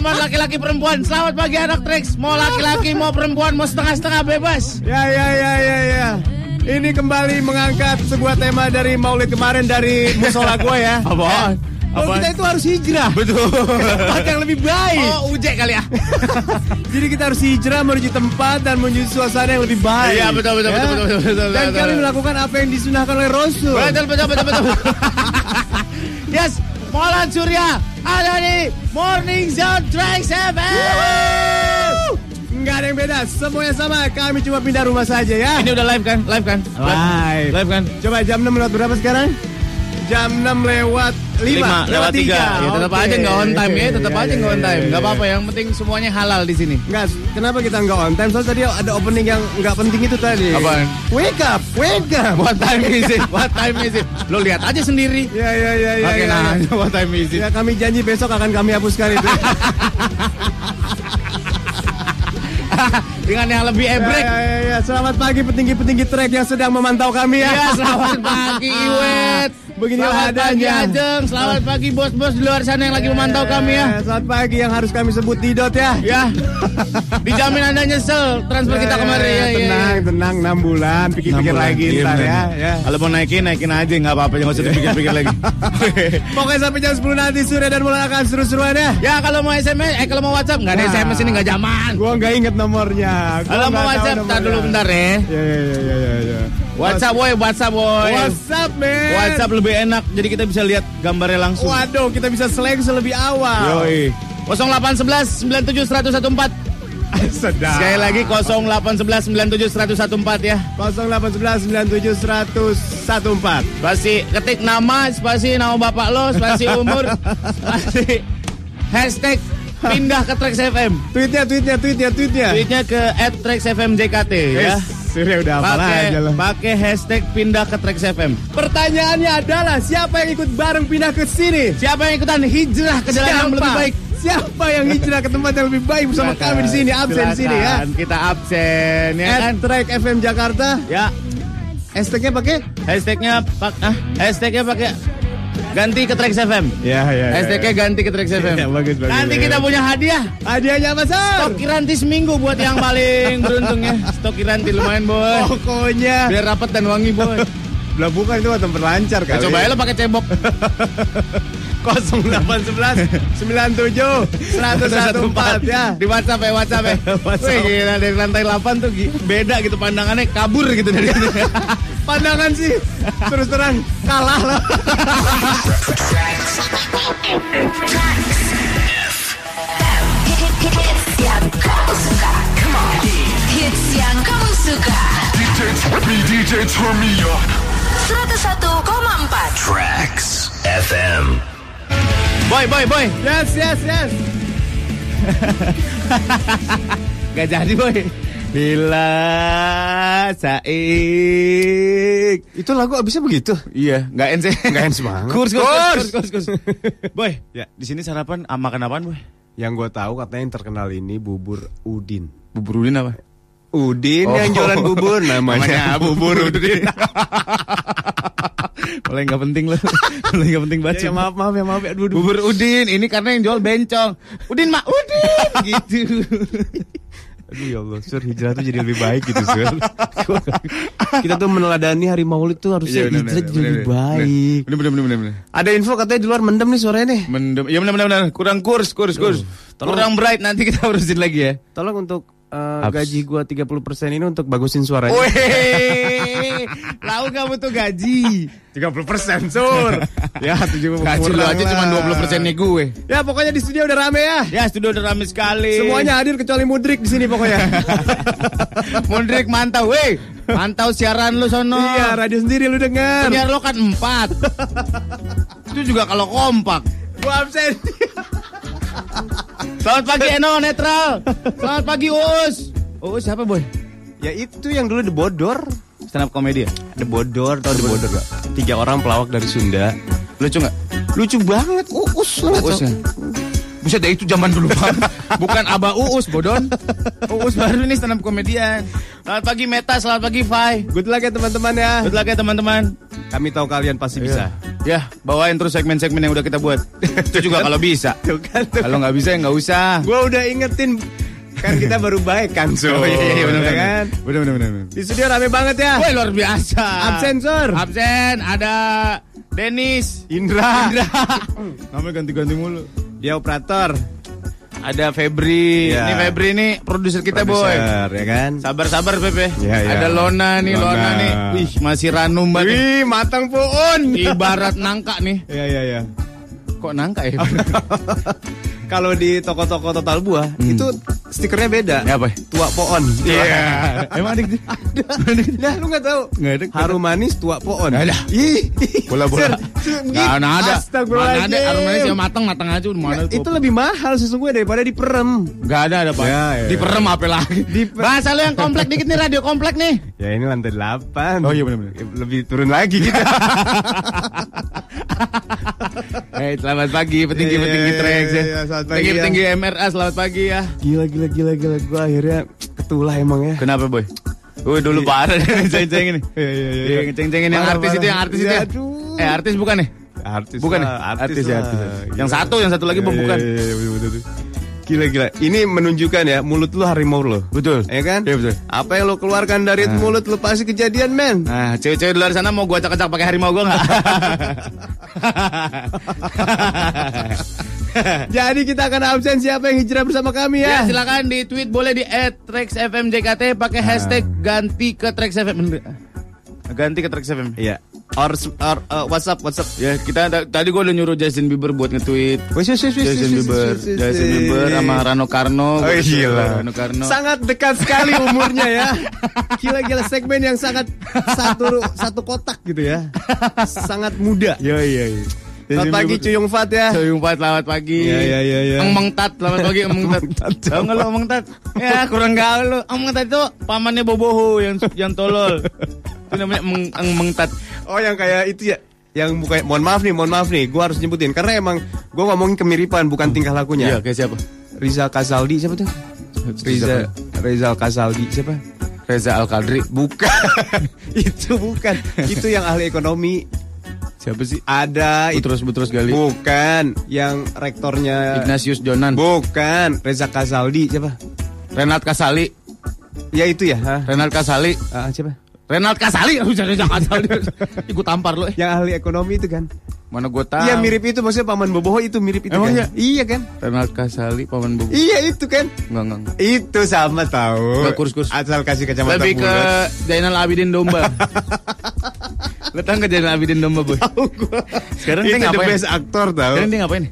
Zaman laki-laki perempuan. Selamat pagi anak Trax. Mau laki-laki, mau perempuan, mau setengah-setengah bebas. Ya, ya, ya, ya, ya. Ini kembali mengangkat sebuah tema dari Maulid kemarin dari musola gue ya. Apaan? Kalau Apaan? kita itu harus hijrah. Betul. Tempat yang lebih baik. Oh, ujek kali ya. Jadi kita harus hijrah menuju tempat dan menuju suasana yang lebih baik. Iya, betul, betul, Ya. betul, betul, betul, betul, Dan betul. kami melakukan apa yang disunahkan oleh Rasul. Betul, betul, betul, betul. yes, Molan Surya ada di Morning Zone Trax FM. Enggak ada yang beda, semuanya sama. Kami cuma pindah rumah saja ya. Ini udah live kan? Live kan? Live. Live kan? Coba jam 6 lewat berapa sekarang? Jam 6 lewat 5, Lima, lewat tiga. Ya, tetap Oke. aja nggak on time ya, tetap Iya, aja nggak on iya, time. Nggak iya. apa-apa, yang penting semuanya halal di sini. Enggak, kenapa kita nggak on time? Soalnya tadi ada opening yang nggak penting itu tadi. Apaan? Wake up, wake up. What time is it? What time is it? Lo lihat aja sendiri. Ya, ya, ya, ya. Oke, ya, nah, ya. what time is it? Ya, kami janji besok akan kami hapuskan itu. Dengan yang lebih ya, ebrek. ya, ya, ya. Selamat pagi petinggi-petinggi trek yang sedang memantau kami ya. Ya, selamat pagi Iwet. Beginilah selamat pagi adanya. Ajeng. Selamat pagi bos-bos di luar sana yang lagi memantau kami ya. Eh, Selamat pagi yang harus kami sebut Didot ya. Ya, dijamin anda nyesel transfer kita kemarin ya. ya, tenang, ya. tenang, 6 bulan, pikir-pikir lagi Iya, ntar ya. ya. Kalau mau naikin, naikin aja nggak apa-apa, jangan usah dipikir-pikir lagi. Pokoknya sampai jam 10 nanti Surya dan Mulai akan seru-seruan ya. ya kalau mau SMS, eh kalau mau WhatsApp nggak ada Nah. SMS ini nggak zaman. Gua nggak inget nomornya. Gua Kalau mau WhatsApp, tar nomornya. dulu bentar ya. Ya, ya, ya, ya, ya, ya. WhatsApp boy, WhatsApp boy. WhatsApp, man. WhatsApp lebih enak, jadi kita bisa lihat gambarnya langsung. Waduh, kita bisa seleksi lebih awal. Yoi. 0811 97 114. Sedap. Sekali lagi 0811 97 114 ya. 0811 97 100 14. Spasi ketik nama, spasi nama bapak lo, spasi umur, spasi hashtag pindah ke Trax FM. Tweetnya, tweetnya, tweetnya, tweetnya. Tweetnya ke @traxfmjkt ya. Surya udah apa Pakai aja loh. pakai hashtag pindah ke Trax FM. Pertanyaannya adalah siapa yang ikut bareng pindah ke sini? Siapa yang ikutan hijrah ke jalan yang lebih baik? Siapa yang hijrah ke tempat yang lebih baik bersama Silakan, kami di sini absen di sini ya? Kita absen ya kan. Track FM Jakarta. Ya, Hashtagnya pakai? hashtagnya pak ah, hashtagnya pakai ganti ke Trax FM. Ya ya. Hashtagnya ganti ke Trax FM. Ya, bagus, bagus, Nanti bagus. kita punya hadiah. Hadiahnya apa Sar? Stok kiranti seminggu buat yang paling beruntung ya. Stok kiranti lumayan boy. Pokoknya. Biar rapat dan wangi boy. Lah bukan itu tempat lancar Ya, kali. coba ya lo pakai cebok. 0811 97 114 ya. Di WhatsApp ya WhatsApp ya. WhatsApp. Wih, gila dari lantai 8 tuh beda gitu pandangannya kabur gitu dari sini. Pandangan sih terus terang kalah lah. Hits yang kamu suka. Come on. Hits yang kamu suka. DJ up. 101,4. Tracks FM. Boy, boy, boy. Yes yes yes. Gak jadi boy. Bila Saik. Itu lagu abisnya begitu. Iya, nggak ens Nggak ens banget. Kurs, kurs, Kurs. kurs, kurs, kurs. Boy, ya di sini sarapan ah, makan apaan boy? Yang gue tahu katanya yang terkenal ini bubur Udin. Bubur udin apa? Udin Oh. yang jualan bubur namanya, bubur udin. Mulai nggak penting loh. Mulai nggak penting banget. Ya, ya, maaf maaf ya maaf ya. Aduh, aduh. Bubur udin, ini karena yang jual bencong. Udin mak udin gitu. Aduh ya Allah, Sur hijrah tuh jadi lebih baik gitu Sur. Kita tuh meneladani hari Maulid tuh harusnya hijrah jadi lebih baik. Bener bener bener bener. bener. Ada info katanya di luar mendem nih suaranya nih. Mendem, ya bener bener bener. Kurang kurs, kurs, kurs. tolong. Kurang bright nanti kita urusin lagi ya. Tolong untuk eh, Abs. gaji gua 30% ini untuk bagusin suaranya. Weh, lau gak butuh gaji. 30% Sur. ya, 70 Gaji lu aja cuma 20 persennya gue. Ya, pokoknya di studio udah rame ya. Ya studio udah rame sekali. Semuanya hadir kecuali Mudrik di sini pokoknya. Mundrik mantau, weh. Mantau siaran lu sono. iya, radio sendiri lu denger. Biar lo kan empat. Itu juga kalau kompak. Gua absen. Selamat pagi Eno netral. Selamat pagi Uus. Uus siapa boy? ya itu yang dulu The Bodor. Stand up komedi ya? The Bodor, tau The Bodor gak? Tiga orang pelawak dari Sunda. Lucu nggak? Lucu banget, uus banget. Uus Sob. ya? Buset deh itu zaman dulu banget. Bukan Aba Uus, Bodon. Uus baru ini stand up komedian. Selamat pagi Meta, selamat pagi Fai. Good luck ya teman-teman ya. Good luck ya teman-teman. Kami tahu kalian pasti bisa. Ya, bawain terus segmen-segmen yang udah kita buat. Itu juga kalau bisa. Kan. Kalau nggak bisa ya nggak usah. Gua udah ingetin kan kita baru baik kan so. Oh, iya, iya, bener, Ya bener. kan? Bener, bener, bener. Di studio rame banget ya. Woi luar biasa. Absen, Sur. Absen. Ada Denis. Indra. Indra. Namanya ganti-ganti mulu. Dia operator. Ada Febri. Iya. Ini Febri nih produser kita boy. Produser, ya kan? Sabar-sabar Pepe. Iya, iya. Ada Lona nih, Lona, Lona. nih. Wih, masih ranum banget. Wih, matang puun. Ibarat nangka nih. Iya, iya, iya. Kok nangka ya? Kalau di toko-toko total buah itu stikernya beda. Ya, apa? Tua pohon. Iya. Emang ada gitu? Nah, lu nggak tahu? Nggak ada. Harum manis tua pohon. Nggak ada. Ih. Bola-bola. Nggak ada. Ada? Astagfirullahaladzim. Mana ada? Arum manis yang matang, matang aja. Mana Itu lebih mahal sesungguhnya daripada di perem. Gak ada ada pak. Ya, ya. Di perem apa lagi? Di per- Bahasa lu yang komplek dikit nih radio komplek nih. Ya ini lantai 8 Oh, iya, benar-benar. Lebih turun lagi kita. Eh selamat pagi petinggi Iya, iya, Trax iya, ya. iya, selamat pagi, Petinggi ya. MRA selamat pagi ya. Gila gila gila gila Gue akhirnya ketulah emang ya Kenapa boy? Wih dulu parah ceng-ceng ini. Iya iya Iya, ceng-cengin yang artis itu yang artis itu. ya? Aduh. Eh artis bukan nih? Artis Bukan ya? Artis ya, artis. Gila. Yang satu, yang satu lagi Iya, bukan. iya, iya. Gila gila Ini menunjukkan ya Mulut lu harimau lo Betul. Ya kan? Iya, betul. Apa yang lo keluarkan dari mulut lu pasti kejadian men Nah, cewek-cewek di luar sana mau gua acak-acak pakai harimau gua nggak? Jadi kita akan absen siapa yang hijrah bersama kami ya, ya, silakan di tweet boleh di @traxfmjkt pakai hashtag ganti ke Trax FM. Ganti ke Trax FM. Iya Or, or uh, WhatsApp WhatsApp Ya, kita da- tadi gua udah nyuruh Justin Bieber buat nge-tweet. Justin Bieber, Justin. Bieber sama Rano Karno. Oh gila suka Rano Karno. Sangat dekat sekali umurnya ya Gila-gila segmen yang sangat Satu satu kotak gitu ya Sangat muda Iya iya iya. Selamat pagi Cuyung Fat ya Cuyung Pat, selamat pagi. Iya, iya, iya, iya. Eng Meng Tat, selamat pagi Eng Meng Tat. Tahu nggak lo Eng Meng Tat? Ya kurang gaul lo. Eng Meng Tat itu pamannya Boboho yang yang tolol. Itu namanya Meng Tat. Oh yang kayak itu ya yang bukan mohon maaf nih mohon maaf nih gue harus nyebutin karena emang gue ngomongin kemiripan bukan tingkah lakunya Iya kayak siapa? Rizal Kasaldi siapa tuh Riza Rizal Kasaldi siapa Reza Al Kadri. bukan itu bukan itu yang ahli ekonomi Siapa sih? ada Butrus Butrus Gali. bukan yang rektornya Ignatius Jonan. bukan Reza Kasaldi siapa Renat Kasali. ya itu ya ha? Renat Kasali. Ah, siapa Renat Kasali. Aku cari Reza Kasali. Ikut tampar lo. eh. yang ahli ekonomi itu kan Mana gue tahu. iya mirip itu maksudnya paman boboho itu mirip itu Emang kan iya kan Renat Kasali paman Bobo. iya itu kan Enggak enggak. enggak. Itu sama tahu. Nggak, kurs, kurs. Asal kasih kacamata Lebih ke. Zainal Abidin Domba. Lo tau gak Zainal Abidin Domba boy? Sekarang dia Itu the ngapain? best aktor tahu. Sekarang dia ngapain?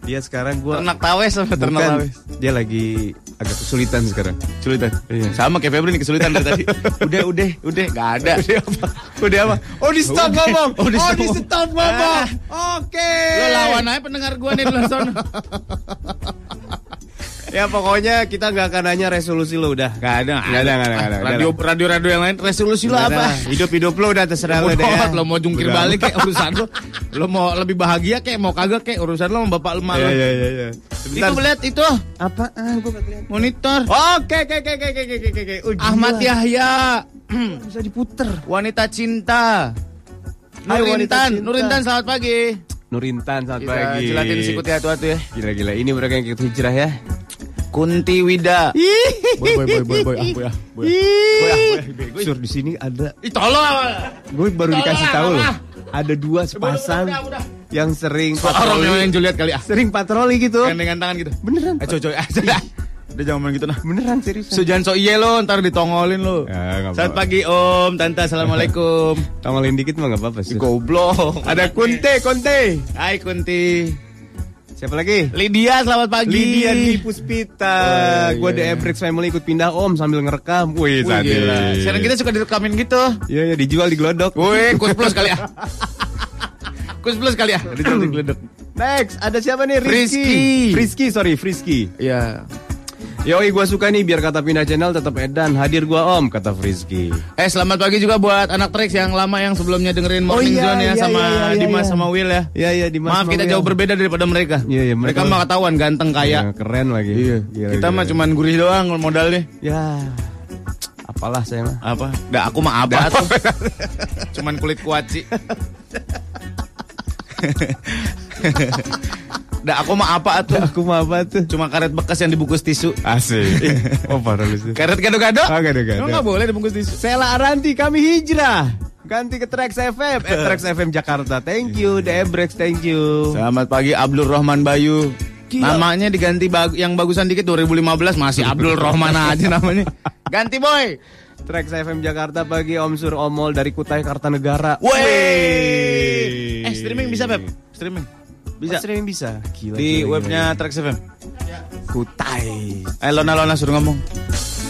Dia sekarang gua Ternak tawes sama ternak bukan. tawes. Dia lagi agak kesulitan sekarang. Kesulitan. Iya. Sama kayak Febri nih kesulitan dari tadi. Udah, udah, udah, gak ada. Udah apa? Udah apa? Oh di stop ngomong. Oh, di Oh stop di stop ngomong. Ah. Oke. Lo lawan aja pendengar gua nih di luar sana. Ya pokoknya kita nggak akan nanya resolusi lo udah. Gak ada, Nggak ada, nggak ada, nggak ada. Radio, radio, radio yang lain resolusi lo apa? Hidup hidup lo udah terserah lo deh. ya. Lo mau jungkir Udah. balik kayak urusan lo. Lo mau lebih bahagia kayak mau kagak kayak urusan lo sama bapak lo Iya malu. iya iya. iya. Itu melihat itu Apaan? Gua nggak kelihatan. monitor. Oke oke oke oke oke oke oke. Ahmad Yahya. bisa diputer. Wanita cinta. Hai, wanita Nurintan. Nurintan selamat pagi. Nurintan selamat Kita pagi. jilatin sikutnya hatu-hatu ya. Gila-gila, ini mereka yang ikut hijrah ya. Kunti Wida. Boy, boy, boy, boy, boy, ah, boy, ah, boy, ah. Boy, ah, boy, ah, boy. Sur di sini ada, Ih, tolong. gue baru Tolong dikasih tahu loh. Ada dua sepasang Udah, udah, udah. yang sering Orang yang patroli, Juliet kali ah. sering patroli gitu. Gandengan tangan gitu. Beneran? Eh, coy, coy. Udah jangan main gitu nah. Beneran serius. Sujan so iye lo, ntar ditongolin lo. Ya, apa-apa. pagi Om, Tante, Assalamualaikum. Tongolin dikit mah nggak apa-apa sih. Goblok. Ada Kunte, Kunte. Hai Kunti. Siapa lagi? Lydia, selamat pagi. Lydia Dwi Puspita. Oh, gue iya. The Ebrex Family ikut pindah om sambil ngerekam. Wih, Wih, tadi. gila. Sekarang kita suka direkamin gitu. Iya, iya, dijual di Glodok. Wih, kus plus kali ya. kus plus kali ya. Dijual di geledek. Next, ada siapa nih? Rizky. Rizky. Frisky, sorry, Frisky. Iya. Yoi, gue suka nih biar kata pindah channel tetap edan. Hadir gua om, kata Frisky. Eh selamat pagi juga buat anak Trax yang lama yang sebelumnya dengerin Oh, Morning iya, Zone ya iya, sama iya, iya, Dimas iya. sama Will ya. Iya, iya, Dimas Maaf sama kita Will. jauh berbeda daripada mereka. Iya, iya, mereka, mereka- mah ketahuan ganteng kaya. Iya, keren lagi. Iya. Gila, kita gila. mah cuman gurih doang modalnya. Ya. Apalah saya mah. Apa? Dah aku mah apa tuh? Cuman kulit kuaci. Dah aku mah apa tuh? Aku mah apa tuh? Cuma karet bekas yang dibungkus tisu. Asik. oh parah lu sih. Karet gado-gado? Ah, gado-gado. Emang nggak boleh dibungkus tisu. Sela Aranti kami hijrah. Ganti ke Trax FM. Eh, Trax FM Jakarta. Thank you. Debrex, thank you. Selamat pagi Abdul Rahman Bayu. Gila. Namanya diganti bag- yang bagusan dikit 2015 masih Abdul Rahman aja namanya. Ganti boy. Trax FM Jakarta pagi Om Sur Omol dari Kutai Kartanegara. Wey. Eh streaming bisa Pep? Streaming. Bisa. Streaming bisa. Gila, Di gila, webnya gila. Trax FM. Kutai. Eh Lona Lona suruh ngomong.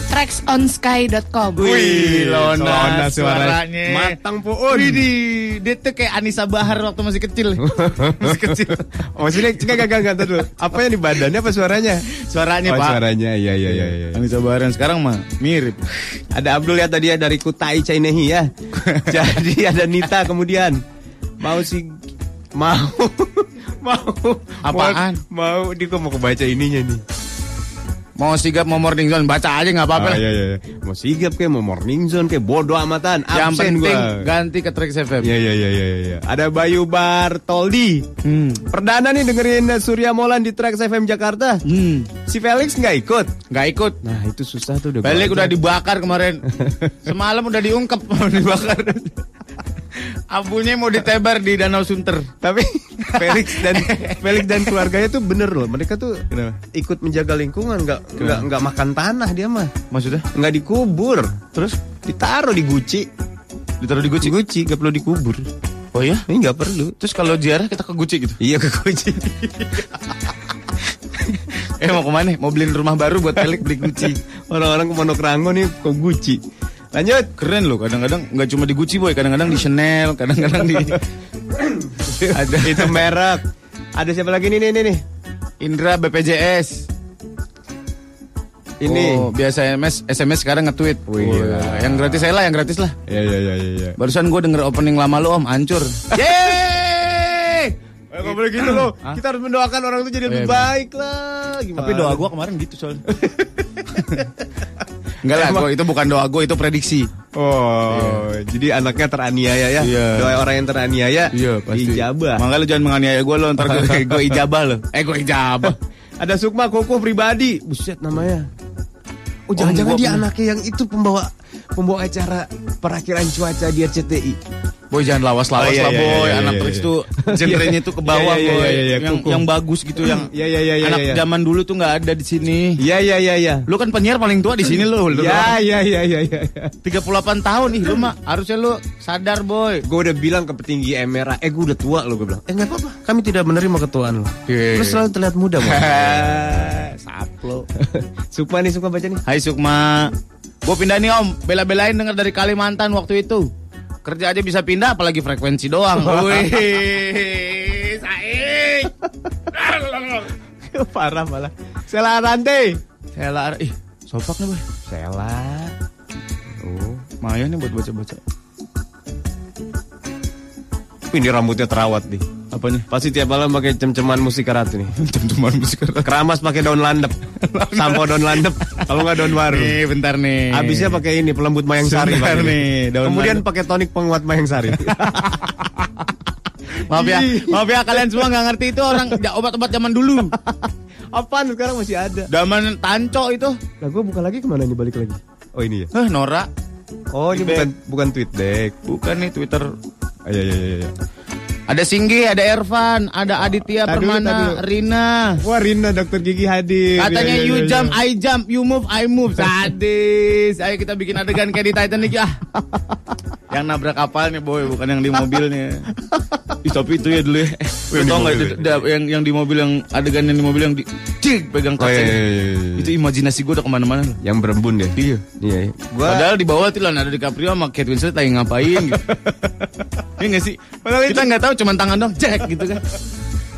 tracksonsky.com. Wih, Lona, Lona suaranya. suaranya. Matang puun. Widih, dia tuh kayak Anissa Bahar waktu masih kecil. masih kecil. Oh sini enggak enggak enggak enggak dulu. Apa yang di badannya apa suaranya? Suaranya, oh, Pak. suaranya. Iya iya iya iya. Anissa Bahar yang sekarang mah mirip. Ada Abdul ya tadi ya dari Kutai Cainehi ya. Jadi ada Nita kemudian mau si mau mau Apaan? Mau, mau dia kok mau kebaca ininya nih. Mau sigap mau morning zone baca aja nggak apa-apa. Ah, lah. iya, iya. Mau sigap kayak mau morning zone kayak bodo amatan. Yang Absen penting gua. ganti ke Trax FM. Iya iya iya iya iya. Ada Bayu Bartoldi. Hmm. Perdana nih dengerin Surya Molan di Trax FM Jakarta. Hmm. Si Felix nggak ikut. Nggak ikut. Nah itu susah tuh udah. ajak. udah dibakar kemarin. Semalam udah diungkep dibakar. Abunya mau ditebar di Danau Sunter. Tapi Felix dan Felix dan keluarganya tuh bener loh. Mereka tuh Kenapa? ikut menjaga lingkungan, nggak nggak nggak makan tanah dia mah, Maksudnya? nggak dikubur, terus ditaruh di guci, Ditaruh di guci. guci, nggak perlu dikubur. Oh iya? Ini nggak perlu. Terus kalau ziarah kita ke guci gitu. Iya ke guci. Eh mau ke mana? Mau beliin rumah baru buat Felix beli guci. Orang-orang ke Pondok Rango nih ke guci. Lanjut. Keren loh, kadang-kadang nggak cuma di Gucci boy, kadang-kadang di Chanel, kadang-kadang di Ada itu merek. Ada siapa lagi nih nih nih? nih? Indra BPJS. Ini. Oh, biasa SMS, SMS sekarang nge-tweet. Gila. Wah, yang gratis saya lah, yang gratis lah. Iya iya iya iya. Ya. Barusan gue denger opening lama lu om, hancur. Yeay! Eh, nggak boleh gitu loh. Hah? Kita harus mendoakan orang itu jadi lebih Iya, baik lah. Gimana? Tapi doa gue kemarin gitu soalnya. Enggak lah, gua, itu bukan doa gue, itu prediksi. Oh, jadi anaknya teraniaya ya. Iya. Doa orang yang teraniaya. Iya, Ijabah. Makanya lu jangan menganiaya gue lo, ntar gue, gue ijabah lo. Eh, gue ijabah. Ada Sukma Koko pribadi. Buset namanya. Oh, jangan-jangan gua dia anaknya yang itu pembawa pembawa acara perakhiran cuaca di RCTI. Boy jangan lawas-lawas Oh, iya, lah iya, boy. iya, Anak iya, iya. tuh genrenya tuh ke bawah Iya, iya, boy. iya, iya, yang kuku. yang bagus gitu yang Iya, iya, iya, iya, anak iya. zaman dulu tuh nggak ada di sini. Iya iya iya iya. Lu kan penyiar paling tua di sini lo. Lu Ya ya ya ya ya. 38 tahun nih lu mah harusnya lu sadar boy. Gue udah bilang ke petinggi Emera, eh gue udah tua lo gue bilang. Eh nggak apa-apa, kami tidak menerima ketuaan lo. Iya. Terus selalu terlihat muda Bang. Saplo. Sukma nih Sukma baca nih. Hai Sukma. Gue pindah nih om. Bela-belain denger dari Kalimantan waktu itu. Kerja aja bisa pindah apalagi frekuensi doang. Wih. Saik. Parah malah. Sela Rante. Sela. Ih, sopak nih boy. Sela. Oh. Maya nih buat baca-baca. Ini rambutnya terawat nih. Apanya? Pasti tiap malam pakai cem-ceman musik karat nih. Cem-ceman musik Keramas pakai daun landep. Sampo daun landep. Kalau nggak daun baru. Nih, bentar nih. Abisnya pakai ini pelembut mayang sari. Pakai. nih, daun Kemudian landep. pakai tonik penguat mayang sari. Maaf ya, maaf ya kalian semua nggak ngerti itu orang obat-obat zaman dulu. Apaan sekarang masih ada? Zaman tanco itu. Lah gue buka lagi ke mana nih balik lagi? Oh ini ya. Eh, Nora. Oh ini bukan bukan tweet deck. Bukan nih Twitter. Iya iya iya. Iya. Ada Singgi, ada Ervan, ada Aditya tadi Permana. Rina. Wah Rina dokter gigi hadir. Katanya Iya, iya, you iya, jump, iya. I jump, you move, I move. Sadis. Ayo kita bikin adegan kayak di Titanic ya. yang nabrak kapalnya boy, bukan yang di mobilnya. Ih, tapi itu ya dulu ya. Oh, yang di tau nggak da- yang yang di mobil yang adegan yang di mobil yang di cik pegang Oh, iya, kaca. iya, iya, iya, iya. Itu imajinasi gue udah ke mana-mana. yang berembun ya. Iya. Iya. Gua Padahal di bawah tuh ada DiCaprio sama Kate Winslet lagi ngapain gitu. Iya gak sih? Padahal Kita nggak tahu cuman tangan dong, cek gitu kan.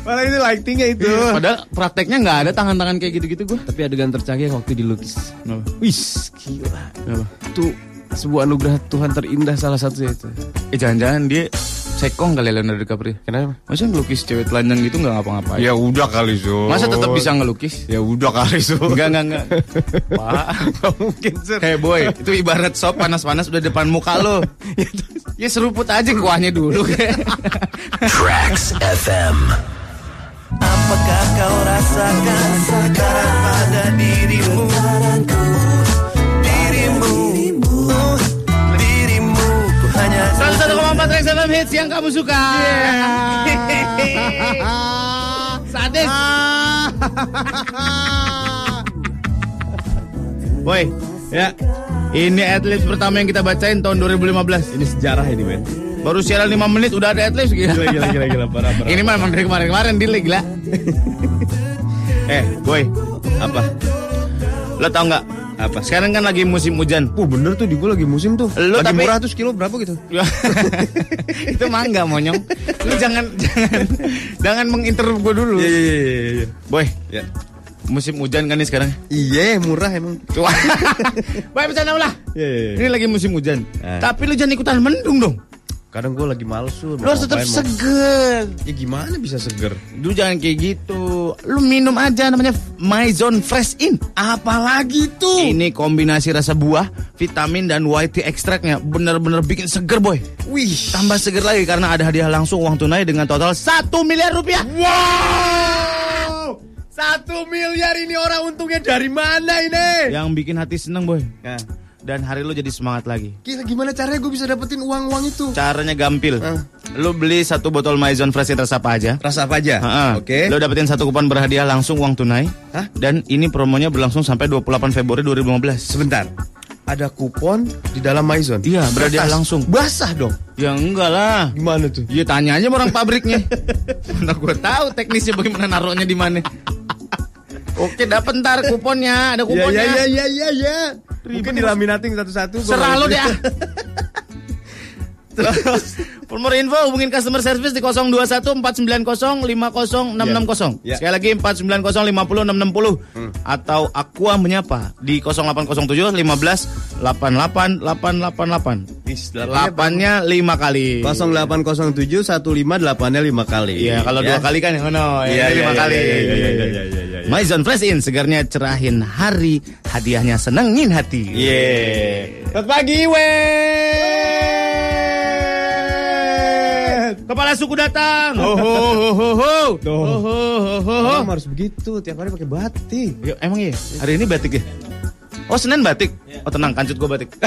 malah ini lightingnya itu. Padahal prakteknya nggak ada tangan-tangan kayak gitu-gitu gue. Tapi adegan tercanggih yang waktu dilukis. Wis, gila. Kenapa? Itu sebuah anugerah Tuhan terindah salah satunya itu. Eh jangan-jangan dia sekong kali Leonardo DiCaprio. Kenapa? Masa ngelukis cewek telanjang gitu nggak ngapa-ngapain? Ya udah kali Sur. Masa tetap bisa ngelukis? Ya udah kali Sur. Enggak, enggak, enggak. Pak. Mungkin Sur. Hey boy, itu ibarat sop panas-panas udah depan muka lo. ya seruput aja kuahnya dulu. Tracks FM. Apakah kau rasakan sekarang pada dirimu Dirimu 101,4 Rex FM Hits yang kamu suka. Sadis. Boy, Ya, ini atlet pertama yang kita bacain tahun 2015. ini sejarah ini men. Baru siaran 5 menit udah ada atlet gitu. Gila gila gila gila parah parah. Ini mah emang dari kemarin-kemarin deal gila. eh, boy, apa? lo tau nggak? Apa? Sekarang kan lagi musim hujan. Oh bener tuh di gua lagi musim tuh. Lu lagi tapi- murah tuh sekilo berapa gitu? itu mangga monyong. Lu jangan jangan jangan menginterrupt gue dulu. Iya iya iya iya. Boy, Ya. musim hujan kan nih sekarang. Iya murah emang. Boy bercanda lah. Iya iya. Ini lagi musim hujan. Eh. Tapi lu jangan ikutan mendung dong. Kadang gua lagi males tuh. Lu harus tetap seger. Ya gimana bisa seger? Lu jangan kayak gitu. Lu minum aja namanya Maison Fresh In. Apalagi tuh? Ini kombinasi rasa buah, vitamin dan white tea ekstraknya bener-bener bikin seger boy. Wih. Tambah seger lagi karena ada hadiah langsung uang tunai dengan total 1 miliar rupiah. Wow. Satu miliar ini orang untungnya dari mana ini? Yang bikin hati seneng boy. Nah, Dan hari lu jadi semangat lagi. kira gimana caranya gue bisa dapetin uang-uang itu? Caranya gampil. Ah. Lu beli satu botol Maison Fresh rasa apa aja. Rasa apa aja? Oke. Lo dapetin satu kupon berhadiah langsung uang tunai. Hah? Dan ini promonya berlangsung sampai 28 Februari 2015. Sebentar. Ada kupon di dalam Maison. Iya, berhadiah langsung. Basah dong. Ya enggak lah. Gimana tuh? Iya tanya aja sama orang pabriknya. Mana gue tahu teknisnya bagaimana naruhnya di mana. Oke, dapat ntar kuponnya, ada Ya kuponnya. ya ya ya ya ya. Mungkin dilaminating satu-satu. Serah lo deh. Terus, for more info hubungin customer service di 021 490 50660. Ya. Sekali lagi 490 50660 atau Aqua menyapa di 0807 15 88 888. Is, delapannya Delapannya lima kali. 0807 158 nya 5 kali. Iya, kalau Ya. dua kali kan yang mana? Iya, Ini lima iya, kali. iya, iya, iya. Maison Fresh In segarnya cerahin hari, hadiahnya senengin hati. Iya. Selamat pagi, Wet. Kepala suku datang. Ho, ho, ho, ho, ho. Tuh. Ho, ho, ho, ho, ho. Orang harus begitu, tiap hari pakai batik. Ya, emang iya? Hari ini batik ya? Oh Senin batik? Oh tenang, kancut gue batik.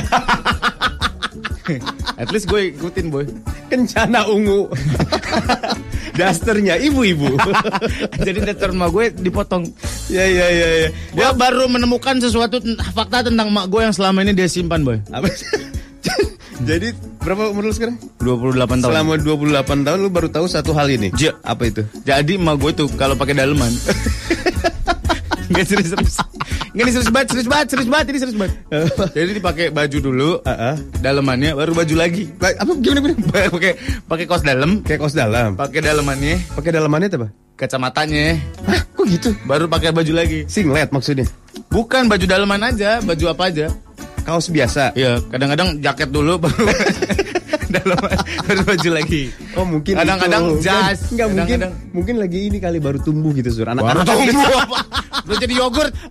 At least gue ikutin boy. Kencana ungu. Dasternya ibu-ibu. Jadi dasar emak gue dipotong. ya ya ya ya. Gue baru menemukan sesuatu fakta tentang emak gue yang selama ini dia simpan boy. Apa? Jadi berapa umur lu sekarang? 28 tahun. Selama 28 tahun lu baru tahu satu hal ini. Ja. Apa itu? Jadi emak gue tuh kalau pakai daleman. Gak serius serius. Gak ini serius banget, serius banget, serius banget, ini serius banget. Jadi dipakai baju dulu, Heeh. dalemannya baru baju lagi. Ba- Apa gimana gimana? pakai pakai kaos dalam, Kayak kos dalam. pakai dalemannya, Pakai dalamannya itu apa? kacamatanya, Hah, kok gitu? baru pakai baju lagi. Singlet maksudnya. Bukan baju daleman aja, baju apa aja. Kaos biasa. Iya, kadang-kadang jaket dulu baru daleman, baru baju lagi. Oh mungkin Kadang-kadang jas, Enggak mungkin mungkin lagi ini kali baru tumbuh gitu sur Baru anak-anak tumbuh apa? Baru jadi yogurt.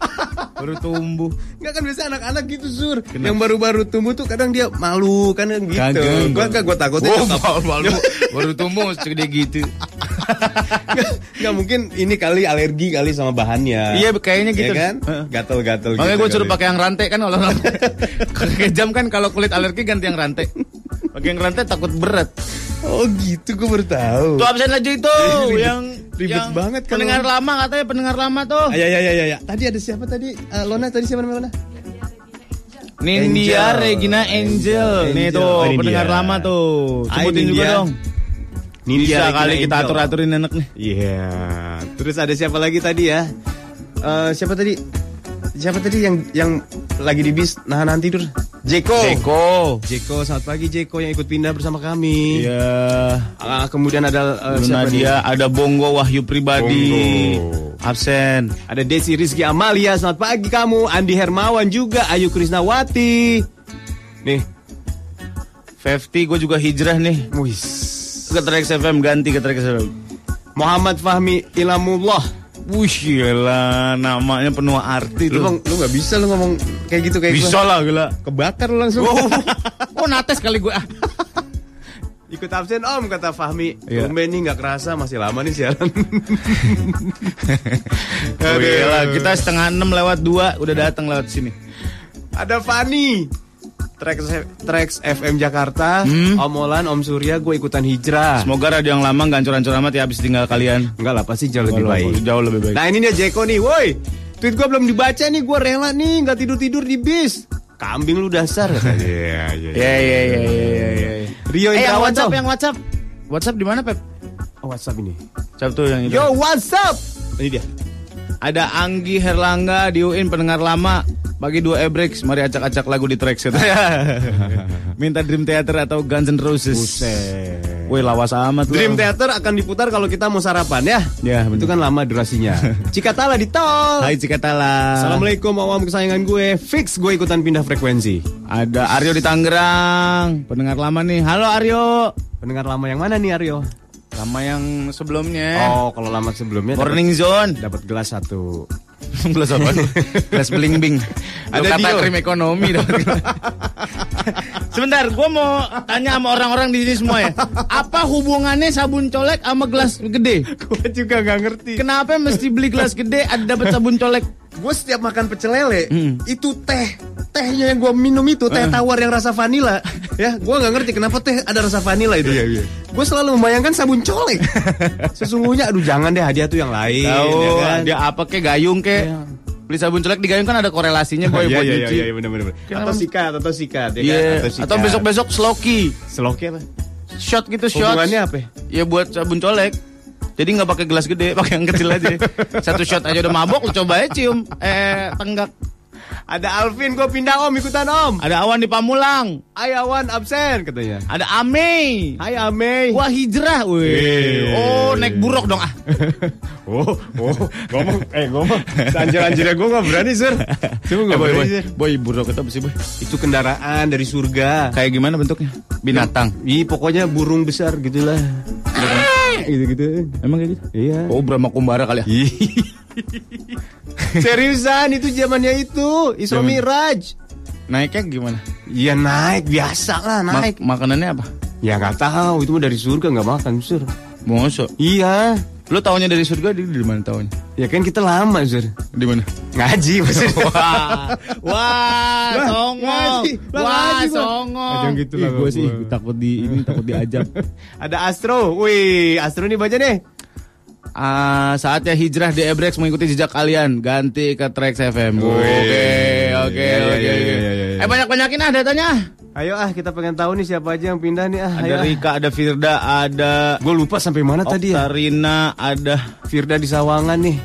Baru tumbuh. Enggak kan biasa anak-anak gitu sur Yang baru-baru tumbuh tuh kadang dia malu kan gitu Kagak. Gua enggak gua takutnya Oh, baru, baru tumbuh segede gitu. Enggak mungkin ini kali alergi kali sama bahannya Iya, kayaknya gitu. Iya kan. Gatel-gatel Makanya gitu gue suruh pakai yang rantai kan kalau kejam kan kalau kulit alergi ganti yang rantai. Pakai yang rantai takut berat. Oh gitu gue baru tahu Tuh absen aja itu Ribet- yang ribet yang banget kalau- pendengar lama katanya pendengar lama tuh. Ah, Ya ya ya ya ya. Tadi ada siapa tadi? Eh, Lona tadi siapa namanya Lona? Angel. Regina Angel. Nih Angel. tuh Oh, ini pendengar lama tuh. Hai, Sebutin juga dong. Nindya Bisa kali kita Angel. atur-aturin anak nih. Iya. Terus ada siapa lagi tadi ya? Eh siapa tadi? Siapa tadi yang yang lagi di bis nahan tidur? Jeko. Eko. Jeko, selamat pagi Jeko yang ikut pindah bersama kami. Iya. Ah, kemudian ada eh, siapa nih? Nadia, ada Bongo Wahyu Pribadi. Bongo. Absen. Ada Desi Rizky Amalia, selamat pagi kamu. Andi Hermawan juga, Ayu Krisnawati. Nih, 50 gue juga hijrah nih. wis. Ke Trax FM, ganti ke Trax FM. Muhammad Fahmi Ilamullah. Wih, gila, namanya penuh arti Lu tuh. lu gak bisa lu ngomong kayak gitu kayak Bisa gua. lah, gila. Kebakar lu langsung. Oh, oh nates kali gue. Ikut absen om kata Fahmi. Iya. Tumben nih nggak kerasa masih lama nih siaran. Oh, gila, kita setengah enam lewat dua udah datang lewat sini. Ada Fani. Trax, Trax FM Jakarta, Hmm. Om Olan, Om Surya, gue ikutan hijrah. Semoga radio yang lama gak hancur-hancur amat ya habis tinggal kalian. Enggak lah, pasti jauh lebih baik. Jauh lebih baik. Nah ini dia Jeko nih, woi. Tweet gue belum dibaca nih, gue rela nih nggak tidur tidur di bis. Kambing lu dasar. Iya iya. Ya ya ya ya ya ya. Rio Eh, yang WhatsApp, yang WhatsApp. WhatsApp di mana, Pep? Oh, WhatsApp ini. WhatsApp tuh yang itu. Yo WhatsApp. Ini dia. Ada Anggi Herlangga di UIN pendengar lama. Bagi dua ebreks, mari acak-acak lagu di track Minta Dream Theater atau Guns N' Roses. Buset. Woi lawas amat. Dream Theater akan diputar kalau kita mau sarapan ya. Ya, Itu bener. kan lama durasinya. Cikatala di tol. Hai Cikatala. Assalamualaikum awam kesayangan gue. Fix gue ikutan pindah frekuensi. Ada Aryo di Tangerang. Pendengar lama nih. Halo Aryo. Pendengar lama yang mana nih Aryo? Lama yang sebelumnya. Oh, kalau lama sebelumnya Morning Zone. dapat gelas satu. Gelas apa? Gelas beling bing. Ada kata Dio. krim ekonomi dong. Sebentar, gue mau tanya sama orang-orang di sini semua ya. Apa hubungannya sabun colek sama gelas gede? gue juga nggak ngerti. Kenapa mesti beli gelas gede ada dapat sabun colek? Gue setiap makan pecel lele Hmm. itu teh tehnya yang gue minum itu teh tawar yang rasa vanila ya gue nggak ngerti kenapa teh ada rasa vanila itu gue selalu membayangkan sabun colek sesungguhnya aduh jangan deh hadiah tuh yang lain Tahu, ya kan? dia apa ke gayung ke? Beli sabun colek di gayung kan ada korelasinya boy Iya buat iya nyuci. iya benar benar. Atau sikat atau sikat ya Iya, kan? atau sikat. besok-besok sloki. Seloki apa? Shot gitu shot. Hubungannya apa? Ya buat sabun colek. Jadi nggak pakai gelas gede, pakai yang kecil aja. Satu shot aja udah mabok, lu coba aja cium. Eh, tenggak. Ada Alvin gue pindah om ikutan om. Ada awan di Pamulang. Ayawan absen katanya. Ada Ame. Hai Ame. Wah hijrah, weh. Wih. Oh naik buruk dong ah. Oh, oh, ngomong, eh ngomong, anjir-anjirnya gue gak berani sur. Coba Eh, gak boy, boy, boy, buruk itu apa sih boy? Itu kendaraan dari surga. Kayak gimana bentuknya? Binatang. Ih, pokoknya burung besar gitulah. Gitu-gitu. Emang kayak gitu? Iya. Oh Brahma Kumbara kali ya? Ih. Seriusan itu zamannya itu Isra Zaman- Miraj. Naiknya gimana? Iya naik biasa lah Ma- naik. makanannya apa? Ya nggak tahu itu mah dari surga nggak makan sur. Mosok. Iya. Lu taunya dari surga di, di mana taunya? Ya kan kita lama sur. Di mana? Ngaji maksudnya. Wah, wah, songong. Wah, songong. Jangan gitu lah, Ih, gua. sih takut di ini takut diajak. Ada Astro. Wih, Astro nih baca deh. Ah, saatnya hijrah di Ebrex mengikuti jejak kalian. Ganti ke Trax FM. Oke, oke, Iya, iya, oke, iya, oke. iya, iya, iya. Eh banyak-banyakin ah datanya. Ayo ah kita pengen tahu nih siapa aja yang pindah nih ah. Ada Rika, ada Firda, ada Gue lupa sampai mana tadi ya. Oktarina, ada Firda di Sawangan nih.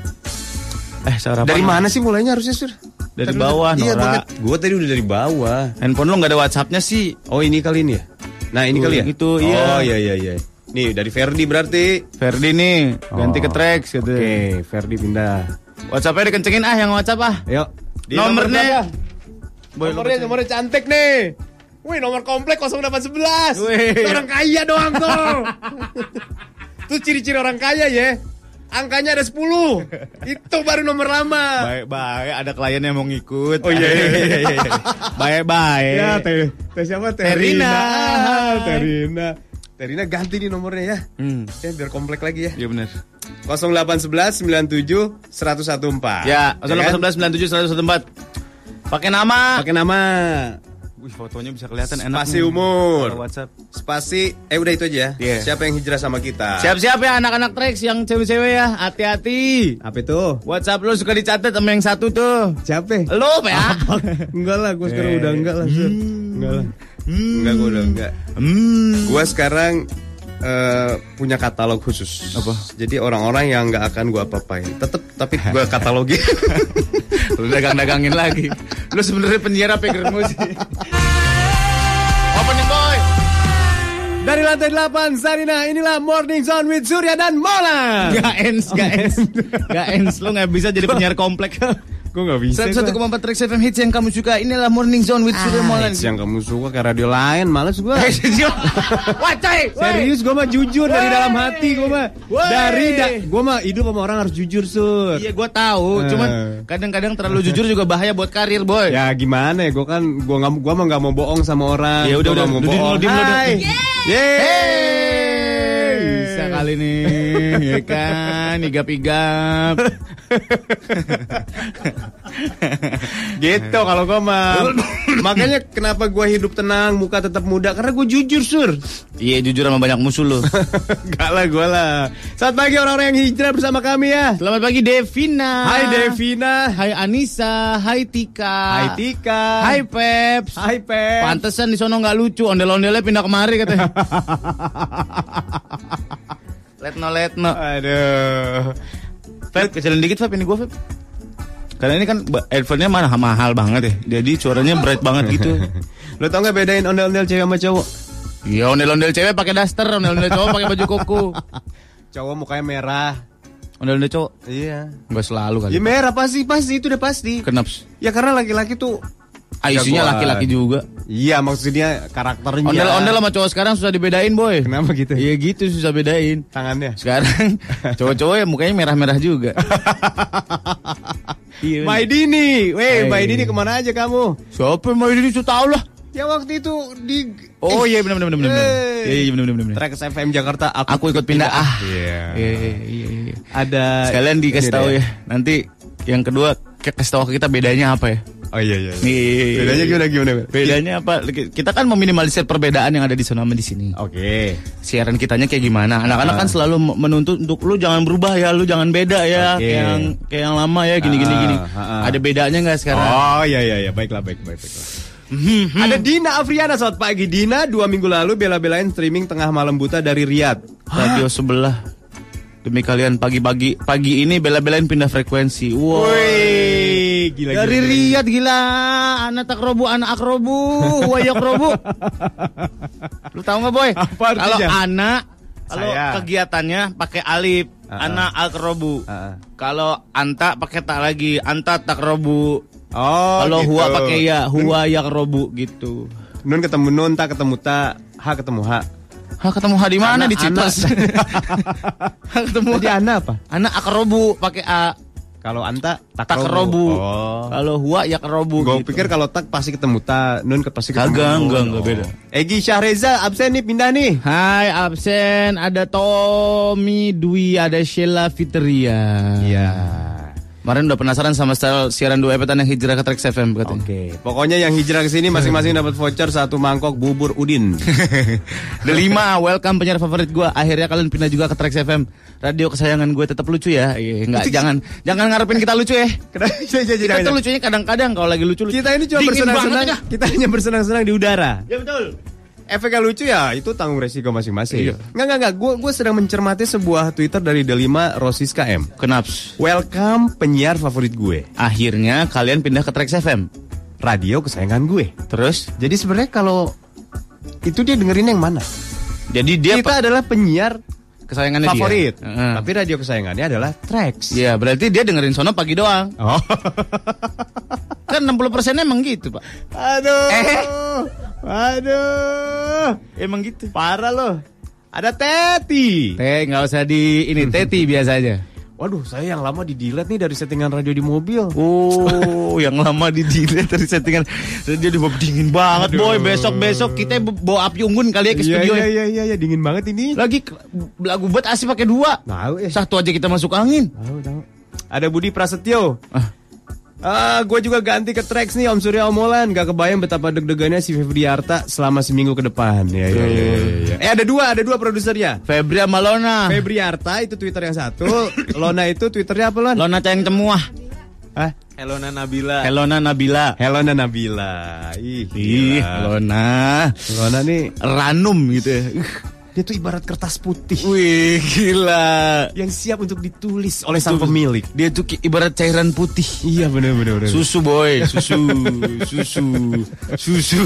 eh sarapan. Dari mana sih mulainya harusnya sur? Dari Tadi bawah, Iya, Nora. gue tadi udah dari bawah. Handphone lu nggak ada WhatsAppnya sih. Oh ini kali ini ya? Nah ini Tuh, kali ya? itu, iya. Oh iya iya iya. Nih dari Ferdi berarti. Ferdi nih, ganti ke Oh, Trax gitu. Oke, Ferdi pindah. WhatsAppnya dikencengin ah yang WhatsApp ah. Ayo. Di Nomornya. nomor nomornya nomornya cantik nih. Wih nomor komplek 0811. Wih. Orang kaya doang tuh. Itu ciri-ciri orang kaya ya. Angkanya ada 10. Itu baru nomor lama. Baik, baik. Ada klien yang mau ngikut. Oh, iya, iya, iya, iya. baik, baik. Ya, teh, teh siapa? Teh Terina. Rina. Hai. Teh Rina. Teh Rina ganti nih nomornya ya. Hmm. Ya biar komplek lagi ya. Iya benar. 0811 97 1014. Ya, kan? 0811 97 114. Pakai nama. Pakai nama. Wih, fotonya bisa kelihatan enak. Spasi nih. umur. WhatsApp. Spasi, eh udah itu aja. Iya. Siapa yang hijrah sama kita? Siap-siap ya anak-anak Trax yang cewek-cewek ya. Hati-hati. Apa itu? WhatsApp lu suka dicatat sama yang satu tuh. Siapa? Lu apa ya? Enggak lah, gue sekarang Eh. udah enggak lah, Sur. Enggak lah. Enggak, gue udah enggak. Hmm. Gue sekarang eh, punya katalog khusus. Apa? Jadi orang-orang yang nggak akan gue apa-apain. Tetep, tapi gue katalogi. Lu dagang-dagangin lagi. Lu sebenarnya penyiar apa yang sih? Opening boy. Dari lantai 8, Sarina, inilah Morning Zone with Surya dan Mola. Gak ens, gak ens, gak ens. Lu nggak bisa jadi penyiar komplek. Gue gak bisa. gua. 101,4 Trax FM hits yang kamu suka. Inilah Morning Zone with Surya Molan. Hits yang kamu suka ke radio lain, males gue. Wah, coy. Serius gue mah jujur dari dalam hati gue mah. Dari da- gue mah hidup sama orang harus jujur sur. Iya, gue tahu. Eh. Cuman kadang-kadang terlalu jujur juga bahaya buat karir, boy. Ya gimana ya, gue kan gue nggak gua mah nggak mau bohong sama orang. Ya udah, udah. mau Duduk bohong. Hai. Yeay. Bisa kali nih, ya kan, igap-igap. Gitu kalau gue mah. Makanya kenapa gue hidup tenang, muka tetap muda karena gue jujur sur. Iya, jujur sama banyak musuh lo. Gak lah gue lah. Selamat pagi orang-orang yang hijrah bersama kami ya. Selamat pagi Devina. Hai Devina. Hai Anissa, hai Tika. Hai Tika. Hai Peps. Hai Pep. Pantesan di sono nggak lucu, ondel-ondelnya pindah kemari katanya. letno letno. Aduh. Feb, kecilin dikit Feb ini gua Feb. Karena ini kan headphone-nya mana mahal banget ya. Jadi suaranya bright banget gitu. Lo tau gak bedain ondel-ondel cewek sama cowok? Iya, ondel-ondel cewek pakai daster, ondel-ondel cowok pakai baju koko. Cowok mukanya merah. Ondel-ondel cowok Iya. enggak selalu kali. Ya merah pasti pasti itu udah pasti. Kenapa? Ya karena laki-laki tuh Ah, isinya laki-laki juga. Iya maksudnya karakternya. Ondel-ondel sama cowok sekarang susah dibedain, boy. Kenapa gitu? Iya gitu susah bedain. Tangannya. Sekarang cowok-cowok ya mukanya merah-merah juga. iya. Maidini, weh Hai. Maidini ke mana aja kamu? Siapa yang mau ini sudah tahu lah. Ya waktu itu di Oh iya benar benar benar benar. Hey. Iya iya benar benar benar. Trax FM Jakarta aku, Aku ikut pindah. Ah. Iya. Iya iya iya. iya. Ada Sekalian dikasih tahu ya. Nanti yang kedua ke- kasih tahu kita bedanya apa ya? Oh iya iya. Nih. Bedanya gimana gimana? Bedanya apa? Kita kan meminimalisir perbedaan yang ada di sana sama di sini. Oke. Siaran kitanya kayak gimana? Anak-anak Ah. kan selalu m- menuntut untuk lu jangan berubah ya, lu jangan beda ya, Oke. kayak yang kayak yang lama ya, gini gini Ah, gini. ah, ah. Ada bedanya nggak sekarang? Oh iya iya iya baiklah baik baik baiklah. Ada Dina Afriana selamat pagi Dina dua minggu lalu bela-belain streaming tengah malam buta dari Riyadh. Radio sebelah. Demi kalian pagi-pagi pagi ini bela-belain pindah frekuensi. Wow. Woi, gila Dari gila. Gila, anak takrobu, anak akrobu, wayak robu. Lu tahu nggak boy? Kalau anak, kalau kegiatannya pakai alif, ah. anak akrobu. Ah. Kalau anta pakai tak lagi, anta takrobu. Oh, Kalau gitu. huwa pakai ya, huwa yakrobu gitu. Nun ketemu nun, tak ketemu tak, ha ketemu ha. Hah ketemu ha di mana di ha ketemu Tadi ha. Ana apa? Anak akrobu pakai a. Kalau anta tak Takrobu. Oh. Kalau huwa yakrobu Gue gitu. pikir kalau tak pasti ketemu ta, nun ke pasti ketemu. Kagak, enggak, enggak, beda. Egi Syahreza absen nih pindah nih. Hai absen ada Tommy Dwi ada Sheila Fitria. Iya. Kemarin udah penasaran sama style siaran dua epetan yang hijrah ke Trax FM katanya. Oke, pokoknya yang hijrah ke sini masing-masing dapat voucher satu mangkok bubur udin. The lima, welcome penyiar favorit gue. Akhirnya kalian pindah juga ke Trax FM. Radio kesayangan gue tetap lucu ya. Iya, enggak, jangan jangan ngarepin kita lucu ya. Kita tuh lucunya kadang-kadang kalau lagi lucu. Kita ini cuma bersenang-senang. ya. Kita hanya bersenang-senang di udara. Ya betul. Efeknya lucu ya, itu tanggung resiko masing-masing. Iya. Nggak, nggak, nggak. Gue gue sedang mencermati sebuah Twitter dari Delima Rosiska M. Kenaps. Welcome penyiar favorit gue, Akhirnya kalian pindah ke Trax FM. radio kesayangan gue. Terus Jadi sebenarnya kalau itu dia dengerin yang mana? jadi dia Kita adalah penyiar kesayangannya favorit, dia. Heeh. tapi radio kesayangannya adalah Trax. Iya, berarti dia dengerin sono pagi doang. Oh. Kan 60 persennya emang gitu, Pak. Aduh. Eh. Aduh. Emang gitu. Parah loh. Ada Teti. Teh, nggak usah di ini teti biasa aja. Waduh, saya yang lama di delete nih dari settingan radio di mobil. Oh, yang lama di delete dari settingan. Dia di dingin banget, Aduh. boy. Besok-besok kita bawa api unggun kali ya ke Iya, studio. iya, ya. iya, iya, iya, dingin banget ini. Lagi lagu buat asli pakai dua. Tahu eh. Satu aja kita masuk angin. Tahu, tahu. Ada Budi Prasetyo. Ah. Ah, gue juga ganti ke tracks nih Om Surya Omolan. Gak kebayang betapa deg-degannya si Febri Arta selama seminggu ke depan. Ya, ya, ya, ya, ya. Eh ada dua, ada dua produsernya. Febri sama Lona. Febri Arta itu Twitter yang satu, Lona itu Twitternya apa Lon? Lona cayang cemuah. Hah? Helona Nabila. Helona Nabila. Helona Nabila. Ih, Ih. Lona nih Ranum gitu ya. Dia tuh ibarat kertas putih Wih, gila. yang siap untuk ditulis oleh sang pemilik. Dia tuh ibarat cairan putih. Iya benar benar. Susu boy, susu, susu, susu,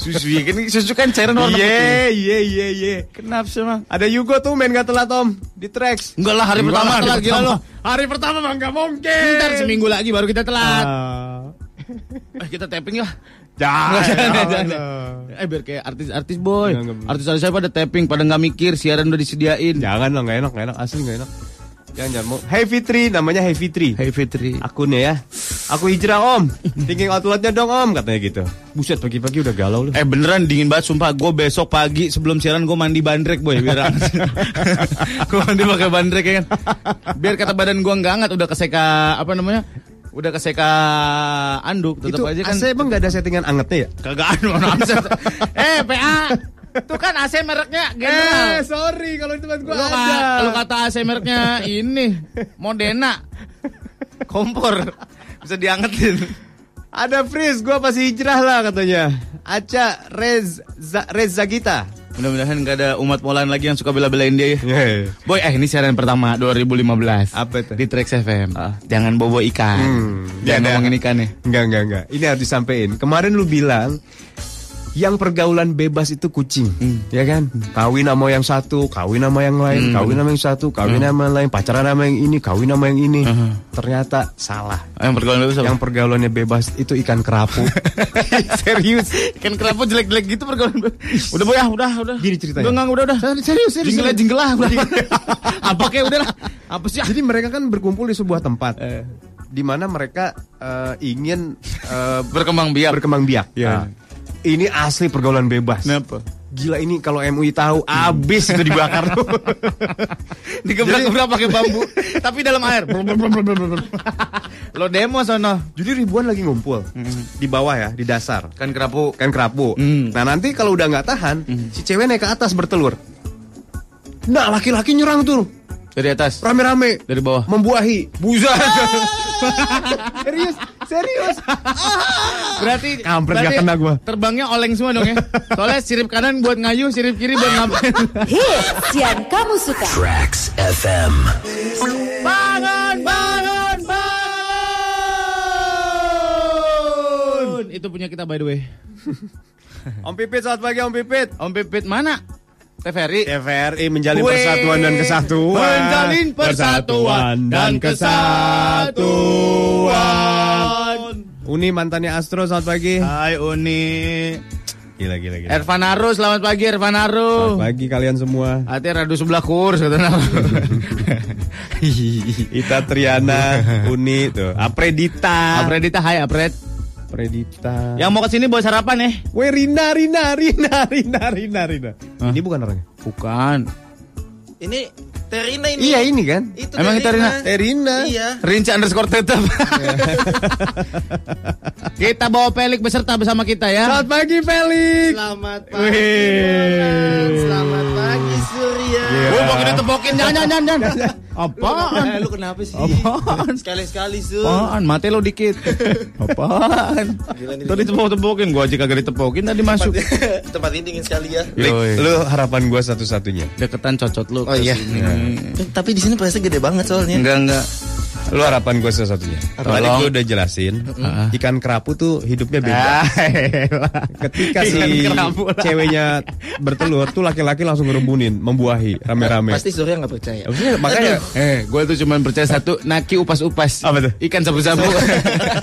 susu. Ya kan susu kan cairan warna Iya putih. iya iya iya. Kenapa sih? Ada Yugo tuh main gak telat om di tracks. Enggak lah hari Enggak pertama lah, telat gila lo. Hari pertama mah nggak mungkin. Ntar seminggu lagi baru kita telat. Ah. Eh, kita tapping ya. Jangan, Jangan, jangan. Eh biar kayak artis-artis boy. Artis-artis saya pada tapping, pada nggak mikir, siaran udah disediain. Jangan lah nggak enak nggak enak asli nggak enak. Jangan jangan mau. Hey Fitri namanya Hey Fitri. Hey Fitri. Akunnya ya. Aku hijrah om. Thinking outletnya dong om katanya gitu. Buset pagi-pagi udah galau lu. Eh beneran dingin banget sumpah gue besok pagi sebelum siaran gue mandi bandrek boy biar gue mandi pakai bandrek ya kan. Biar kata badan gue nggak hangat udah keseka apa namanya? Udah keseka anduk tetap itu aja kan. AC emang nggak ada settingan angetnya ya? Kagak ada AC. Eh PA. Tuh kan AC mereknya General. sorry kalau itu tempat lu, ka- lu kata AC mereknya ini Modena. Kompor. Bisa diangetin. Ada Fris, gua pasti hijrah lah katanya. Aca Rez Za, Rez Zagita. Mudah-mudahan gak ada umat molan lagi yang suka bela-belain dia ya. Yeah. Boy, eh ini siaran pertama 2015. Apa itu? Di Trax FM. Jangan bobo ikan. Hmm, Jangan ngomongin ikan ya. Enggak, enggak, enggak. Ini harus disampaikan. Kemarin lu bilang yang pergaulan bebas itu kucing, ya kan? Kawin sama yang satu, kawin sama yang lain, kawin sama yang satu, kawin sama yang lain, pacaran sama yang ini, kawin sama yang ini. Ternyata salah. Yang pergaulan bebas? Yang pergaulannya bebas itu ikan kerapu. Serius. Ikan kerapu jelek-jelek gitu pergaulan bebas. Udah boy ya, udah, udah. Gini ceritanya. Udah, udah, udah. Serius, serius. Jingle jingle lah, udah. Apa kayak udah lah. Apa sih? Jadi mereka kan berkumpul di sebuah tempat. Eh. di mana mereka eh, ingin eh, Berkembang biak. berkembang biak. Ya. Nah, ini asli pergaulan bebas. Kenapa? Gila ini kalau MUI tahu abis itu dibakar. Digebrak-gebrak pakai bambu, tapi dalam air. Lo demo sono. Jadi ribuan lagi ngumpul di bawah ya, di dasar. Kan kerapu. Kan kerapu. Hmm. Nah nanti kalau udah nggak tahan, si cewek naik ke atas bertelur. Nah laki-laki nyerang tuh Dari atas. rame-rame Dari bawah. membuahi. Buza. serius, serius. Berarti Kampret, berarti gak kena gua. Terbangnya oleng semua dong ya. Soalnya sirip kanan buat ngayu, sirip kiri buat ngapain. Hits yang kamu suka. Tracks FM. bangun, bangun, bangun. Itu punya kita by the way. Om Pipit, selamat pagi Om Pipit. Om Pipit mana? TVRI. TVRI menjalin Weh. persatuan dan kesatuan. Menjalin persatuan dan kesatuan. Uni mantannya Astro, selamat pagi. Hai Uni. Gila, gila, gila. Ervanaro, selamat pagi Ervanaro. Selamat pagi kalian semua. Hati radu sebelah kurs katanya. Ita Triana, Uni tuh. Apredita. Apredita, hai Apred. Apredita. Yang mau ke sini bawa sarapan ya? Weh Rina, Rina, Rina, Rina, Rina, Rina. Hah? Ini bukan orangnya. Bukan. Ini Terina ini. Iya ini kan. Itu Emang kita Rina? Eh Rina. Iya. Rinca underscore tetap. kita bawa Pelik beserta bersama kita ya. Selamat pagi Felix. Selamat pagi. Wih. Ronan. Selamat pagi Surya. Iya. Woi, mau kita tepokin jangan jangan jangan. Apaan? Eh, lu kenapa sih? Apaan? Sekali-sekali Sur. Apaan? Mati lo dikit. Apaan? Tadi tepok-tepokin gua aja kagak ditepokin tadi masuk. Tempat ini dingin sekali ya. Lik, lu harapan gua satu-satunya. Deketan cocot lu. Oh, iya. Tapi di sini presnya gede banget soalnya. Enggak enggak. Lu harapan gua satu-satunya. Tadi gua udah jelasin, Ah. ikan kerapu tuh hidupnya beda. Ah, Ketika si ceweknya bertelur tuh laki-laki langsung ngerebunin, membuahi rame-rame. Pasti Surya nggak percaya. Maksudnya, makanya Eh, gue tuh cuma percaya satu, naki upas-upas. Apa tuh? Ikan sabu-sabu.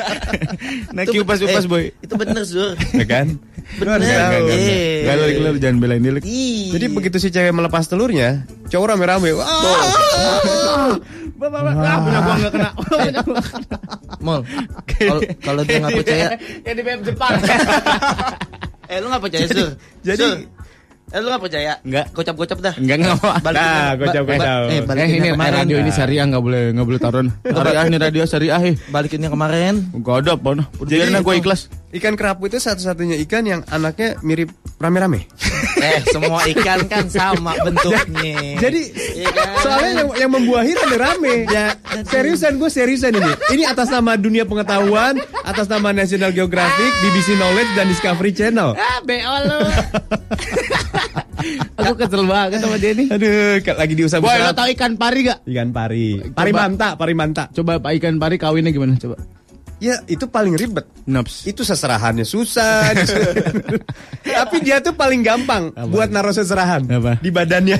naki Itu- upas-upas, eh, boy. Itu bener Sur. ya kan? Bener. Gak lu, lu jangan belain dia. Jadi begitu si cewek melepas telurnya, cowok rame-rame. Wah, Ah, enggak kena. Punya gua nggak kena. Mol. Kalau kalau dia nggak percaya, Yang di BM Jepang. eh lu nggak percaya Sur. jadi- Sur. Eh lu nggak percaya? Nggak. Gocap-gocap dah. Enggak enggak mau. Balikin Nah, yang- gocap, ba- ba- gocap. Eh, Eh ini kemarin. radio ini syariah enggak boleh enggak boleh taruhan. Syariah ini radio syariah eh. Balikin yang kemarin. Enggak ada apa. Jadi Biarin gue ikhlas. Ikan kerapu itu satu-satunya ikan yang anaknya mirip rame-rame. Eh, semua ikan kan sama bentuknya. Jadi Iya kan? soalnya yang, yang membuahi rame-rame. Ya seriusan gue seriusan ini. Ini atas nama dunia pengetahuan, atas nama National Geographic, BBC Knowledge dan Discovery Channel. Ah, BO lu. Aku kesel banget sama dia nih. Aduh, lagi diusap Boy, lo tau ikan pari gak? Ikan pari. Pari manta, pari manta. Coba pak ikan pari kawinnya gimana? Coba. Ya, itu paling ribet. Naps. Itu seserahannya susah. Tapi dia tuh paling gampang buat naruh seserahan Apa? di badannya.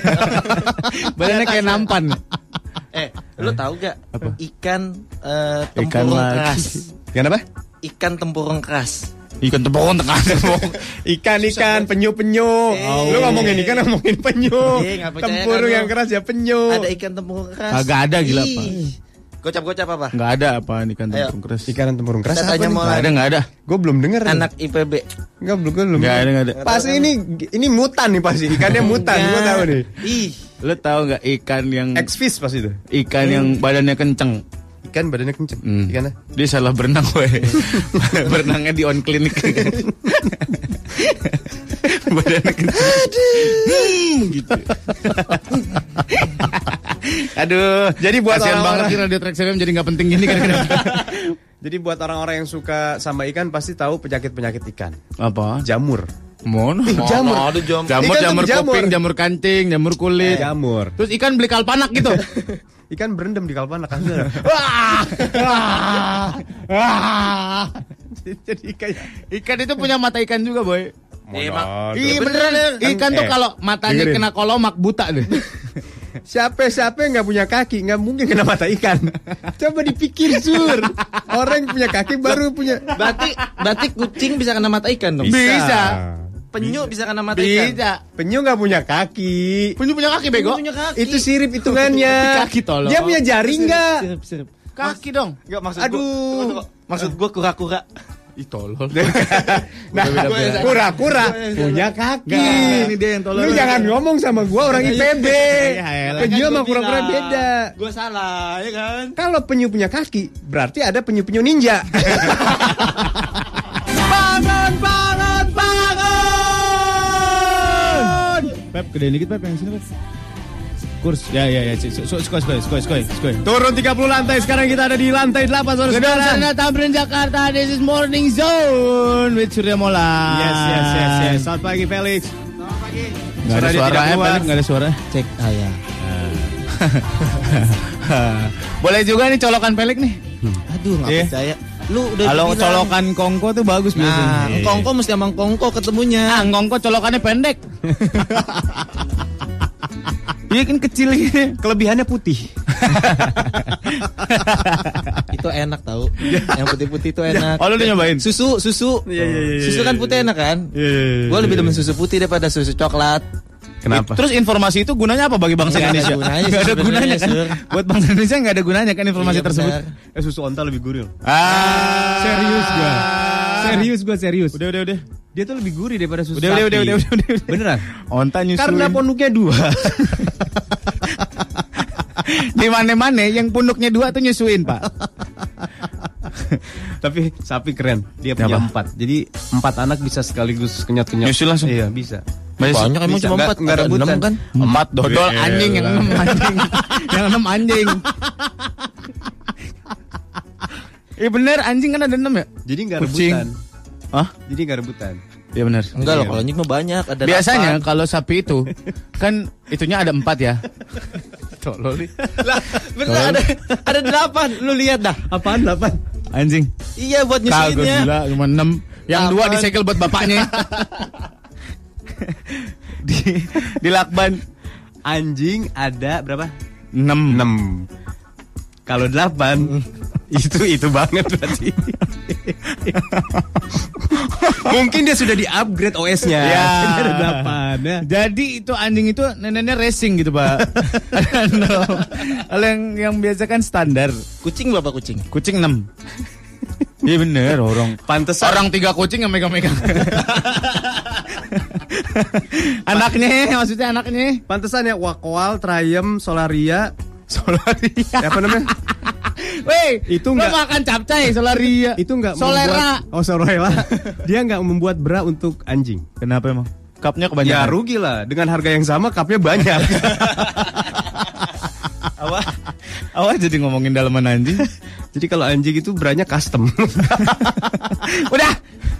Badannya kayak nampan. Eh, lu tahu gak? Apa? Ikan eh, Ikan tempurung lagi. keras. Kenapa? Ikan tempurung keras. Ikan tepung tengah. Ikan ikan penyu penyu. Eh. Lu ngomongin ikan ngomongin penyu. Eh, nggak percaya Tempurung kan yang keras ya penyu. Ada ikan tempurung keras. Kagak ada, gila, Ih. Pak. Gocap-gocap apa? Enggak ada apa ikan tepung keras. Ikan tempurung keras Kita apa tanya nih? mau- Enggak ada, enggak ada. Gue belum denger. nih. Anak IPB. Enggak belum gua belum. Nggak ada, nggak ada. Pasti ini ini mutan nih pasti. Ikannya mutan, gua tahu nih. Ih, Lo tahu nggak ikan yang X-fish pasti itu. ikan yang badannya kenceng? Ikan badannya kenceng. Hmm. Ikannya. Dia salah berenang, weh. Berenangnya di on clinic. badannya kenceng. Hmm, gitu. Aduh, Jadi buat orang-orang- banget nih Radio Trax FM jadi nggak penting gini kan. Jadi buat orang-orang yang suka sama ikan pasti tahu penyakit-penyakit ikan. Apa? Jamur. Mono. jamur. Mana ada jam. Jamur, Ikan tuh jamur jamur. kuping, jamur kancing, jamur kulit. Jamur. Terus ikan beli kalpanak gitu. Ikan berendam di kalpana kan. Wah! Wah! Wah! Jadi ikan. Ikan itu punya mata ikan juga, boy. Emang. Iya beneran. Kan, Ikan tuh eh, kalau matanya dengerin. kena kolomak buta deh. Siapa siapa yang nggak punya kaki nggak mungkin kena mata ikan. Coba dipikir sur. Orang yang punya kaki baru punya. Berarti berarti kucing bisa kena mata ikan dong. Bisa. Penyu bisa kena mata ikan. Bisa. Penyu nggak punya kaki. Punya punya kaki bego. Punya kaki. Itu sirip hitungannya. Kaki tolong. Dia punya jari nggak? Sirip, sirip. Kaki dong. Enggak maksud Aduh. gua. tunggu, tunggu. Maksud gua kura-kura. Ih tolol. Nah, kura-kura punya kaki. Nggak, ini dia yang tolol. Lu jangan ngomong sama gua orang IPB. Ya, elah, Penyu Kan sama kura-kura beda. Gua salah, ya kan? Kalau penyu punya kaki, berarti ada penyu-penyu ninja. bangun, bangun, bangun! Pep, gedein dikit Pep yang sini Pep. Kurs. Ya ya ya. Skoi skoi skoi skoi skoi. Turun 30 lantai, sekarang kita ada di lantai 8 saudara Gedung sekalian. Sana Tamrin Jakarta, this is Morning Zone with Surya Mola. Yes, yes, yes, yes. Selamat pagi Felix. Gak ada Suara keluar. Felix, nggak ada suara. Cek ayah. Boleh juga nih colokan Pelik nih. Aduh, enggak Iya. percaya. Lu udah Kalau colokan Kongko tuh bagus Nah, biasanya. kongko mesti emang kongko ketemunya. Ah, Kongko colokannya pendek. Iya kan kecil gitu. Kelebihannya putih. itu enak tau. Yang putih-putih itu enak. Oh lu udah nyobain? Susu, susu. Iya, iya, iya, Susu kan putih enak kan? Iya, Gua lebih demen susu putih daripada susu coklat. Kenapa? Terus informasi itu gunanya apa bagi bangsa ada Indonesia? gunanya Nggak ada gunanya kan? Sur. Buat bangsa Indonesia nggak ada gunanya kan informasi Iya, tersebut. benar. Eh susu onta lebih gurih. Ah, Serius gua. Serius gua serius. Udah udah udah. Dia tuh lebih gurih daripada susu Udah, udah, sapi. udah, udah, udah, udah. Beneran? Onta nyusuin. Karena pondoknya dua. di mana-mana yang punduknya dua tuh nyusuin, Pak. Tapi sapi keren. Dia punya Apa? empat. Jadi empat anak bisa sekaligus kenyot-kenyot. Nyusul langsung? Iya bisa. Banyak emang Bisa, cuma empat. nggak Ada rebutan. enam kan? Empat dodol Iya. anjing yang enam anjing. yang enam anjing. Iya bener anjing kan ada enam ya? Jadi nggak Kucing. rebutan. Hah? Jadi nggak rebutan. Iya benar. Enggak loh, kalau anjing mah banyak. Ada Biasanya kalau sapi itu kan itunya ada empat ya. Tolol nih. lah, ada ada delapan. Lu lihat dah. Apaan delapan? Anjing. Iya buat Kagak nyusuinnya. gila cuma enam. Yang dua disegel buat bapaknya. di di lakban Anjing ada berapa? enam. Enam. Kalau delapan itu itu banget berarti. Mungkin dia sudah di upgrade OS-nya. Ya. Ada. Ya. Jadi itu anjing itu neneknya racing gitu pak. Enam. Kalau yang yang biasa kan standar. Kucing berapa kucing? Kucing enam. Iya bener orang. Pantesan Orang tiga kucing yang megang-megang. anaknya maksudnya anaknya. Pantesan ya Wakwal, Triumph, Solaria, Solaria. apa namanya? Weh, Itu lo nggak- makan capcay Solaria. Itu enggak Solera. membuat Oh, Solera. Dia enggak membuat bra untuk anjing. Kenapa emang? Cupnya Ya kebanyakan. rugi lah, dengan harga yang sama cupnya banyak. Awal, awal jadi ngomongin dalaman anjing. Jadi kalau anjing itu branya custom. Udah.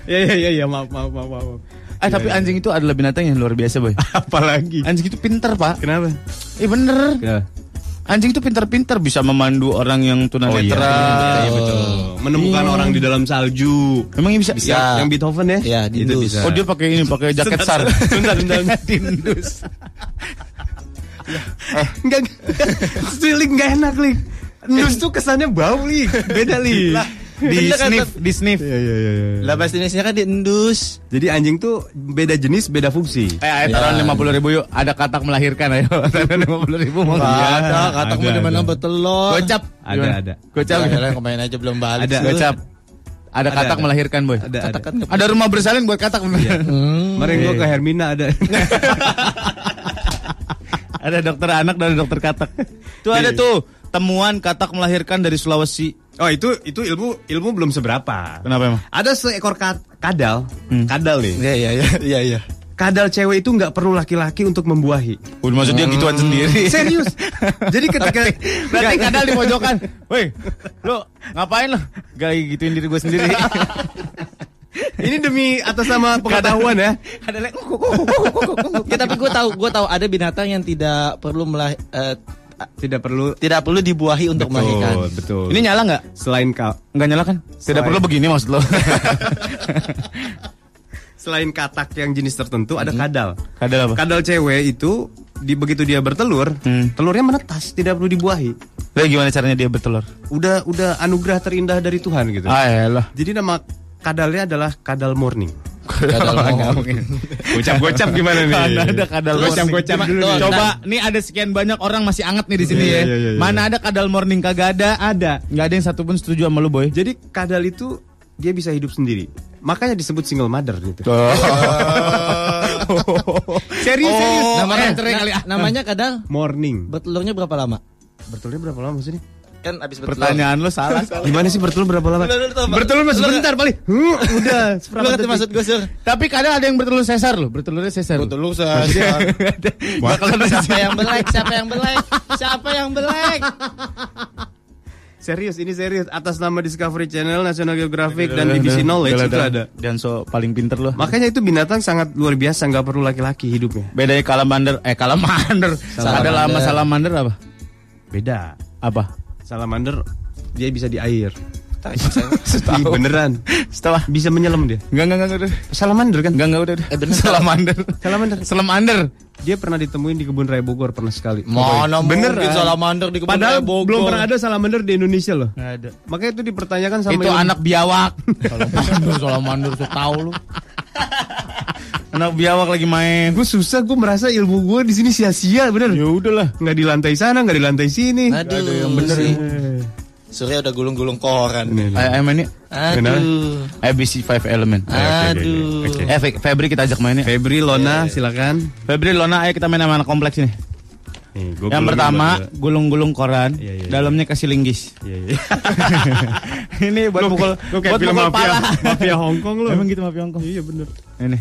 ya ya ya ya maaf maaf maaf maaf. Eh tapi anjing itu adalah binatang yang luar biasa boy. Apalagi. Anjing itu pinter pak. Kenapa? Eh bener. Kenapa? Anjing itu pinter-pinter bisa memandu orang yang tunanetra. Iya, betul. Menemukan Iya. orang di dalam salju. Emang bisa? Bisa. Yang Beethoven ya? Ya, Itu bisa. Oh dia pakai ini, pakai jaket sar. Bentar, bentar. Dindus. Enggak. Stilik enggak enak, Lik. Nus tuh kesannya bau, Lik. Beda, Lik. Di kan, sniff, di sniff. Iya, iya, iya. iya. Lah bahasa Indonesia kan diendus. Jadi anjing tuh beda jenis, beda fungsi. Eh, ayo taruhan lima puluh ribu yuk. Ada katak melahirkan ayo. Taruhan lima puluh ribu mau. Iya, ada, kata ada, mau di mana ada. betelor. Gocap. Ada, ada. Gocap. Ya, ya, kemarin aja belum balik. Ada. Gocap. Ada katak ada. melahirkan boy. Ada, Katak ada. kan Ada rumah bersalin buat katak bener. Kemarin gua ke Hermina ada. ada dokter anak dan dokter katak. Tuh ada tuh temuan katak melahirkan dari Sulawesi. Oh, itu itu ilmu ilmu belum seberapa. Kenapa emang? Ada seekor ka- kadal, kadal nih. Iya, iya, iya, iya, iya. Kadal cewek itu nggak perlu laki-laki untuk membuahi. Udah maksud dia gituan sendiri. Serius. Jadi ketika Berarti kadal di pojokan. Woi, lo ngapain lo? Gak gituin diri gue sendiri. ini demi atas nama pengetahuan ya. Ada lek. Ya, tapi gue tahu, gue tahu ada binatang yang tidak perlu melah, eh, Tidak perlu tidak perlu dibuahi untuk melahirkan. Betul, betul. Ini nyala nggak? selain ka- Nggak nyala kan? Tidak Selain- perlu begini maksud lo. selain katak yang jenis tertentu ada kadal. Kadal apa? Kadal cewek itu di begitu dia bertelur, Hmm. telurnya menetas, tidak perlu dibuahi. Lah gimana caranya dia bertelur? Udah udah anugerah terindah dari Tuhan gitu. Ah elah. Jadi nama kadalnya adalah kadal morning. Kadal. Gocap-gocap gimana nih? Mana ada kadal Gocap-gocap morning. dulu. Nih. Coba, nih ada sekian banyak orang masih anget nih di sini Iya, ya. iya, iya, iya. Mana ada kadal morning kagak ada? Ada. Nggak ada yang satupun setuju sama lu boy. Jadi kadal itu dia bisa hidup sendiri. Makanya disebut single mother gitu. serius, serius. Oh, Namanya, eh, cerai kali ah. namanya kadal Morning. bertelurnya berapa lama? Bertelurnya berapa lama maksudnya? Kan abis bertelur. Pertanyaan lu salah. Gimana sih bertelur berapa lama? Bertelur mas Lu- sebentar paling. Udah. Lu ngerti maksud gue sur? Tapi kadang ada yang bertelur sesar loh, bertelurnya sesar. Bertelur saya. Siapa yang belek? Siapa yang belek? Siapa yang belek? Serius, ini serius. Atas nama Discovery Channel, National Geographic, dan BBC Knowledge itu ada. Dan so paling pinter loh. Makanya itu binatang sangat luar biasa, nggak perlu laki-laki hidupnya. Bedanya kalamander, eh kalamander. Ada lama salamander apa? Beda. Apa? Salamander dia bisa di air. Setahu. Ih, beneran. Setelah. Bisa menyelam dia. Enggak, enggak, enggak, udah. Salamander kan? Enggak, enggak, udah, udah. Eh, bener. Salamander. Salamander. Salamander. Dia pernah ditemuin di kebun raya Bogor pernah sekali. Mana Bener mungkin salamander di kebun Padahal raya Bogor. belum pernah ada salamander di Indonesia loh. Enggak ada. Makanya itu dipertanyakan sama Itu ilmu- anak biawak. salamander, salamander, so tahu lu. anak biawak lagi main. Gue susah, gue merasa ilmu gue di sini sia-sia, bener. Ya udahlah. Nggak di lantai sana, nggak di lantai sini. Aduh, yang bener Surya udah gulung-gulung koran. Nih, nih. Ayo, main yuk. Aduh. ABC 5 Element. Aduh. Eh, Fe- Febri kita ajak mainnya. Febri, Lona, silakan. Febri, Lona, ayo kita main sama anak kompleks ini. Nih, gua Yang pertama, gulung-gulung koran, Iya, iya, iya. dalamnya kasih linggis. Iya, iya. ini buat pukul, Lu kayak buat film pukul mafia, pala. mafia Hongkong lu. Emang gitu mafia Hongkong? Iya bener. Ini.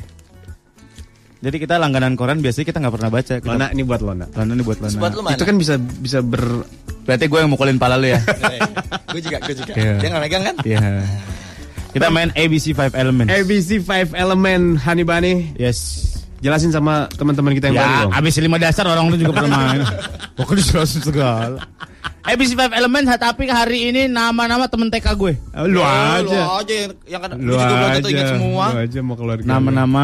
Jadi kita langganan koran biasanya kita nggak pernah baca. Kita, Lona, ini buat Lona. Lona ini buat Lona. Buat lu mana? Itu kan bisa bisa ber Berarti gue yang mukulin pala lu ya. gue juga, gue juga. Iya. Dia nggak megang kan? Iya. Kita main ABC 5 Elements. ABC 5 Element Honey Bunny. Yes. Jelasin sama teman-teman kita yang baru Ya, dong. ABC 5 dasar orang lu juga pernah main. Pokoknya dijelasin segala. ABC 5 Elements, tapi hari ini nama-nama temen TK gue. Lu Lu aja. aja yang, yang kan, Lu lu juga belum aja. tentu ingat semua. Lu aja mau keluar. Nama-nama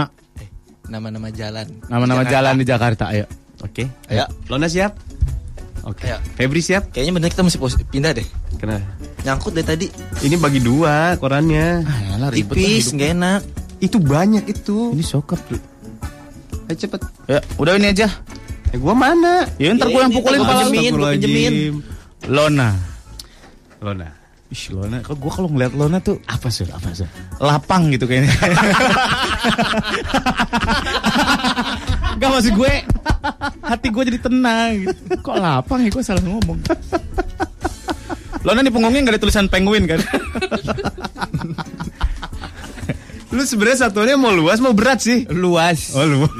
Nama-nama jalan. nama-nama jalan di Jakarta, ayo. Oke. Ayo. Lona siap? Oke. Ayo. Febri siap? Kayaknya bener kita mesti pindah deh. Kenapa? Nyangkut dari tadi. Ini bagi dua korannya. Ribet Tipis, nggak enak. Itu banyak itu. Ini sokap. Ayo cepet. Ya, udah ini aja. Eh gua mana? Ya ntar Ya, gue yang pukulin gua kepala gua pinjemin. Lona. Lona. Ih, Lona. Kok gue kalau ngeliat Lona tuh Apa sih? Apa sih? lapang gitu kayaknya. Gak maksud gue Hati gue jadi tenang gitu. Kok lapang ya gue salah ngomong Lona di punggungnya gak ada tulisan penguin kan Lu sebenarnya satuannya mau luas mau berat sih? Luas Oh lu.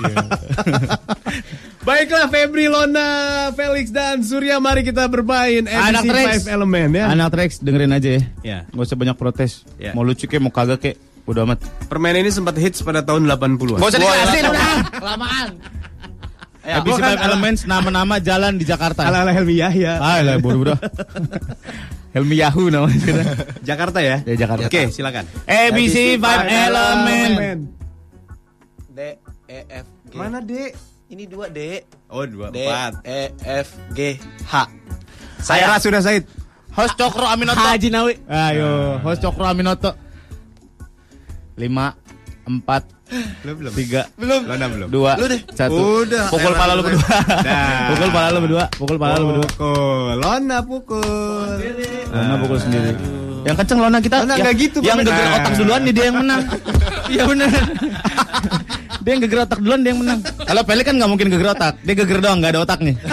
Baiklah Febri, Lona, Felix dan Surya mari kita bermain Anak ABC Rex 5 elemen ya. Anak Rex dengerin aja ya Ya. Gak usah banyak protes Ya. Mau lucu kek mau kagak kek Bodo amat. Permainan ini sempat hits pada tahun 80-an. Gak usah dijelasin lama. udah. Kelamaan. Ya, ABC gua kan 5 Elements nama-nama jalan di Jakarta. Ala-ala Helmi Yahya. Ah, lah bodoh bodoh. Helmi Yahoo namanya. Jakarta ya? Ya, Jakarta. Oke, silakan. ABC 5 Element. D E F G. Mana, Dek? Ini dua D. Oh, dua, D empat. E F G H. Saya sudah Said. Host Cokro Aminoto. Haji Nawi. Ayo, host Cokro Aminoto. 5 4 Belum, belum. 3 Belum. Lona belum. 2 Lu deh. 1. Udah. Pukul Era pala lu berdua. Dah. Pukul pala lu berdua. Pukul pala lu berdua. Pukul. Lona pukul. Lona pukul sendiri. Yang kenceng Lona kita. Lona yang, nggak gitu, Yang geger Nah. otak duluan nih dia yang menang. Iya bener. dia yang geger otak duluan dia yang menang. Kalau Pele kan nggak mungkin geger otak. Dia geger doang nggak ada otaknya.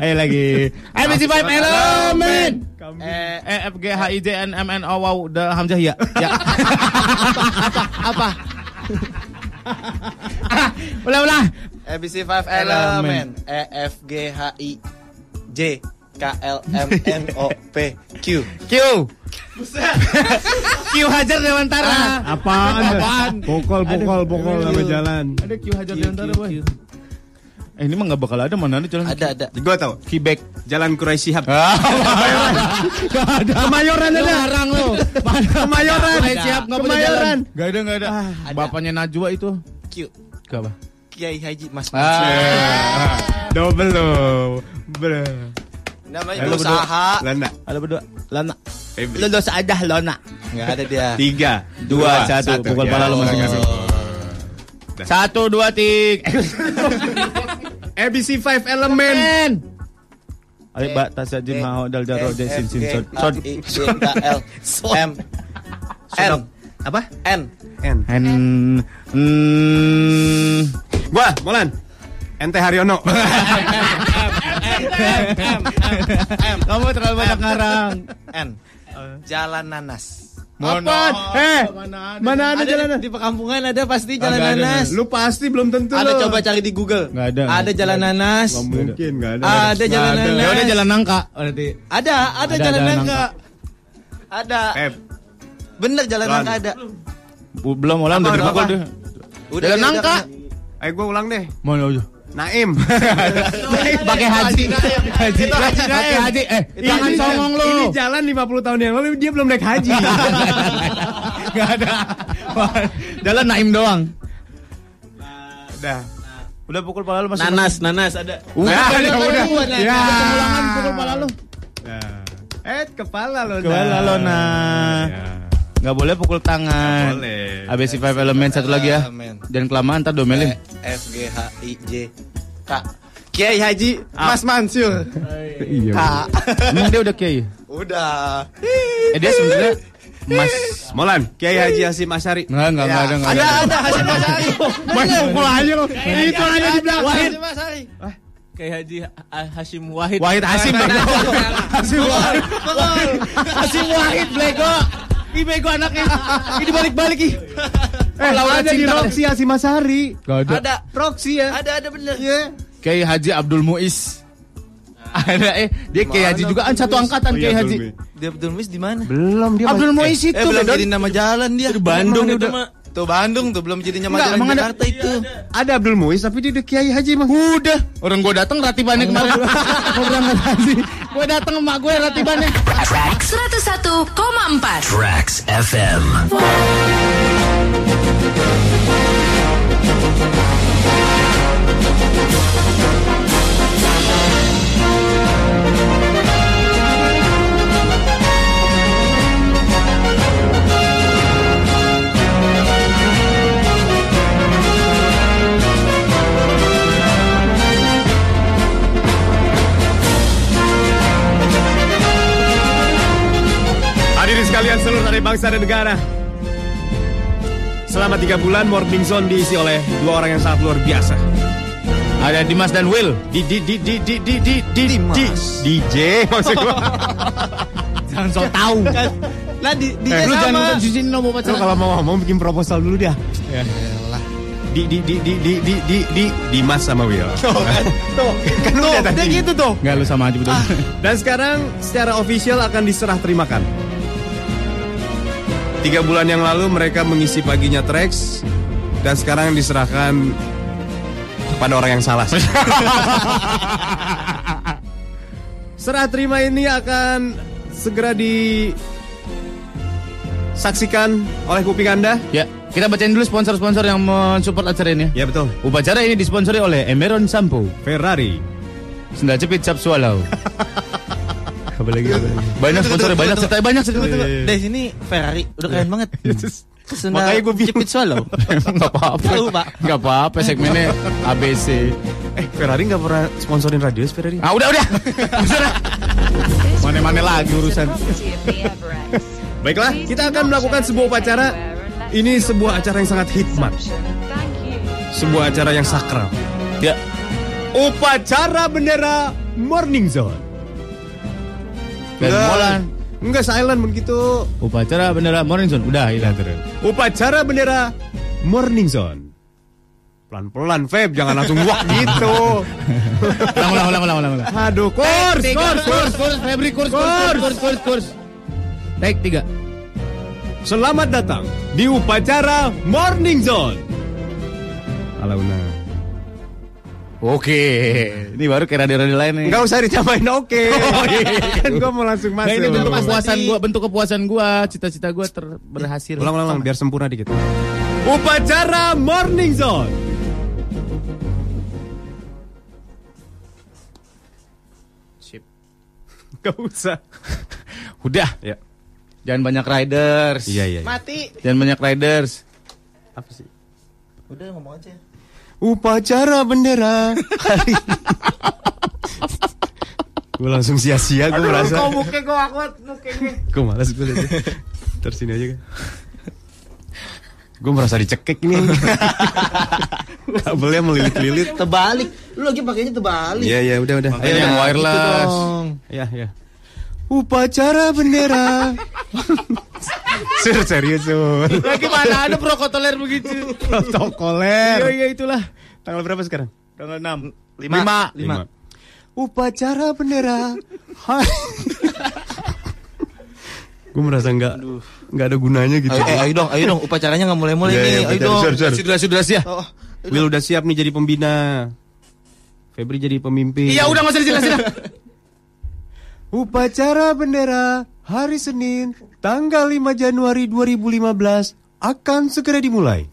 Ayo lagi. ABC 5 Element. E, F, G, H, I, J, N, M, N, O, Wow, D, Hamzah, ya. Ya. apa? Apa? ulah, ulah. ABC 5 Element. E F G H I J K L M N O P Q. Q. Q Hajar Dewantara. Apaan? Apaan? Pukul, pukul, pukul nama jalan. Ada Q Hajar Dewantara, boy. Eh, ini mah nggak bakal ada mana ada jalan. Ada ada. Gue tau. Kibek. Jalan Kurai Shihab. Gak ada. Kemayoran ada. Larang lu. Mana? Kemayoran. Ada. Siap nggak punya Kemayoran. jalan. Gak ada nggak ada. Ada. Bapaknya Najwa itu. Q. Gak apa? Kiai Haji Mas. Ah. Double lo. Bro. Namanya Halo, usaha. Lona. Halo berdua. Lona. Febri. Lulus aja Lona. Enggak ada dia. Tiga. Dua, satu. Pukul Ya, pala lu kasih. Satu, dua, tiga. ABC 5 Element. Men. Ayo Mbak Tasajin Maho Dal Jaro Jasin Sin Sod. Sod. I J K L M N Apa? N N. Hmm. Gua, Molan. Ente Haryono. Kamu terlalu banyak ngarang. N Jalan Nanas. Apaan? Eh, mana ada jalanan? di perkampungan ada pasti Jalan ada, Nanas. Lu pasti belum tentu Ada lo. coba cari di Google. Nggak ada. Ada Jalan Nanas. Nggak mungkin, nggak ada. Ada Jalan ada. Nanas. Ya udah jalan nangka. Berarti. Ada, ada Ada Jalan Jalan Nangka. Ada. Eh, Bener Jalan Lan. Nangka ada. Belum orang udah dipukul deh. Udah Jalan Nangka. ayo gua ulang deh. Mana aja? Naim. Pakai haji. Haji. Haji Pakai haji. Eh, jangan songong lu. Ini jalan 50 tahun yang lalu dia belum naik haji. Gak ada. Jalan Naim doang. Dah. Udah pukul pala lu masih. Nanas, Nanas ada. Udah, udah, ya udah. udah. Ya. Pukul pala lu. Nah. Eh, kepala lo. Kepala lo, nah. Ya. Gak boleh pukul tangan. Nggak boleh. ABC 5 elemen satu lagi ya. Jangan kelamaan ntar domelin. E, F G H I J K Kiai Haji Mas Mansur. Iya. K. Emang dia udah kiai? Udah. Eh dia sebenarnya Mas Molan, Kiai Haji Hasim Asyari. Enggak, enggak, enggak ada, enggak Ada ada. ada Hasim Masari. Mas pukul aja lo. Itu aja di belakang. Hasim Masari. Kayak Haji Hashim Wahid. Wahid Hasim. Hasim Wahid. Hasim Wahid bego. Ih bego anaknya. Ini balik-balik ih. Eh, Laura ada di Cinta. Roxy Hasim Asyari. Gak ada. Ada. Roxy ya. Ada ada bener. Kiai Haji Abdul Muiz. Ada eh dia Kiai Haji juga kan satu angkatan Kiai Haji. Dia Abdul Muiz di mana? Belum dia Abdul Muiz itu Eh belum jadi nama jalan dia. Di Bandung itu udah. mah. Tuh Bandung tuh belum jadi nama Enggak, emang ada- Jakarta itu. ada Abdul Muiz tapi dia udah Kiai Haji mah. Udah, orang gua datang ratibannya kemarin. Gua berangkat haji. Gua datang emak gue ratibannya. 101,4 Tracks FM. Hadirin sekalian seluruh dari bangsa dan negara. Selama tiga bulan Morning Zone diisi oleh dua orang yang sangat luar biasa. Ada Dimas dan Will. Di di di di di di di di Dimas. DJ maksud gua. jangan so tahu. Lah di di eh, lu sama. jangan susin nomor pacaran. Kalau mau ngomong bikin proposal dulu dia. Ya. Di di di di di di di di Dimas sama Will. Tuh, kan. tuh, kan tuh, udah tadi. gitu tuh. Enggak lu sama aja betul. Ah. Dan sekarang secara official akan diserah terimakan. Tiga bulan yang lalu mereka mengisi paginya Trax dan sekarang diserahkan pada orang yang salah. Serah terima ini akan segera disaksikan oleh kuping Anda. Ya, kita bacain dulu sponsor-sponsor yang mensupport acara ini. Ya betul. Upacara ini disponsori oleh Emeron Sampo, Ferrari. Sendal jepit cap swallow. apa lagi? Apa lagi? Banyak sponsornya, banyak cerita banyak cerita. Deh sini Ferrari udah keren banget. Sendal Makanya gua bingung. jepit swallow. Enggak apa-apa. Pak. Enggak apa-apa segmennya ABC. Eh Ferrari nggak pernah sponsorin Radius Ferrari. Ah, udah udah. Udah. Mana-mana lagi urusan. Baiklah, kita akan melakukan sebuah upacara. Ini sebuah acara yang sangat hikmat. Sebuah acara yang sakral. Ya. Upacara bendera Morning Zone. Dan Enggak. Silent begitu. Upacara bendera Morning Zone. Udah, hilang terus. Upacara bendera Morning Zone. Pelan-pelan, Feb, jangan langsung wah gitu. Ulang, ulang, ulang, ulang, ulang. ulang. Aduh, kurs, kurs, kurs. kurs, Febri, kurs, kurs, kurs, kurs, kurs. Take tiga. Selamat datang di upacara Morning Zone. Alauna. Oke, ini baru kayak radio-radio lain nih. Enggak usah ditambahin oke. Oh, iya, iya. kan gua mau langsung Nah, masuk. ini bentuk kepuasan gua, bentuk kepuasan gua, cita-cita gua ter berhasil. Ulang, ulang, ulang, biar sempurna dikit. Upacara Morning Zone. Sip. Gak usah. Udah, Ya. jangan banyak riders. Iya, iya. Mati. Jangan banyak riders. Apa sih? Udah ngomong aja. Upacara bendera hari Gue langsung sia-sia gue merasa muka gue akuat mukanya. Gue malas gue liat Terus sini aja kan Gue merasa dicekek ini Kabelnya melilit-lilit Terbalik. Lu lagi pakainya terbalik. Iya iya udah udah Makanya yang wireless. Gitu dong. Upacara bendera Sur serius sur Lagi mana ada prokotoler begitu? Protokoler Iya, iya itulah. Tanggal berapa sekarang? Tanggal 6. Lima. Lima. Upacara bendera. Gue merasa nggak nggak ada gunanya gitu. Ayo, eh, ayo dong, ayo dong. Upacaranya nggak mulai-mulai Iya, nih. iya, ayo dong. Sudah sudah sudah ya. Oh, Will udah siap nih jadi pembina. Febri jadi pemimpin. Iya udah nggak usah dijelasin. Upacara bendera hari Senin tanggal 5 Januari 2015 akan segera dimulai.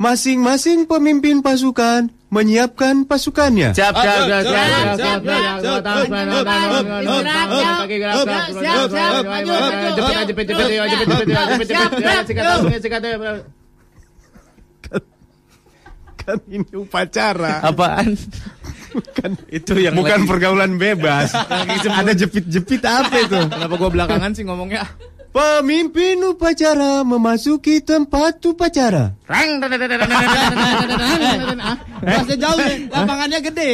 Masing-masing pemimpin pasukan menyiapkan pasukannya. Siap siap siap siap siap siap Kan ini upacara. apaan Bukan itu yang bukan lagi- pergaulan bebas. Ada jepit-jepit apa itu? kenapa gua belakangan sih ngomongnya Pemimpin upacara memasuki tempat upacara. Masih jauh nih. Lapangannya gede.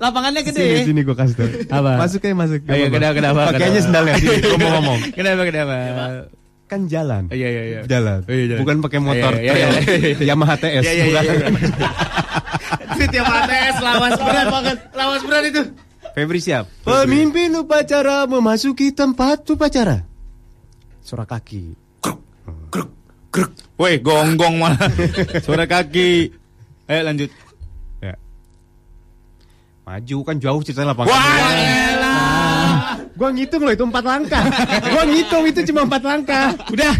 Lapangannya gede. Sini sini gue kasih tau. Apa? Masuk aja masuk. Ayo, kenapa, kenapa, Pakai aja kenapa? sendalnya. Sini, Gue mau ngomong. kenapa kenapa Kan jalan. iya iya iya Jalan. Oh, iya, jalan. Bukan pakai motor. Iya, iya, iya. Yamaha TS. Iya, iya, iya, bukan. iya. itu tiap ATS lawas berat banget lawas berat itu Febri siap. Pemimpin upacara memasuki tempat upacara. Suara kaki. Woi, gonggong malah. Suara kaki. Ayo lanjut. Ya. Maju kan jauh ceritanya lapangan. Wah, elah. Gua ngitung loh itu empat langkah. Gua ngitung itu cuma empat langkah. Udah.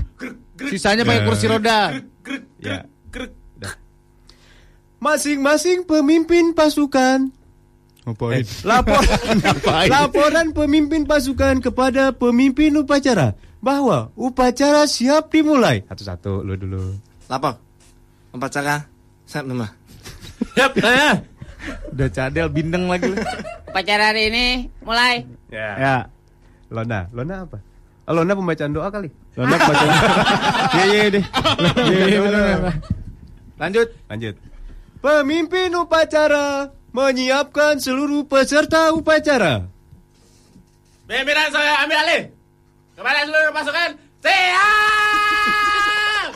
Sisanya pakai kursi roda. Ya. Masing-masing pemimpin pasukan Ngapain? laporan laporan pemimpin pasukan kepada pemimpin upacara bahwa upacara siap dimulai. Satu-satu lu dulu. Lapor. Upacara. Siap nama. Yap, ya. Udah cadel bindeng lagi. lu. Upacara hari ini mulai. Ya. Ya. Lona, Lona apa? Oh, Lona pembacaan doa kali. Lona baca. Iya iya deh. Iya, iya. Lanjut. Lanjut. Pemimpin upacara menyiapkan seluruh peserta upacara. Pimpinan saya ambil alih. Kepada seluruh pasukan, siap!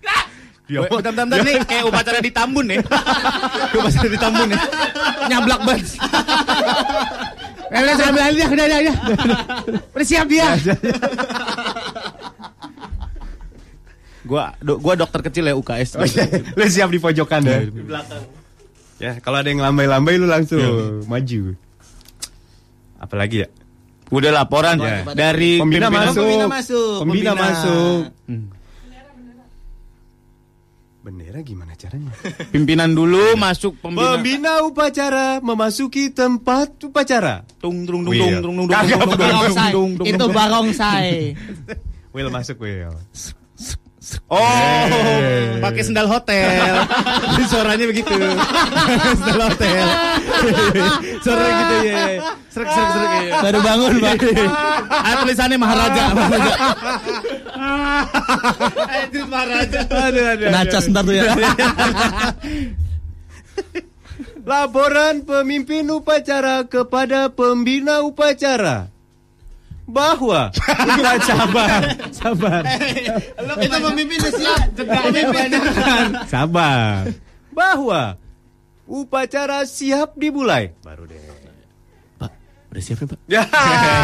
Gerak! Weh, Bentar, bentar, bentar. Nih kayak upacara di Tambun ya. upacara di Tambun ya. Nyablak banget. Eh, udah, saya ambil alih dah, udah, udah, udah. Udah siap dia. Gua do, gua dokter kecil ya UKS. Oh, iya. lu siap di pojokan ya. Di belakang. Ya, kalau ada yang lambai-lambai lu langsung maju. Apalagi ya? Udah laporan Ya. dari Pembina pimpinan- masuk. Pembina masuk, Pembina pembina. masuk. Bendera gimana caranya? Pimpinan dulu masuk pembina. Pembina upacara memasuki tempat upacara. Tung tung tung tung tung tung tung tung tung tung tung tung Itu tung. barongsai. Will masuk Will. Oh, Eh. pakai sendal hotel. Suaranya begitu. sendal hotel. Suara gitu ya. Serak serak serak ya. Baru bangun, Bang. Ah, tulisannya Maharaja. Maharaja. Itu Maharaja. Aduh, aduh, aduh. Nacas ntar tuh ya. Laporan pemimpin upacara kepada pembina upacara bahwa Enggak, sabar, sabar, Itu pemimpin udah siap. Pemimpin. sabar. Bahwa upacara siap dimulai. Baru deh. Udah siap nih, Pak? Ya.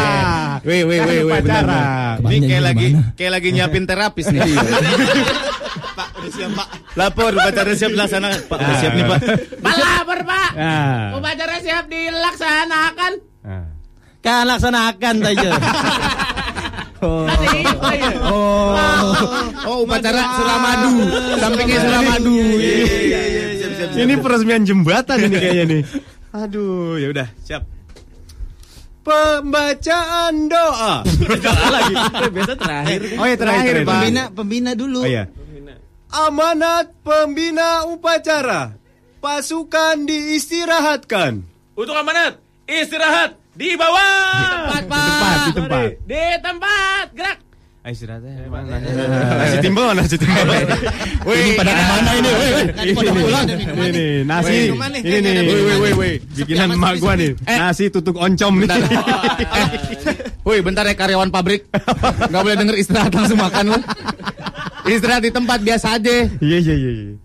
Weh, weh, weh, weh, benar, Upacara. Ini kayak lagi kayak lagi nyiapin terapis nih. Pak, udah siap, Pak. Lapor upacara siap dilaksanakan. Pak, udah siap nih, Pak. Pak lapor, Pak. Ah. Upacara siap dilaksanakan. Ah. Kan laksanakan saja. Ya. Oh, oh upacara Suramadu. Sampingnya Suramadu. Iya, Ini peresmian jembatan ini kayaknya nih. Aduh, ya udah, siap. Pembacaan doa. lagi. Biasa terakhir. Oh ya terakhir, Pak. Pembina, pembina dulu. Oh iya. Amanat pembina upacara. Pasukan diistirahatkan. Untuk amanat, istirahat di bawah. Tempat, Pak. Di tempat, di tempat. Di tempat. Gerak. Ayo istirahatnya mana? Nasi timbal, nasi timbal. Wih, pada ke mana ini? Woi, woi. Ini nasi. Woi. Ini nih, Woi, woi, woi, woi. Bikinan emak gua nih. Nasi tutuk oncom nih. Woi, bentar ya karyawan pabrik. Gak boleh denger istirahat langsung makan lu. Istirahat di tempat biasa aja. Iya, iya, iya.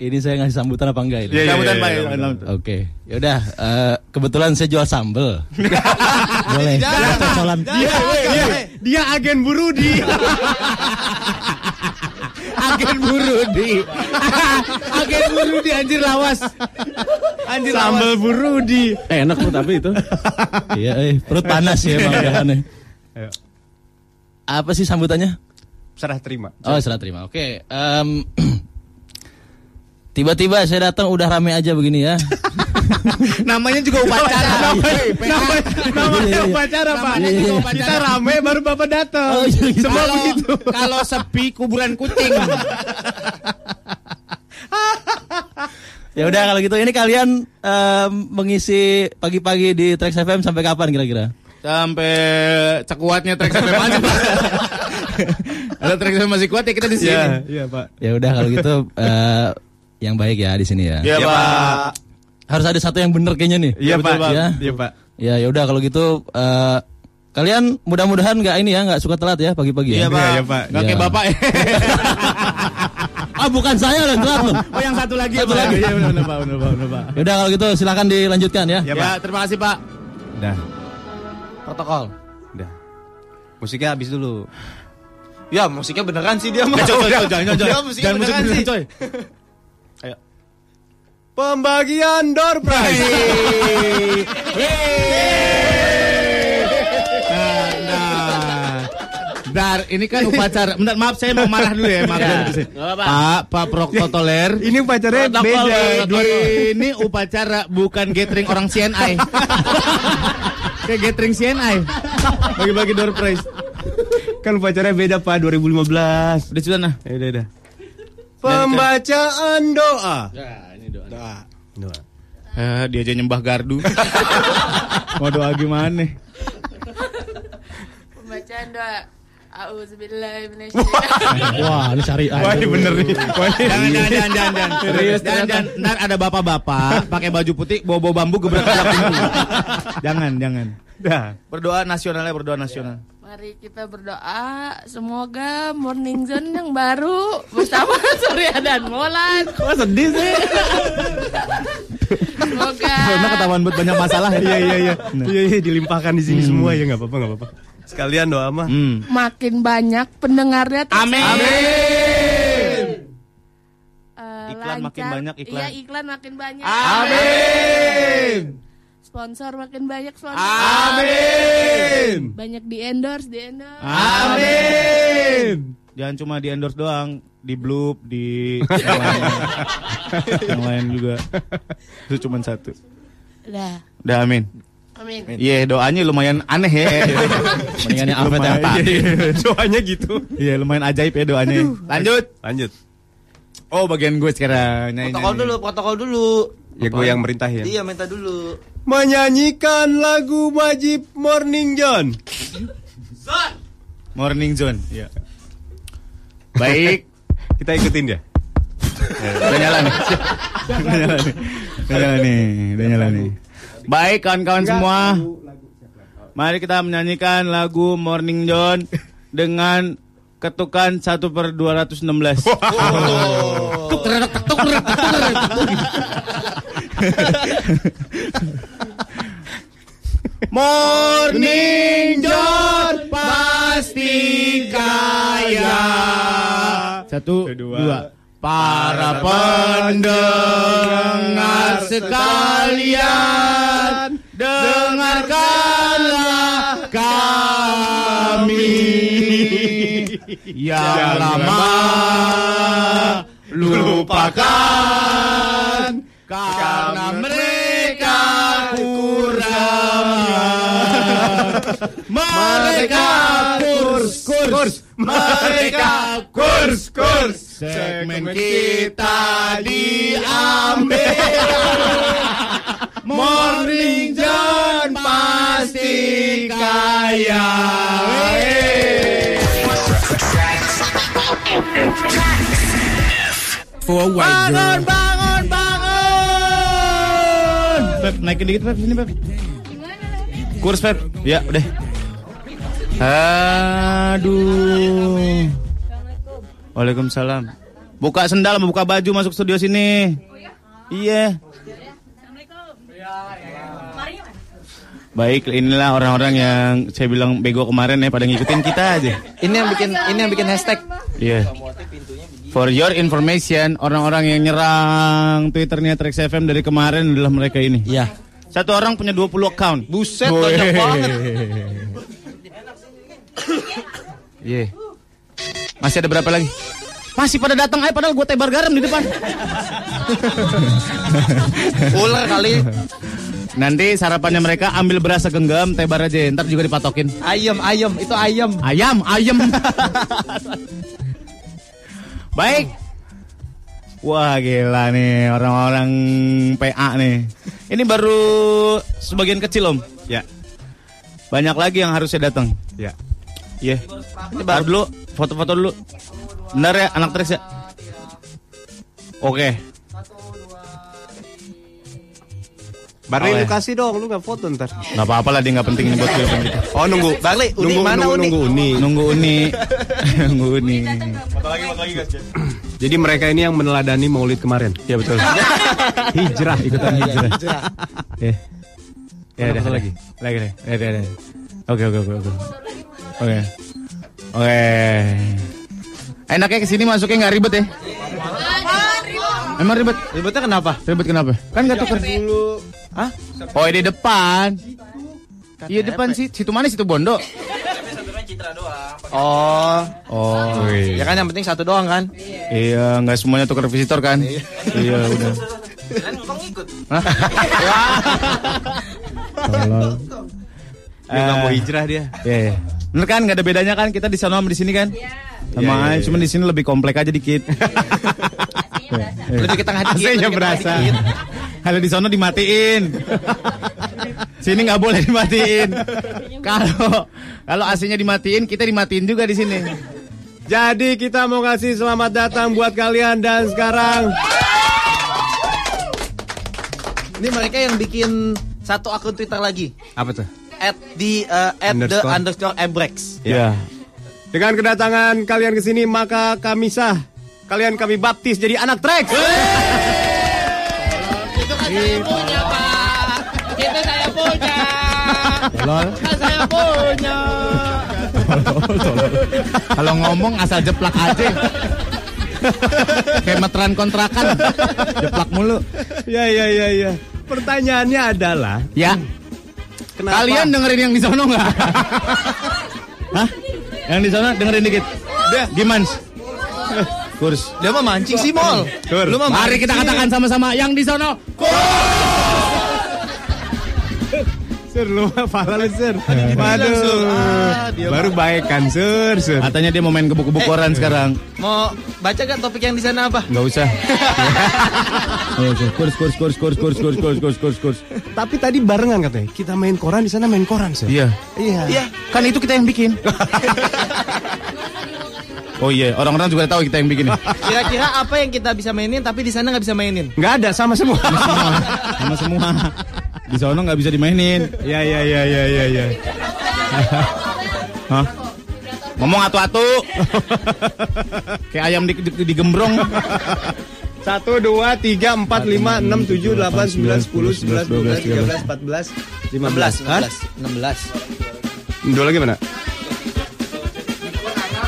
Iya. Ini saya ngasih sambutan apa enggak ini? Iya, iya, Sambutan, iya, Pak. iya, ya. iya. Oke, yaudah. eh, kebetulan saya jual sambel. Boleh. Jangan. Cocolan. Dia, dia, dia agen Burudi. Agen Burudi. Agen Burudi anjir lawas. Anjir Sambal Burudi. Eh, enak tuh tapi itu. iya, eh, perut panas ya emang. Apa sih sambutannya? Serah terima. Oh, serah terima. Oke. em, Tiba-tiba saya datang udah rame aja begini ya. Namanya juga upacara. Namanya, namanya, namanya Iya, iya. upacara, Pak. Iya, iya. Kita rame baru Bapak datang. Oh, iya, gitu. Semua Kalau- begitu. Kalau sepi kuburan kucing. Ya udah kalau gitu ini kalian em, mengisi pagi-pagi di Trax FM sampai kapan kira-kira? Sampai cekuatnya trek sampai aja, Pak. Kalau trek sampai masih kuat ya kita di sini. Iya, iya, Pak. Ya udah kalau gitu eh, yang baik ya di sini ya. Iya, Pak. Harus ada satu yang bener kayaknya nih. Iya, Pak. Ya. Iya, Pak. Ya ya udah kalau gitu eh, kalian mudah-mudahan nggak ini ya nggak suka telat ya pagi-pagi ya. Iya, Pak. Iya, Pak. Nggak kayak Iya. Bapak ya. Ah bukan saya yang telat loh. Oh, yang satu lagi ya, Satu Pak. lagi. Iya, benar, benar, Pak. Benar, Pak. Benar, Pak. Ya udah kalau gitu silakan dilanjutkan ya. Ya, Ya, Pak. terima kasih, Pak. Udah, Protokol. udah. Musiknya habis dulu. Ya, musiknya beneran sih dia mah. Jangan. Ya, musiknya Jangan musik beneran beneran, sih. coy. Pembagian door prize. Nah, nah. Dar, ini kan upacara. Bentar, maaf saya mau marah dulu ya, maaf. Ya. Pak, Pak Protokoler. Ini upacaranya Protokol, beda. protokol. Ini upacara bukan gathering orang CNI. Kayak gathering CNI. Bagi-bagi door prize. Kan upacaranya beda, Pak, 2015. Udah sudah nah. Ya udah, udah. Pembacaan doa. Ya, ini doa. Doa. Eh, dia aja nyembah gardu. Mau doa gimana? Pembacaan doa. Wah ini syariah. Wah, ini bener nih. Wah, ini- Jangan, jangan, jangan, jangan, jangan. Serius, jangan, jangan. Ntar ada bapak-bapak pakai baju putih, bawa-bawa bambu gebrak gebrak pintu. Jangan, jangan. Dah. Berdoa nasionalnya berdoa nasional. Mari kita berdoa semoga Morning Zone yang baru bersama Surya dan Molan. Kok sedih sih? Semoga Karena ketahuan buat banyak masalah ya. Iya, iya, iya. Iya, iya, dilimpahkan di sini semua ya, nggak apa-apa, nggak apa-apa. Sekalian doa mah. Hmm. makin banyak pendengarnya. Amin. Iklan makin lancar. banyak, iklan. Iya, iklan makin banyak. Amin. Sponsor makin banyak sponsor. Amin. Banyak di endorse, di endorse. Amin. Jangan cuma di endorse doang, di bloop, di yang lain, yang lain juga. Itu cuma satu. Udah. Udah amin. Amin. Iya doanya lumayan aneh ya. Mendingan yang yang Lumayan- tadi. iya. Doanya gitu. Iya lumayan ajaib ya doanya. Lanjut. Lanjut. Oh bagian gue sekarang. Nyanyi, Protokol nyanyi. dulu, protokol dulu. Ya gue yang merintahin. Iya, minta dulu. Menyanyikan lagu wajib Morning John. Morning Zone. Iya. Baik. Kita ikutin dia. Udah nyala nih. Udah nyala nih. Udah nyala nih. Udah nyala nih. Baik kawan-kawan semua. Mari kita menyanyikan lagu Morning John dengan ketukan 1 per 216. Morning John pasti kaya. Satu, dua. Para pendengar sekalian, dengarkanlah kami yang lama lupakan karena mereka kurang mereka kurs kurs. Mereka kurs kurs. Segmen kita diambil morning John pasti kaya. Bangun Pep naikin dikit Pep sini Pep Kurs Pep. Ya, udah. Aduh. Waalaikumsalam. Buka sendal, buka baju masuk studio sini. Iya. Baik, inilah orang-orang yang saya bilang bego kemarin ya pada ngikutin kita aja. Ini yang bikin ini yang bikin hashtag. Iya. For your information, orang-orang yang nyerang Twitternya Trax FM dari kemarin adalah mereka ini. Iya. Satu orang punya 20 account. Buset, banyak banget. Iya. Masih ada berapa lagi? Masih pada datang aja padahal gue tebar garam di depan. Ular kali. Nanti sarapannya mereka ambil beras segenggam, tebar aja, ntar juga dipatokin. Ayam, ayam, itu ayam. Ayam, ayam. Baik. Wah gila nih orang-orang PA nih. Ini baru sebagian kecil om. Ya. Banyak lagi yang harusnya datang. Ya. Iya. Ini baru dulu, foto-foto dulu. Bentar ya, anak Trax ya. Oke. Barney Oh, lu ya. kasih dong, lu gak foto ntar. Nggak apa-apa lah dia nggak penting ini buat gue. Oh nunggu. Barley, Uni nunggu, mana nunggu, Uni? nunggu Uni. Nunggu Uni. Nunggu Uni. Jadi mereka ini yang meneladani Maulid kemarin. Ya betul. hijrah, ikutan hijrah. Ya. Ya, ada lagi. Lagi deh. Ada, ada. Oke, oke, oke, oke. Oke. Oke. Enaknya ke sini masuknya nggak ribet ya? Emang ribet? Ribetnya kenapa? Ribet kenapa? Kan nggak tuker. Hah? Oh, di depan. Iya depan sih. Situ mana situ Bondo? Oh, Oh, ya kan yang penting satu doang kan? Iya, nggak semuanya tukar visitor kan? iya, udah. Hah? Tolol. Dia nggak mau Eh, hijrah dia. Iya, iya. Bener kan nggak ada bedanya kan kita di sana sama di sini kan? Sama Iya, iya, aja, iya. cuma di sini lebih komplek aja dikit. Lebih ke tengah dikit. AC-nya berasa. Kalau di sana dimatiin. sini nggak boleh dimatiin. Kalau kalau AC-nya dimatiin, kita dimatiin juga di sini. Jadi kita mau kasih selamat datang buat kalian dan sekarang Ini mereka yang bikin satu akun Twitter lagi. apa tuh? At di uh, at the Underscore. underscore Ebrex. Ya. Dengan kedatangan kalian ke sini maka kami sah. Kalian kami baptis jadi anak Trax. Itu kan saya punya, Pak. Itu saya punya. Tolol. Kan saya punya. Kalau ngomong asal jeplak aja. Kayak meteran kontrakan. Jeplak mulu. Ya ya ya ya. Pertanyaannya adalah Ya. kenapa Kalian dengerin yang di sono nggak? Hah? Yang di sono dengerin dikit. Gimana? Kurs. Dia mah mancing sih, Mol. Lu mah Mari kita katakan sama-sama yang di sono. Sir lu pala lu sir. Sur. Waduh. Ah, Baru baik kan sir sir. Katanya dia mau main gebuk-gebuk koran sekarang. Mau baca gak topik yang di sana apa? Nggak usah. Kurs, kurs, kurs, kurs, kurs, kurs, kurs, kurs, kurs, kurs. Tapi tadi barengan katanya. Kita main koran di sana main koran sir. Iya. Iya. Iya. Kan itu kita yang bikin. Oh iya, orang-orang juga tahu kita yang bikin. Kira-kira apa yang kita bisa mainin tapi di sana nggak bisa mainin? Nggak ada sama semua. Sama semua. Di sono nggak bisa dimainin. Ya ya ya ya ya ya. Hah? Ngomong atu-atu. Kayak ayam di, di, digembrong. Satu, dua, tiga, empat, lima, enam, tujuh, delapan, sembilan, sepuluh, sebelas, dua belas, tiga belas, empat belas, lima belas. 16, 16, 16. Dua lagi mana?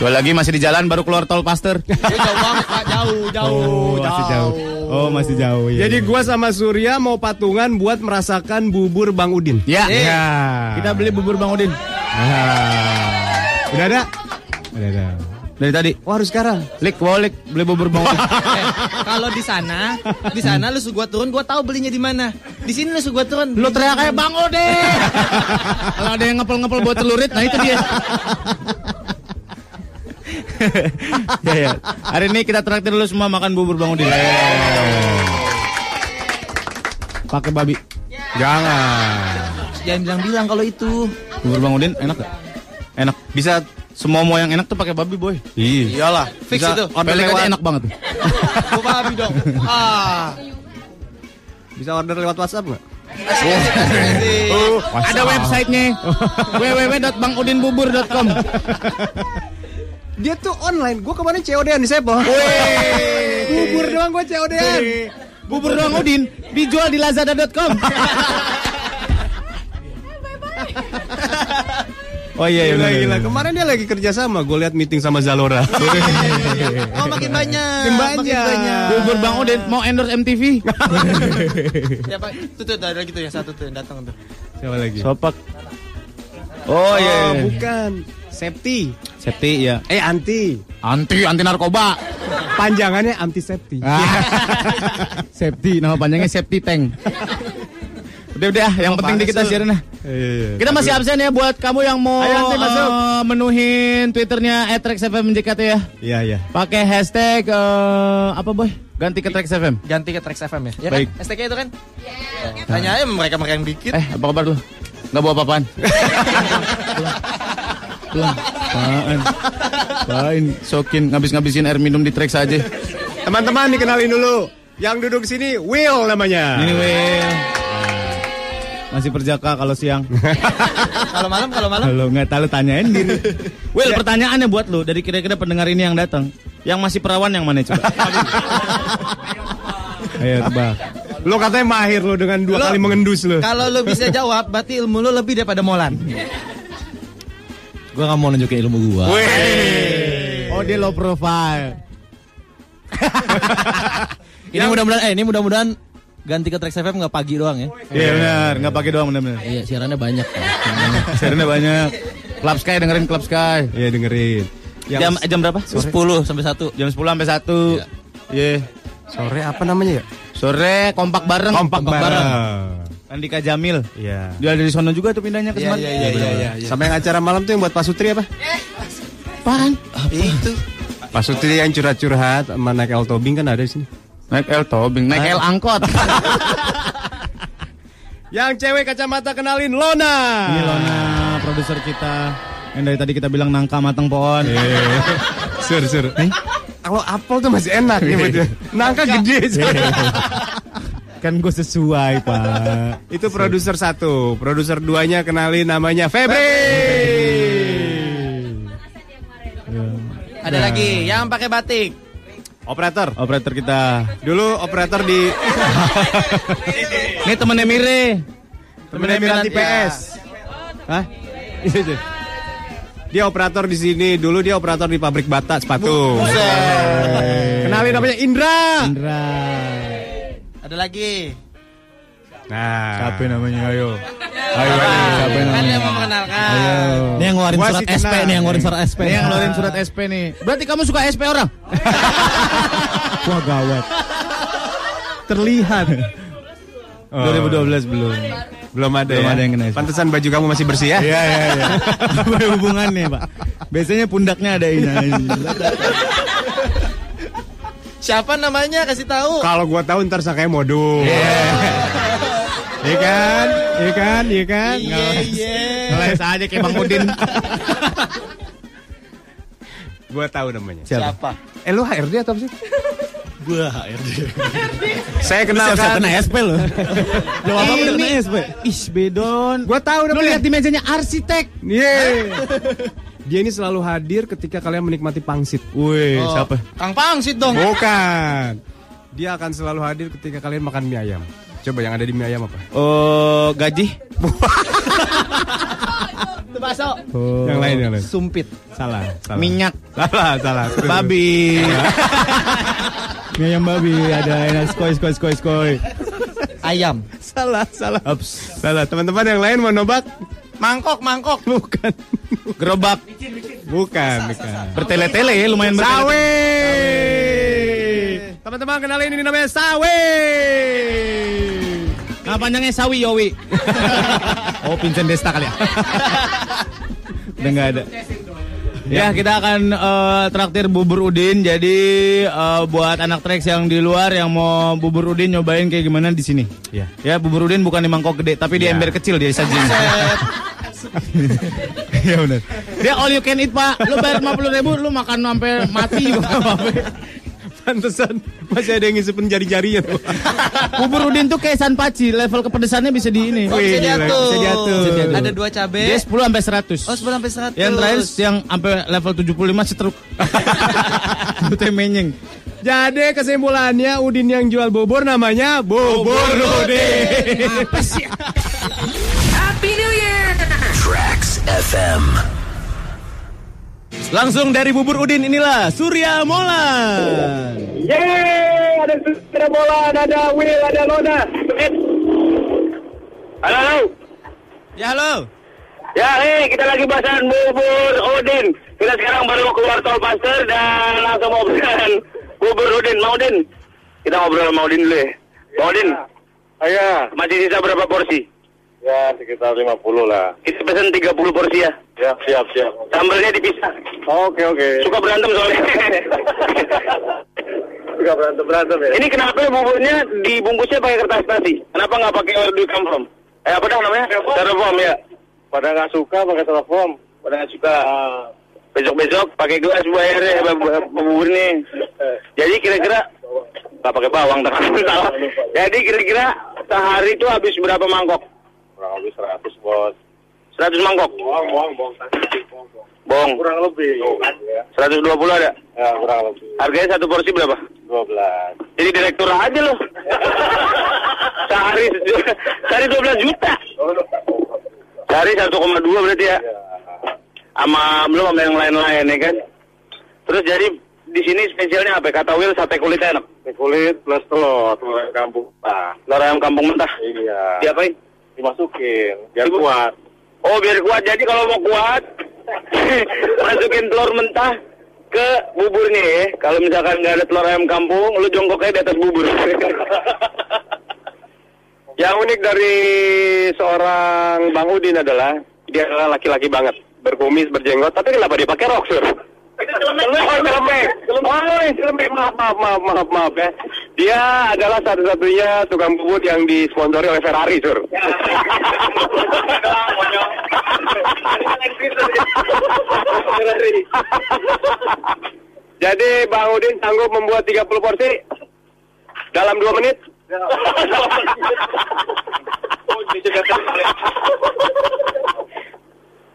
Dua lagi masih di jalan baru keluar tol Paster. Jauh banget, Pak. Jauh, jauh, masih jauh. Oh, masih jauh ya. Jadi gua sama Surya mau patungan buat merasakan bubur Bang Udin. ya. Ya. Kita beli bubur Bang Udin Ah. Udah ada? Udah ada. dari tadi. Oh harus sekarang. Lik, wow, lik, beli bubur Bang Udin. Eh, kalau di sana, di sana lu gua turun, gua tahu belinya di mana. Di sini lu gua turun. Lu teriak kayak Bang Udin. Kalau ada yang ngepel-ngepel buat celurit, nah itu dia. ya, ya. Hari ini kita traktir dulu semua makan bubur Bang Udin. Pakai babi. Jangan. Jangan bilang-bilang kalau itu. Bubur Bang Udin enak gak? Enak. Bisa semua mau yang enak tuh pakai babi, boy. Iya. Iyalah, fix Bisa itu. order aja enak banget. Gua babi dong. Ah. Bisa order lewat WhatsApp nggak? Oh, ada websitenya www.bangudinbubur.com Dia tuh online. Gua kemarin COD-an di Sepo. Bubur doang gua COD-an. Bubur doang Udin dijual di lazada.com Oh iya, Gila, gila. Kemarin dia lagi kerja sama. Gue lihat meeting sama Zalora. Oh, makin banyak. Makin banyak. Bubur Bang Udin mau endorse MTV. Ya, Pak. Tuh, tuh, ada lagi tuh yang satu tuh yang datang tuh. Siapa lagi? Sopak. Oh iya. Oh, iya. bukan. Septi. Septi ya. Eh, anti. Anti anti narkoba. Panjangannya antisepti. Septi nama panjangnya Septi Tank. Udah udah, yang penting di kita siarin lah. Iya, Kita masih absen ya buat kamu yang mau Ayo, nanti masuk. eh, menuhin Twitternya ya. Iya, iya. Pakai hashtag eh, apa boy? Ganti ke Trax FM. Ganti ke Trax FM ya. Ya Baik. kan? STK itu kan? Ya. Tanya aja mereka mereka yang bikin. Eh, apa kabar lu? Nggak bawa apa-apaan? Pulang. Apaan? Apaan? Sokin, ngabis-ngabisin air minum di Trax aja. Teman-teman dikenalin dulu. Yang duduk sini Will namanya. Ini Will. Masih perjaka kalau siang. Kalau malam kalau malam Kalau nggak tahu tanyain diri. Will, pertanyaannya buat lu dari kira-kira pendengar ini yang datang. Yang masih perawan yang mana coba? Ayo tebak. Lo katanya mahir lo dengan dua Lo- kali mengendus lo. kalau lu bisa jawab berarti ilmu lu lebih daripada Molan. Gua nggak mau nunjukin ilmu gua. Oh dia low profile. Ini mudah-mudahan eh ini mudah-mudahan ganti ke Trax FM nggak pagi doang ya. Iya benar, nggak pakai doang benar-benar. Iya, siarannya banyak. Share-nya banyak. Club Sky dengerin Club Sky. Iya dengerin. Jam jam berapa? 10 sampai 1. Jam 10 sampai 1. Iya. Sore apa namanya ya? Sore kompak bareng. Kompak bareng. Andika Jamil. Iya. Dia dari sono juga tuh pindahnya ke Iya Semarang. iya iya iya iya. Sama yang acara malam tuh yang buat Pak Sutri apa? Apaan? Itu. Pak Sutri yang curhat-curhat sama naik El Tobing kan ada di sini. Naik L tobing, naik L angkot. Yang cewek kacamata kenalin Lona. Ini Lona, produser kita. Yang dari tadi kita bilang nangka matang pohon. Sur, sur. Kalau apel tuh masih enak nih betul. Nangka gede sih. Kan gue sesuai, Pak. Itu produser satu, produser duanya kenalin namanya Febri. Ada lagi yang pakai batik. Operator. Operator kita. Dulu operator di Ini temennya Mire. Temennya Miranti Ya. PS. Hah? Iya, Dia operator di sini. Dulu dia operator di pabrik bata sepatu. Kenalin namanya Indra. Indra. Ada lagi. Nah. Siapa namanya? Ayo. Ayo, siapa Kan namanya? dia mau mengenalkan. Ayo. Ini yang ngeluarin Gua surat SP nih, yang ngeluarin surat SP. Ini yang ngeluarin surat SP nih. Berarti kamu suka SP orang? Wah gawat. Terlihat. Oh. 2012 belum. Belum ada Belum ya. ada yang kena. Pantesan baju kamu masih bersih ya. Iya iya iya. Apa hubungannya, Pak? Biasanya pundaknya ada ini. Siapa namanya? Kasih tahu. Kalau gua tahu ntar sangkanya modus. Iya kan? Iya kan? Iya kan? Iya, iya. Ngeles aja kayak Bang Udin. Gua tahu namanya. Siapa? Eh lu HRD atau apa sih? Gua HRD. Saya kenal Siapa kan. kena SP lo? Lo apa udah kena SP? Ih, bedon. Gua tahu Lo lihat di mejanya arsitek. Iya. Dia ini selalu hadir ketika kalian menikmati pangsit. Wih, Oh, siapa? Kang Pangsit dong. Bukan. Dia akan selalu hadir ketika kalian makan mie ayam. Coba yang ada di mie ayam apa? Oh, gaji. Itu bakso. Oh. Yang lain, yang lain. Sumpit. Salah, salah. Minyak. Salah, salah. Babi. Mie ayam babi ada enak skoy skoy skoy skoy. Ayam. Salah, salah. Ups. Salah. Teman-teman yang lain mau nobak? Mangkok, mangkok. Bukan. Gerobak. Bukan, bukan. Bertele-tele ya lumayan bertele. Sawe. Teman-teman kenalin ini namanya sawe. Nah, panjangnya Sawi Yowi. oh, Vincent Desta kali ya. Udah nggak ada. Ya, kita akan eh, traktir bubur udin. Jadi eh, buat anak treks yang di luar yang mau bubur udin nyobain kayak gimana di sini. Iya. Ya, bubur udin bukan di mangkok gede, tapi di Iya. ember kecil dia sajiin. Iya benar. Dia all you can eat, Pak. Lu bayar 50 ribu, lu makan sampai mati juga apa-apa. Pantesan masih ada yang ngisipin jari-jarinya tuh. Bubur udin tuh kayak sanpaci, level kepedesannya bisa di ini. Oh, bisa diatur. Bisa diatur. Ada dua cabe. Dia 10 sampai 100. Oh, sebelum sampai 100. Yang terakhir yang sampai level 75 setruk. Itu menyeng. Jadi kesimpulannya Udin yang jual bubur namanya Bubur Udin. Apa sih? Happy New Year! Tracks FM. Langsung dari bubur Udin inilah Surya Molan. Yeay, ada Surya Molan, ada Will, ada Lona. Halo, halo. Ya halo. Ya, eh, kita lagi bahasan bubur Odin. Kita sekarang baru keluar tol Pasteur dan langsung mau obrolan bubur Odin. Mau Odin? Kita ngobrol sama Odin dulu ya. Mau Odin? Ayo. Masih sisa berapa porsi? Ya, sekitar 50 lah. Kita pesen 30 porsi ya. Ya, siap, siap. Sambelnya dipisah. Oke, oke. Suka berantem soalnya. Suka berantem-berantem ya? Ini kenapa buburnya dibungkusnya pakai kertas nasi? Kenapa nggak pakai where do you come from? Eh apa namanya? Styrofoam ya. Pada nggak suka pakai styrofoam. Pada nggak suka. Besok-besok pakai gelas bayarnya bu- bubur nih. Jadi kira-kira nggak pakai bawang tapi salah. Jadi kira-kira sehari itu habis berapa mangkok? Kurang lebih 100, bos. 100 mangkok. Bohong, bohong, bohong. Bohong. Kurang lebih. Ya, 120 ada. ya kurang lebih. Harganya satu porsi berapa? 12. Jadi direktur aja loh. sehari sehari 12 juta. Sehari 1,2 berarti ya. Sama belum sama yang lain-lain ya kan. Terus jadi di sini spesialnya apa? Kata Will sate kulitnya enak. Ini kulit plus telur, telur ayam kampung. Nah, Telur ayam kampung mentah. iya. Diapain? Dimasukin, biar Dibu- kuat. Oh biar kuat. Jadi kalau mau kuat, masukin telur mentah ke buburnya ya. Kalau misalkan nggak ada telur ayam kampung, lu jongkoknya di atas bubur. Yang unik dari seorang Bang Udin adalah dia adalah laki-laki banget, berkumis, berjenggot, tapi kenapa dia pakai rok, Sur? Oh, celemek. Oh, celemek. Maaf, maaf, maaf, maaf, maaf ya. Dia adalah satu-satunya tukang bubur yang disponsori oleh Ferrari, Sur. Jadi Bang Udin sanggup membuat 30 porsi dalam 2 menit?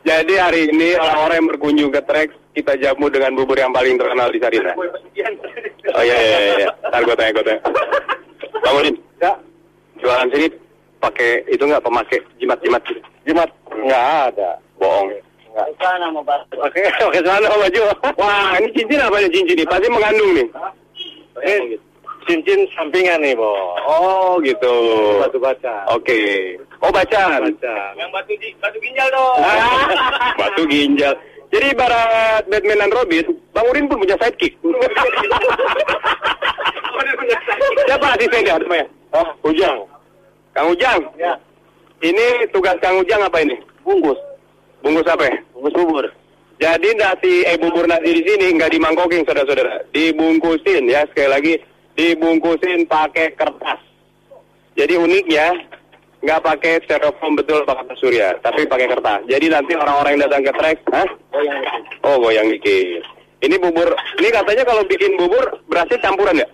Jadi hari ini orang-orang yang berkunjung ke Trax kita jamu dengan bubur yang paling terkenal di Sarina. Oh iya iya iya, iya. Ntar gue tanya gue tanya. Bang Udin, ya. jualan sini pakai itu nggak pemakai jimat-jimat gitu? Jimat? Nggak ada. Bohong. Sana mau baju. Oke, oke sana mau baju. Wah, ini cincin apa nih cincin ini? Pasti mengandung nih. Ini cincin sampingan nih, Bo. Oh, gitu. Batu baca. Oke. Oh, bacan. Yang batu batu ginjal dong. batu ginjal. Jadi ibarat Batman dan Robin, Bang Udin pun punya sidekick. Siapa asistennya namanya? Oh, Ujang. Kang Ujang. Ya. Ini tugas Kang Ujang apa ini? Bungkus. Bungkus apa? ya? Bungkus bubur. Jadi nasi eh bubur nasi di sini nggak dimangkoking saudara-saudara, dibungkusin ya sekali lagi dibungkusin pakai kertas. Jadi uniknya nggak pakai styrofoam betul Pak Kata Surya, tapi pakai kertas. Jadi nanti orang-orang yang datang ke trek, hah? Oh goyang dikit. Ini bubur, ini katanya kalau bikin bubur berasnya campuran ya?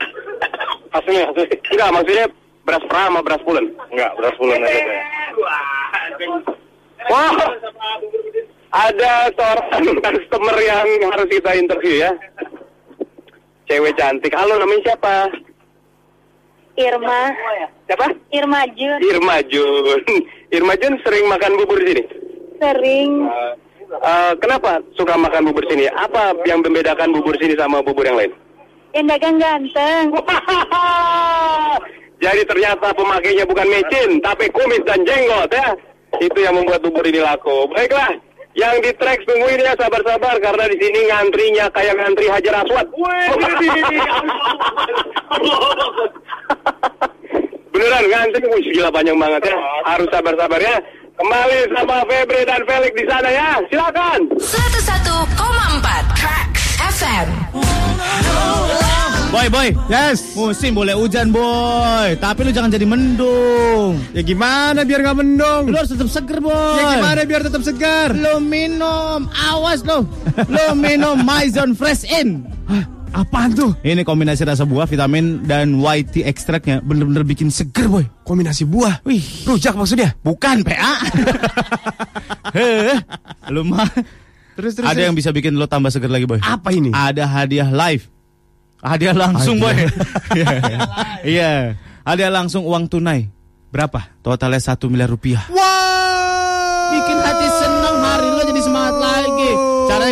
Maksudnya, enggak maksudnya beras pra sama beras pulen? Enggak, beras pulen aja. Wah, ada seorang customer yang harus kita interview ya. Cewek cantik. Halo, namanya siapa? Irma. Siapa? Irma Jun. Irma Jun. Irma Jun sering makan bubur di sini? Sering. Eh, kenapa suka makan bubur sini? Apa yang membedakan bubur sini sama bubur yang lain? Yang dagang ganteng. Jadi ternyata pemakainya bukan mecin, tapi kumis dan jenggot ya. Itu yang membuat bubur ini laku. Baiklah, yang di trek tungguin ya sabar-sabar karena di sini ngantrinya kayak ngantri Hajar Aswad. Beneran ngantri, wih gila panjang banget ya. Harus sabar-sabar ya. Kembali sama Febri dan Felix di sana ya. Silakan. 101,4 Tracks FM. Boy, boy. Yes. Musim boleh hujan, boy. Tapi lu jangan jadi mendung. Ya gimana biar nggak mendung? Lu harus tetap seger, boy. Ya gimana biar tetap segar? Lu minum, awas lu. Lu minum Maison Fresh In. Apaan tuh? Ini kombinasi rasa buah, vitamin, dan white tea ekstraknya bener-bener bikin seger, boy. Kombinasi buah. Wih, Rujak maksudnya? bukan PA. Heh, lu mah. Terus terus. Ada yang bisa bikin lo tambah seger lagi, boy. apa ini? Ada hadiah live. Hadiah langsung, boy. Iya. Iya. Hadiah langsung uang tunai. Berapa? Totalnya satu miliar rupiah. Wow. Bikin hati seneng, hari lo jadi semangat lagi.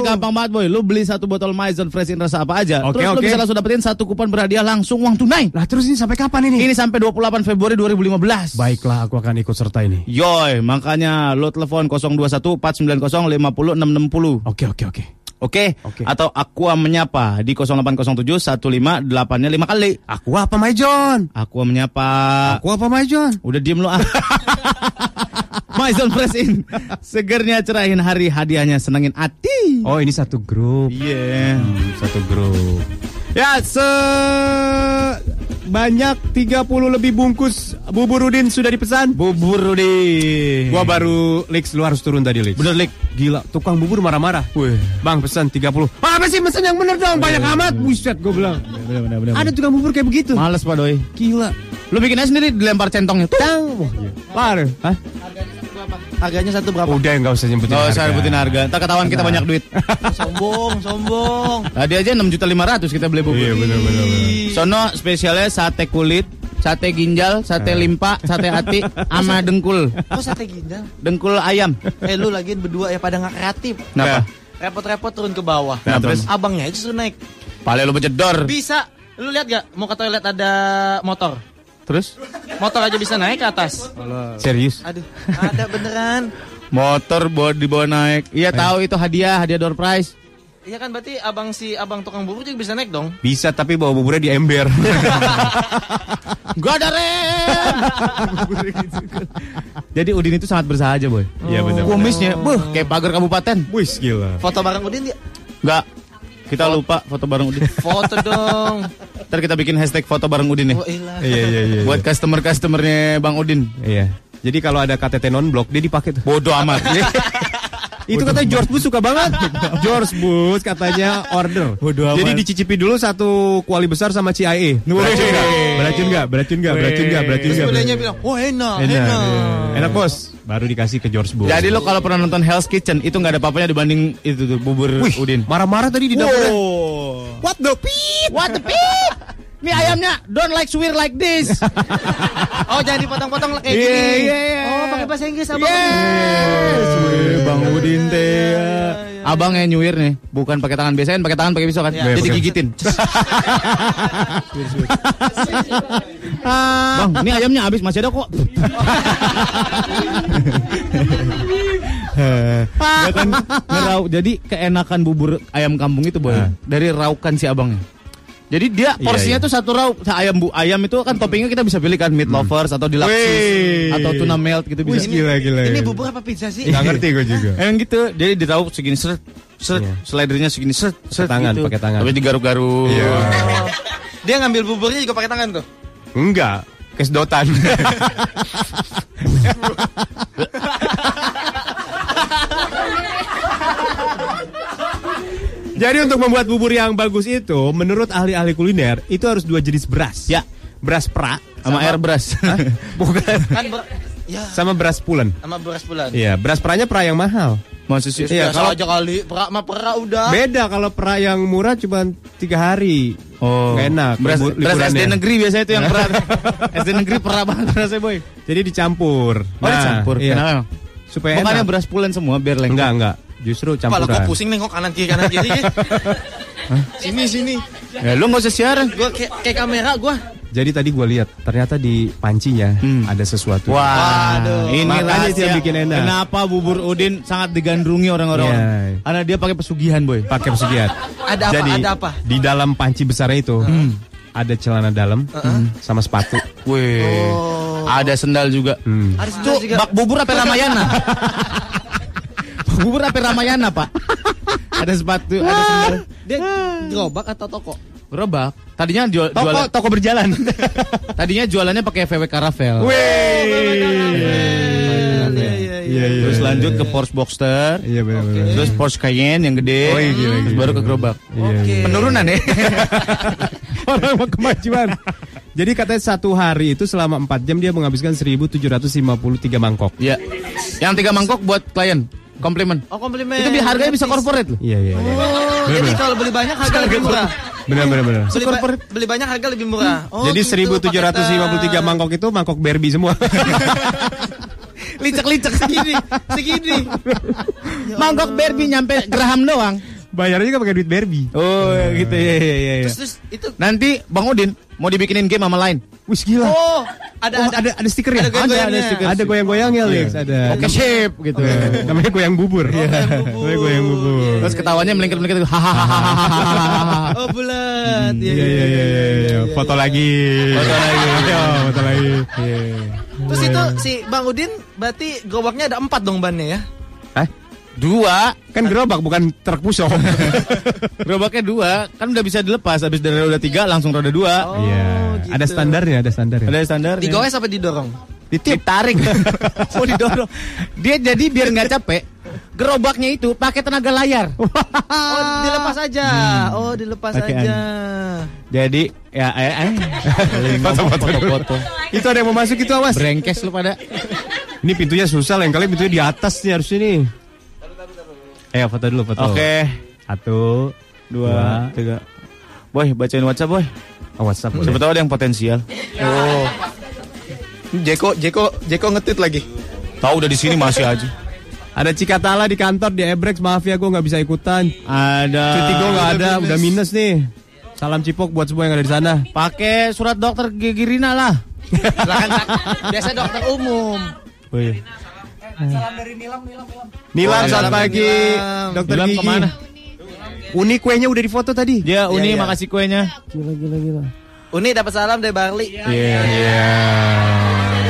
Caranya gampang banget, boy. Lo beli satu botol Maison Fresh rasa apa aja. Oke, Terus lo oke. bisa langsung dapetin satu kupon berhadiah langsung uang tunai. Lah terus ini sampai kapan ini? Ini sampai 28 Februari 2015. Baiklah, aku akan ikut serta ini. Yoy, makanya lo telepon 021 490 50 660. Oke oke oke. Oke? Oke. Atau Aqua menyapa di 0807 15 8-nya 5 kali. Aku apa Maijon? Aqua menyapa. Aku apa Maijon? Udah diem lo ah. Maison Fresh In. Segernya cerahin hari hadiahnya senengin hati. Oh ini satu grup. Iya. Hmm, satu grup. Ya se banyak 30 lebih bungkus bubur udin sudah dipesan. Bubur Rudi. Gua baru Lix lu harus turun tadi Lix. Bener Lik. Gila, tukang bubur marah-marah. Wih. Bang pesan 30. Ah, apa sih pesan yang bener dong? Banyak amat. Buset gue bilang. Bener bener bener. Ada tukang bubur kayak begitu. Males Pak Doi. Gila. Lu bikin aja sendiri dilempar centongnya. Tuh. Tang. Wah, iya. Lar. Hah? Harganya satu berapa? Udah enggak usah nyebutin Oh, harga. saya sebutin harga. Ntar ketahuan kita banyak duit. sombong, sombong. Tadi aja 6 juta 500 kita beli bubur. Iya benar benar. Sono spesialnya sate kulit, sate ginjal, sate limpa, sate hati, sama dengkul. Kok sate ginjal? Dengkul ayam. Eh lu lagi berdua ya pada nggak kreatif. Kenapa? Repot-repot turun ke bawah. Nah, terus? abangnya itu suruh naik. Pale lu becedor. Bisa. Lu lihat gak? Mau ke toilet ada motor. Terus? Motor aja bisa naik ke atas. Serius? Aduh, ada beneran. Motor buat dibawa naik. Iya tahu itu hadiah, hadiah door prize. Iya kan berarti abang si abang tukang bubur juga bisa naik dong. Bisa tapi bawa buburnya di ember. Gua ada rem. Jadi Udin itu sangat bersahaja, boy. Iya benar. Kumisnya, buh, kayak pagar kabupaten. Wih gila. Foto bareng Udin dia. Enggak. Kita lupa foto bareng Udin. Foto dong. Ntar kita bikin hashtag foto bareng Udin nih. Oh ilah. Iya iya iya. Buat customer-customernya Bang Udin. Iya. Jadi kalau ada KTT non blok dia dipakai tuh. Bodoh amat. Itu katanya George Bush suka banget. George Bush katanya order. Bodoh amat. Jadi dicicipi dulu satu kuali besar sama CIA. Beracun nggak? Beracun nggak? Beracun nggak? Beracun nggak? Beracun Terus nggak? sebelahnya bilang, "Oh, enak, Enak, enak." enak bos. Baru dikasih ke George Bush. Jadi lo kalau pernah nonton Hell's Kitchen itu nggak ada apa-apanya dibanding itu tuh bubur Wih, Udin. marah-marah tadi di. Wow. What the pit? What the pig? Nih ayamnya don't like swear like this. Oh, jangan dipotong-potong kayak Iya, gini. iya, iya. Oh, pakai bahasa Inggris abang. Yes, weh, Bang Udin teh. Abang yang nyuir nih, bukan pakai tangan biasanya kan pakai tangan pakai pisau kan. Iya. Jadi gigitin. Bang, ini ayamnya habis masih ada kok. ya kan ngerau. Jadi keenakan bubur ayam kampung itu boy dari raukan si abangnya. Jadi dia Iya, porsinya iya. tuh satu rauk ayam bu ayam itu kan toppingnya kita bisa pilih kan meat lovers atau deluxe atau tuna melt gitu Wih, bisa. gila, gila. Ini bubur apa pizza sih? Nggak ngerti gue juga. Emang gitu. Jadi diraup segini seret seret Iya. slidernya segini seret seret tangan, gitu. pakai tangan. Tapi digaruk-garuk. Iya. Dia ngambil buburnya juga pakai tangan tuh. Enggak, kesdotan. Jadi untuk membuat bubur yang bagus itu, menurut ahli-ahli kuliner, itu harus dua jenis beras. Ya. Beras pra Sama air beras. bukan Kan ber- ya sama beras pulen. sama beras bulan. Iya, beras pranya pra yang mahal. Maksud sih. Iya, kalau- aja kali, perak mah perak udah. Beda kalau pra yang murah cuma tiga hari. Oh. Nggak enak. Beras, beras SD negeri biasanya itu yang berat. SD negeri perah banget berasnya boy. Jadi dicampur. Oh dicampur. Iya. Kenapa? Supaya Bukannya enak. beras pulen semua biar lengkap. Enggak, enggak. Justru Kepala campuran. gue pusing nengok kanan kiri kanan kiri. sini sini. Ya lu nggak usah siaran. Gue kayak kayak kamera gue. Jadi tadi gue lihat ternyata di pancinya Hmm. ada sesuatu. Wah, Waduh. ini Makanya itu rahasia. yang bikin enak. Kenapa bubur Udin sangat digandrungi orang-orang? Iya. Karena dia pakai pesugihan, boy. Pakai pesugihan. Ada apa? Jadi Ada apa? di dalam panci besarnya itu ada celana dalam sama sepatu. Wih. Ada sendal juga. Hmm. Ada Itu juga. bak bubur apa Ramayana? bubur apa Ramayana, Pak? ada sepatu, ada sendal. Dia gerobak atau toko? Gerobak. Tadinya jual, Toko jualan. toko berjalan. Tadinya jualannya pakai VW Caravelle. Iya iya Iya, iya. Terus lanjut ke Porsche Boxster. Iya benar benar. Terus Porsche Cayenne yang gede. Oh, iya, gila, Terus baru ke gerobak. Iya, Oke. iya. Penurunan ya. Orang mau kemajuan. Jadi katanya satu hari itu selama 4 jam dia menghabiskan 1753 mangkok. Iya. Yang tiga mangkok buat klien. Komplimen. Oh komplimen. Itu harganya bisa corporate loh. Iya iya. iya. Oh, jadi kalau beli banyak harga lebih murah. Benar benar benar. Beli, ba- beli banyak harga lebih murah. Oh, Jadi gitu, 1753 paketan. mangkok itu mangkok Barbie semua. Licek-licek segini, segini. Mangkok Barbie nyampe Graham doang. Bayarnya juga pakai duit Barbie. Oh, gitu ya ya ya. Terus, terus itu Nanti Bang Udin mau dibikinin game sama lain. Wis gila. Oh, ada Oh, ada ada ada stikernya. Ada goyang-goyangnya. stiker. Ada goyang-goyangnya, Lex. Ada. Oke, sip gitu. Namanya goyang bubur. Namanya goyang bubur. Terus ketawanya melengket-melengket hahaha. Oh, bulat. Iya, Iya iya iya iya. Foto lagi. Foto lagi. Ayo, foto lagi. Iya. Terus itu si Bang Udin berarti gerobaknya ada empat dong bannya ya? Hah? Dua, Kan gerobak bukan truk pusok. gerobaknya dua, kan udah bisa dilepas. Habis dari roda tiga langsung roda dua. Iya. gitu. Ada standarnya, ada standarnya. Ada standar. Digores apa didorong? ditarik. oh didorong. Dia jadi biar nggak capek. Gerobaknya itu pakai tenaga layar. Oh, dilepas aja. Oh, dilepas Pakai aja. Jadi ya eh, eh. Foto-foto. Itu ada yang mau masuk itu awas. Brengkes lu pada. Ini pintunya susah lain kali pintunya di atas nih harusnya nih. Ayo foto dulu foto. Oke. Satu, Dua, tiga. Boy, bacain WhatsApp, boy. Oh, WhatsApp. Siapa tahu ada yang potensial. Oh. Jeko, Jeko, Jeko ngetit lagi. Tahu udah di sini masih aja. Ada Cikatala di kantor di Ebrex. Maaf ya gue nggak bisa ikutan. Ada. Cuti gue nggak ada, udah minus nih. Salam cipok buat semua yang ada di sana. Pakai surat dokter gigi Rina lah. Biasa dokter umum. Oh iya. Nilam Oh, selamat Nilam, pagi, Nilam. dokter Nilam gigi. ke mana? Uni kuenya udah difoto tadi. Ya, Uni iya. makasih kuenya. Uni dapat salam dari Barli. Iya, iya.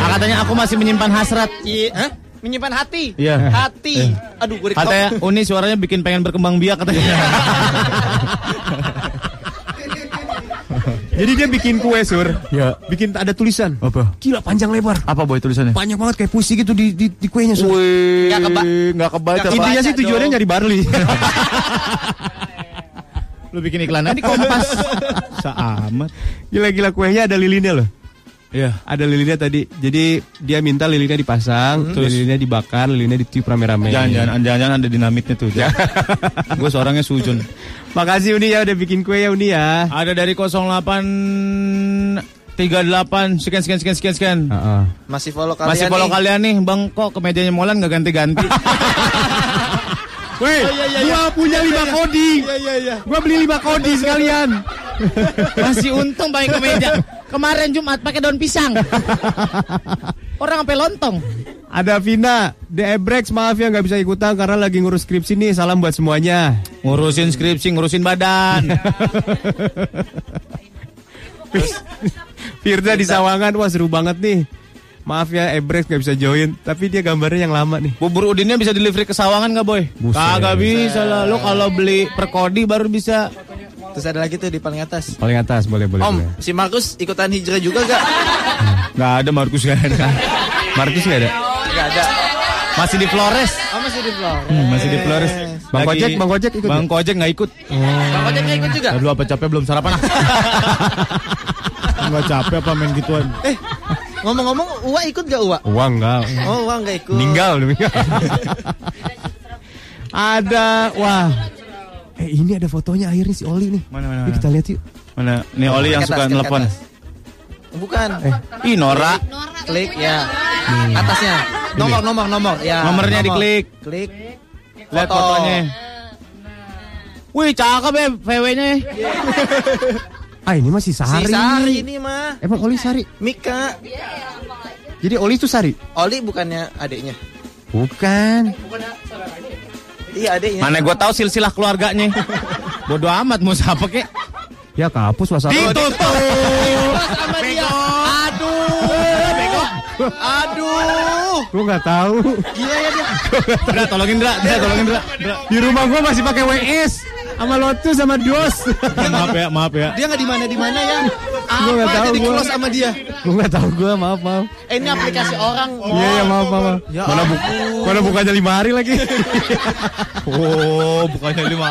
Ah, katanya aku masih menyimpan hasrat. Iya, hah? Menyimpan hati. Iya. Hati. Aduh, gue Katanya Uni suaranya bikin pengen berkembang biak katanya. Jadi dia bikin kue sur, ya. bikin ada tulisan. Apa? Gila panjang lebar, Apa boy tulisannya? banyak banget kayak puisi gitu di di, di kuenya sur. Wih, Nggak keba- nggak kebaca. Intinya sih tujuannya nyari barley. Lu bikin iklan aja di Kompas. Seamat. Gila-gila kuenya ada lilinnya loh. Iya. Ada lilinnya tadi. Jadi dia minta lilinnya dipasang, terus lilinnya dibakar, lilinnya ditiup rame-rame. Jangan-jangan jangan ada dinamitnya tuh. Gue seorangnya sujun. Makasih Uni ya udah bikin kue ya Uni ya. Ada dari 08 38 sekian sekian sekian sekian sekian. Heeh. Masih follow kalian Masih follow nih. kalian nih, Bang. Kok kemejanya Molan nggak ganti-ganti? Weh, gua punya lima kodi. Iya iya iya. Gua beli lima kodi sekalian. Masih untung pakai kemeja. Kemarin Jumat pakai daun pisang. Orang sampai lontong. Ada Vina, The Ebrex maaf ya nggak bisa ikutan karena lagi ngurus skripsi nih. Salam buat semuanya. Ngurusin skripsi, ngurusin badan. Firda di Sawangan, wah seru banget nih. Maaf ya Ebrex nggak bisa join, tapi dia gambarnya yang lama nih. Bubur udinnya bisa delivery ke Sawangan nggak boy? Kagak bisa lah. Lo kalau beli per kodi baru bisa. Terus ada lagi tuh di paling atas. Paling atas boleh boleh. Om, boleh. si Markus ikutan hijrah juga gak? Nggak ada Markus nggak ada. Markus nggak ada. Gak ada. Masih di Flores. Oh masih di Flores. Hmm, masih di Flores. Bang Lagi- Kojek, Bang Kojek ikut Bang Kojek nggak ikut. Bang Ojek nggak ikut juga? Aduh apa capek belum sarapan. Nggak capek apa main gituan. Eh, ngomong-ngomong, Uwa ikut gak Uwa? Uang enggak. Oh, Uwa nggak ikut. Udah meninggal. ada, wah. Eh ini ada fotonya akhirnya si Oli nih. Mana mana Yuk mana. kita lihat yuk. Mana? Nih Oli yang suka nelpon. Bukan. Ih Nora. Klik ya. Atasnya. Nomor, nomor, nomor. Ya. Nomornya nomor. diklik. Klik. Lihat Foto. fotonya. Wih cakep ya VW-nya. Ah ini masih Sari. Si Sari ini mah. Emang Oli Sari? Mika. Jadi Oli itu Sari? Oli bukannya adiknya. Bukan. Iya adiknya. Mana gue tahu silsilah keluarganya. Bodoh amat mau siapa kek. Ya kapus WhatsApp. Ditutup. sama dia. Aduh. Gue nggak tahu. Gila ya dia. Dra, tolongin Dra, Dra, tolongin Dra. Di rumah gue masih pakai WS sama Lotus sama Dos. maaf ya, maaf ya. Dia nggak di mana di mana ya. Gua nggak Apa tahu, jadi gua. close sama dia? gue nggak tahu gue maaf maaf. Eh, ini aplikasi orang. Iya ya maaf maaf. Ya Mana bu mana bukannya lima hari lagi? Oh, bukannya lima.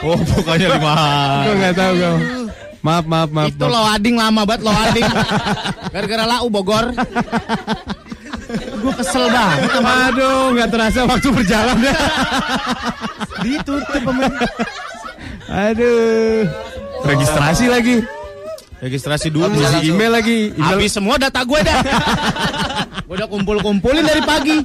Oh, bukannya lima. gue nggak tahu gue. Maaf maaf maaf. Itu loading lama banget loading. Gara-gara lau Bogor. Gue kesel banget. Aduh, nggak terasa waktu berjalan ya. Ditutup pemain. Aduh. Registrasi lagi. Registrasi dulu. Isi email lagi. Email Habis semua data gue dah. gue udah kumpul-kumpulin dari pagi.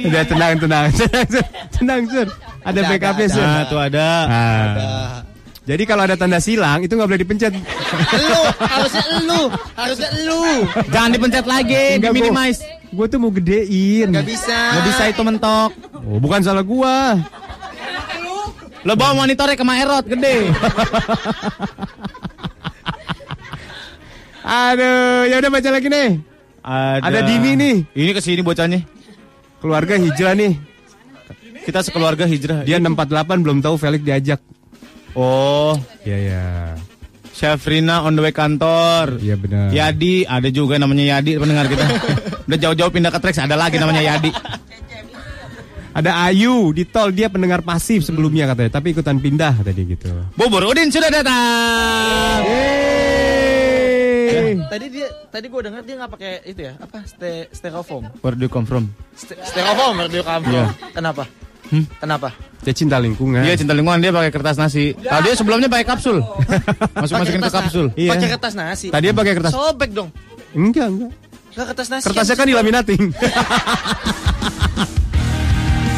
Udah tenang tenang tenang Sur. tenang sur. Ada Ada, backupnya ada, sur. Nah, tuh ada. Nah. Jadi kalau ada tanda silang itu nggak boleh dipencet. Lu, harusnya lu, harusnya lu. Jangan dipencet lagi, Enggak, di minimize. Gue tuh mau gedein. Gak bisa. Gak bisa itu mentok. Oh, bukan salah gua. Lo bawa monitornya ke Maerot gede. Aduh, ya udah baca lagi nih. Ada Dini nih. Ini ke sini bocahnya. Keluarga hijrah nih. Kita sekeluarga hijrah. Dia 648 belum tahu Felix diajak. Oh, Iya ya. Syafrina on the way kantor. Iya benar. Yadi, ada juga namanya Yadi pendengar kita. Udah jauh-jauh pindah ke Trax, ada lagi namanya Yadi. Ada Ayu di tol dia pendengar pasif sebelumnya katanya, tapi ikutan pindah tadi gitu. Bubur Udin sudah datang. Yeay. Tadi dia, tadi gue dengar dia nggak pakai itu ya, apa? Ste, styrofoam. Where do you come from? Ste, styrofoam radio kamu. Iya. Kenapa? Hmm? Kenapa? Dia cinta lingkungan. Dia cinta lingkungan dia pakai kertas nasi. Kalau dia sebelumnya pakai kapsul. Masuk-masukin ke kertas na- kapsul. Iya. Pakai kertas nasi. Tadi dia pakai kertas. Sobek dong. Enggak, enggak. Nggak kertas nasi. Kertasnya kan dilaminating.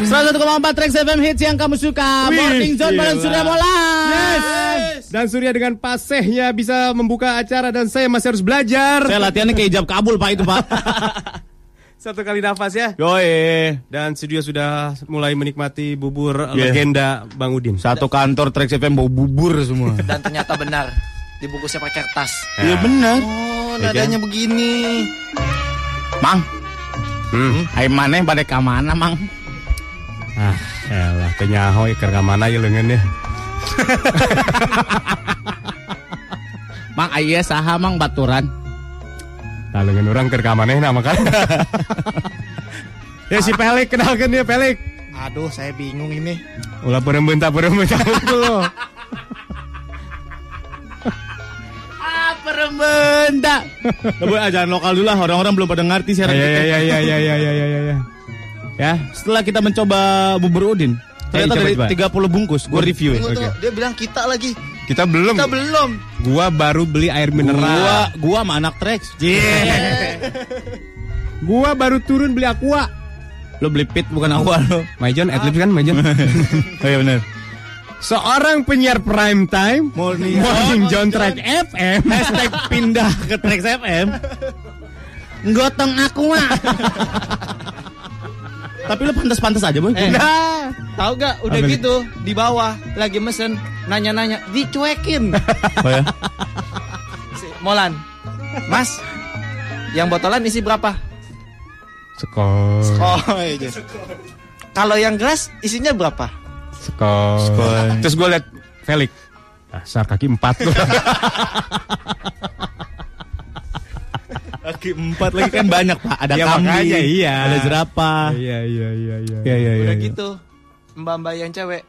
101,4 Trax FM hits yang kamu suka. Wih, Morning Zone bareng. Surya Mola. Yes. Dan Surya dengan pasehnya bisa membuka acara dan saya masih harus belajar. Saya latihannya ke hijab kabul Pak itu Pak. Satu kali nafas ya. Yoi. Dan studio sudah mulai menikmati bubur Yeah. legenda Bang Udin. Satu kantor Trax FM bau bubur semua. Dan ternyata benar. Dibungkusnya pakai kertas. Iya benar. Oh, nadanya begini. Mang, Hmm. ayo mana pada ke mana Mang? Ah, elah tenyaho ke mana ya lengannya. Mang ayo saha Mang baturan. Talungan orang kerkamane nama kan? ya si ah. Pelik kenalkan dia Pelik. Aduh saya bingung ini. Ulah perembenta perembenta dulu. ah perembenta. Tapi ya, ajaran lokal dulu lah orang-orang belum pada ngerti siaran. Ya ya, ya ya ya ya ya ya ya ya. Ya setelah kita mencoba bubur udin. Ternyata coba, dari coba. 30 bungkus gue review ya. Tunggu tuh, Oke. dia bilang kita lagi. Kita belum. Kita belum. Gua baru beli air mineral. Gua gua sama anak Trax. Gua baru turun beli aqua. Lo beli pit bukan awal lo. Majon, Adlibs kan Majon. Oh iya benar. Seorang penyiar prime time Morning, Morning John Track FM Hashtag pindah ke Trax FM. Gotong aku mah. Tapi lo pantas-pantas aja boy. Eh. Nah Tahu gak? Udah nih? gitu di bawah lagi mesen nanya-nanya dicuekin. Oh ya? Si Molan. Mas, yang botolan isi berapa? Skor Oh iya. Kalau yang gelas isinya berapa? Skor Skor. Terus gue liat Felix Dasar kaki empat tuh Kaki empat lagi kan banyak pak. Ada Ya, kambing, makanya, iya. ada jerapah. Iya iya iya iya Iya iya iya. Udah iya. gitu. Mbak-mbak yang cewek.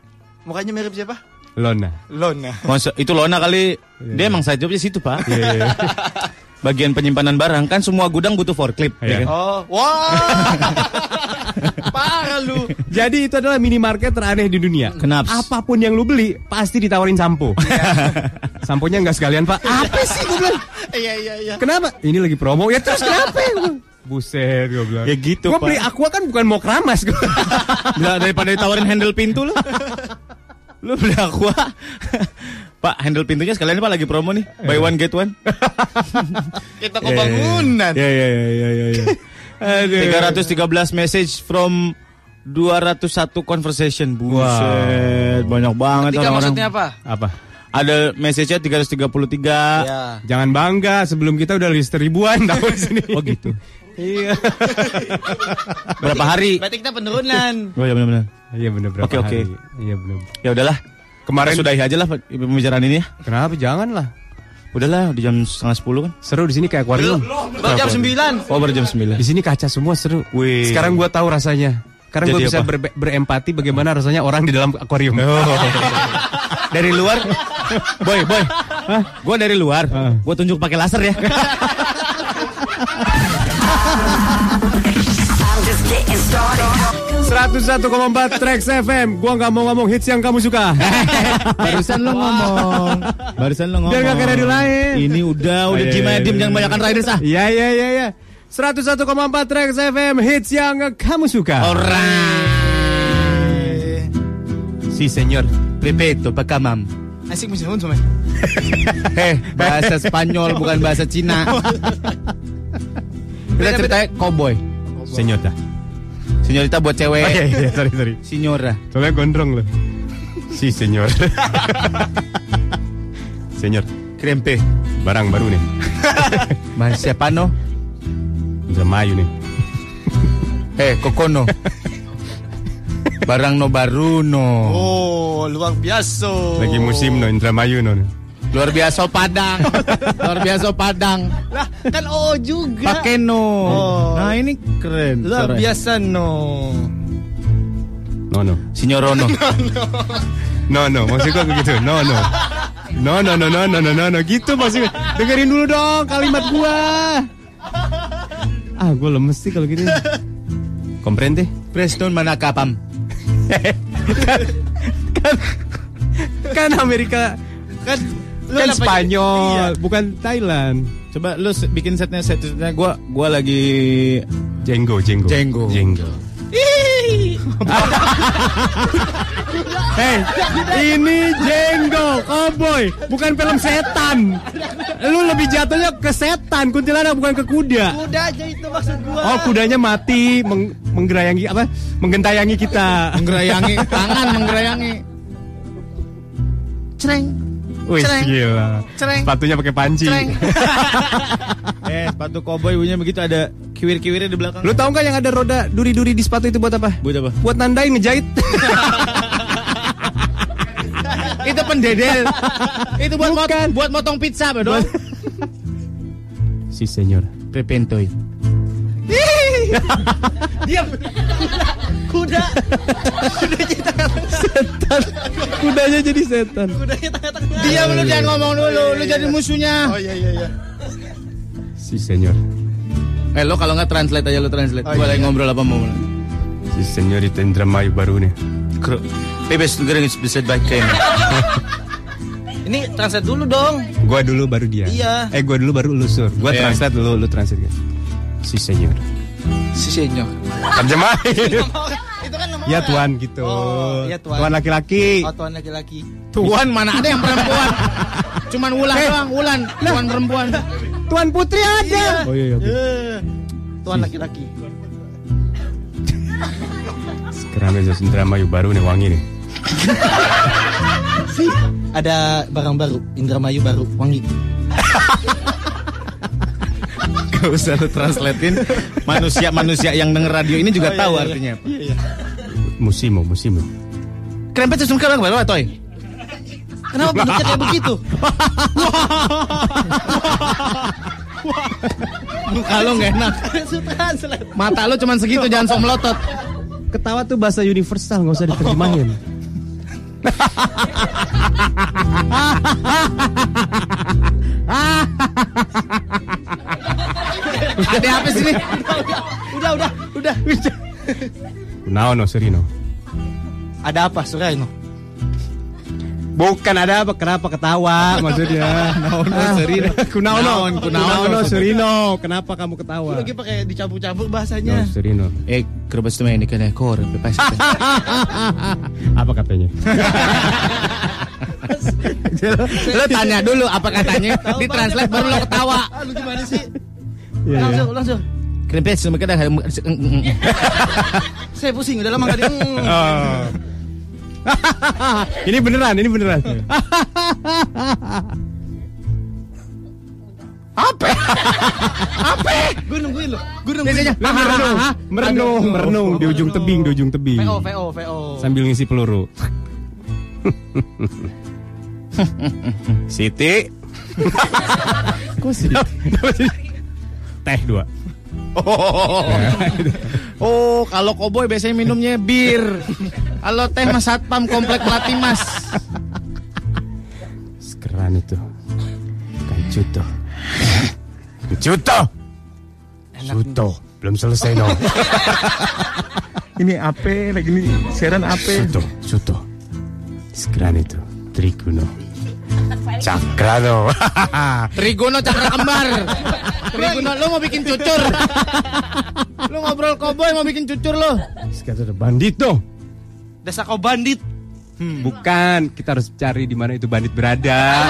Mukanya mirip siapa? Lona Lona. Masa- itu Lona kali dia emang side jobnya situ pak. Iya iya Bagian penyimpanan barang kan semua gudang butuh forklift. Iya. ya kan? Oh, wah. Parah lu. Jadi itu adalah minimarket teraneh di dunia Kenaps. Apa pun yang lu beli Pasti ditawarin sampo Samponya nggak sekalian pak Apa sih gue bilang Iya iya iya. Kenapa? Ini lagi promo Ya terus kenapa ya? Buset gue bilang Ya gitu, Gue beli aqua kan bukan mau keramas gua. Bila daripada ditawarin handle pintu lu. lu beli aqua. Pak, handle pintunya sekalian Pak lagi promo nih. Buy one get one. Kita ke bangunan. Ya ya ya ya ya. ya. Aduh. 313 message from 201 conversation. Buset, banyak banget orang-orang. maksudnya apa? Apa? Ada message-nya 333. Ya. Jangan bangga Sebelum kita udah list ribuan Tahu di sini Oh gitu. Iya Berapa hari? Berarti kita penurunan. Oh iya benar-benar. Iya bener berapa Oke, oke. hari Iya bener Ya udahlah. Kemarin Kita sudahi aja lah pembicaraan ini ya. Kenapa jangan lah Udahlah, di jam setengah sepuluh kan. Seru di sini kayak akuarium Baru jam 9. Oh, baru jam 9. Di sini kaca semua seru Wih. Sekarang gua tahu rasanya Sekarang gue bisa ber- berempati bagaimana rasanya orang di dalam akuarium. dari luar, boy, boy, gue dari luar, gue tunjuk pakai laser ya. 101,4 Trax FM. Gua nggak mau ngomong hits yang kamu suka. Barusan lo ngomong, barusan lo ngomong. Biar nggak kayak radio lain. Ini udah, Oh, udah iya, gimana iya, diem iya. jangan banyakkan riders ah. Iya iya iya iya. 101,4 Trax FM hits yang kamu suka. Alright. Si senyor, ripeto, pakamam. Asik musim untuk men. Eh, bahasa Spanyol bukan bahasa Cina. Kita ceritanya cowboy. Senyota. Senyorita buat cewek. Oh, iya, iya, sorry sorry. Signora. Soalnya gondrong loh. Si senyor. senyor, Krempe. barang baru nih. Mas siapa no? Indramayu nih. Eh, Kokono. Barang no baru no. Oh, luar biasa. Lagi musim no Indramayu no. Luar biasa Padang. Luar biasa Padang. Lah, kan oh juga. Pakai no. Oh. Nah, ini keren. Luar Suaranya. biasa no. No no. Signorono. No no, maksud gua begitu. No no. No no no no no no no, no. gitu maksudnya. Dengerin dulu dong kalimat gua. Ah, gua lemes sih kalau gitu. Comprende? Preston mana kapam? Kan Amerika Kan lu kan Spanyol, Iya. bukan Thailand. Coba lu bikin setnya set setnya gua gua lagi Jenggo, jenggo. Jenggo. Jenggo. Hei, ini Jenggo, cowboy, bukan film setan. Lu lebih jatuhnya ke setan, kuntilanak bukan ke kuda. Udah aja itu maksud gua. Oh, kudanya mati, meng menggerayangi apa? Menggentayangi kita. menggerayangi tangan menggerayangi. Cereng. Wih, Cereng. gila. Cereng. Sepatunya pakai panci. Cereng. eh, sepatu cowboy bunyinya begitu ada kiwir-kiwirnya di belakang. Lu tahu nggak yang ada roda duri-duri di sepatu itu buat apa? buat apa? Buat nandain ngejahit. Itu pendedel. Itu buat mot Bukan. buat motong pizza, Bro. si senyor. Prepentoy. Diam. Kuda. Kudanya jadi setan. Kudanya tengah-tengah. Diam lu jangan ngomong dulu, lu jadi musuhnya. Oh iya iya iya. Si senyor. Eh lo kalau nggak translate aja lo translate. Oh, Gua iya, lagi iya. ngobrol apa mau. Si senyorita Indramayu baru nih. Kru- Bebas negara bisa baik Ini translate dulu dong. Gua dulu baru dia. Iya. Eh gua dulu baru lu sur. Gua Iya. translate dulu, lu translate. Si senyor. Si senyor. Terjemahin. Itu kan nama ya tuan gitu. Oh, iya, tuan. Tuan laki-laki. Oh, tuan laki-laki. Tuan mana ada yang perempuan? Cuman Wulan doang, Wulan. Tuan perempuan. Tuan putri ada. Oh iya, iya. oke. Eh, Tuan laki-laki. Sekarang aja Indramayu baru nih wangi nih. Ada barang baru, Indramayu baru, wangi. Gak usah lu translatein. Manusia-manusia yang denger radio ini juga tahu artinya apa. Iya, iya. Musimo, musimo. Krempet sesung kau berapa, Toy? Kenapa bentuknya kayak begitu? Muka lu gak enak. Mata lu cuman segitu, jangan sok melotot. Ketawa tuh bahasa universal, nggak usah diterjemahin. Ada apa sih nih? Udah, udah, udah, udah. Kunao no Serino. Ada apa, Suraino? Bukan ada apa, kenapa ketawa maksudnya? Kunao no Serino. Kunao no, Kunaon, kunaon. Kunao no Serino. Kenapa kamu ketawa? Lagi pakai dicampur-campur No bahasanya. Serino. Eh, kerbas tuh ini kena kor, bebas. Apa katanya? Lu tanya dulu apa katanya, ditranslate baru lo ketawa. Ah, lu gimana sih? Iya, iya. langsung, langsung. Krempet sama kadang Saya pusing, udah lama gak di... Ini beneran, ini beneran. Apa? Apa? Gue nungguin lo, gue nungguin. Biasanya merenung, merenung, merenung di ujung tebing, di ujung tebing. VO, VO, VO. Sambil ngisi peluru. Siti. Kok Siti? Teh dua. Oh, oh kalau koboy biasanya minumnya bir. Kalau teh mas satpam komplek pelatih mas. Keren itu. Kancuto. Kancuto. Suto. Belum selesai no. Ini apa lagi ini siaran apa? Suto. Suto. Sekeran itu. Triguno. Cakrano. Trigono cakra kembar. Trigono lu mau bikin cucur. Lu ngobrol koboy mau bikin cucur lo. Sekarang bandito. Desa kau bandit. Bukan, kita harus cari di mana itu bandit berada.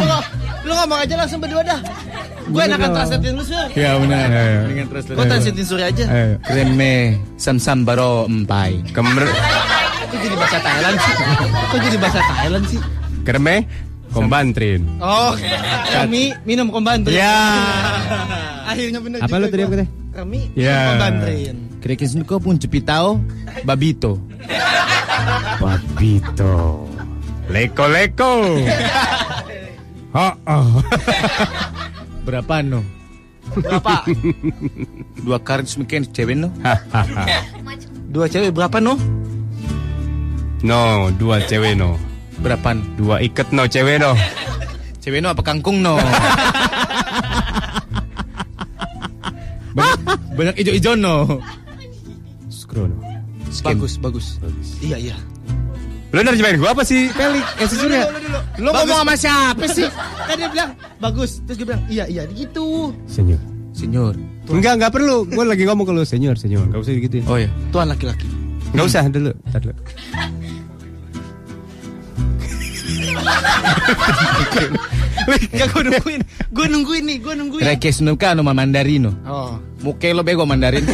Lu, lu ngomong aja langsung berdua dah. Gue enakan dong. translatein lu, Sur. Ya benar. Dengan translate. Gue translatein Suri aja. Kreme sam sam baro empai. Kemer Kok jadi bahasa Thailand sih? Kok jadi bahasa Thailand sih? Kerme kombantrin. Oh, kami minum kombantre. Ya. Akhirnya bener Apa lu tadi apa tadi? Kami Ya. kombantrin. Krekin ko pun cepitao babito. Papito. Leko leko. Oh, oh. Berapa no? Berapa? Dua karet semakin cewek no? Dua cewek berapa no? no, dua cewek no. Berapaan? Dua iket no cewek no. Cewek no apa kangkung no? banyak, banyak ijo-ijo no. Skro no. Bagus, bagus. Iya, iya. Lu nerjemahin gua apa sih? Pelik, eh si Surya. Lu ngomong sama siapa sih? Kan dia bilang bagus, terus gue bilang iya iya gitu. Senyor. Senyor. Enggak, enggak perlu. Gua lagi ngomong ke lu, senyor, senyor. Enggak usah digituin. Oh ya. Tuan laki-laki. Enggak usah dulu, tar dulu. Enggak gue nungguin, gue nungguin nih, gue nungguin. Rekes no ka no mandarino. Oh, Muke lo bego mandarin.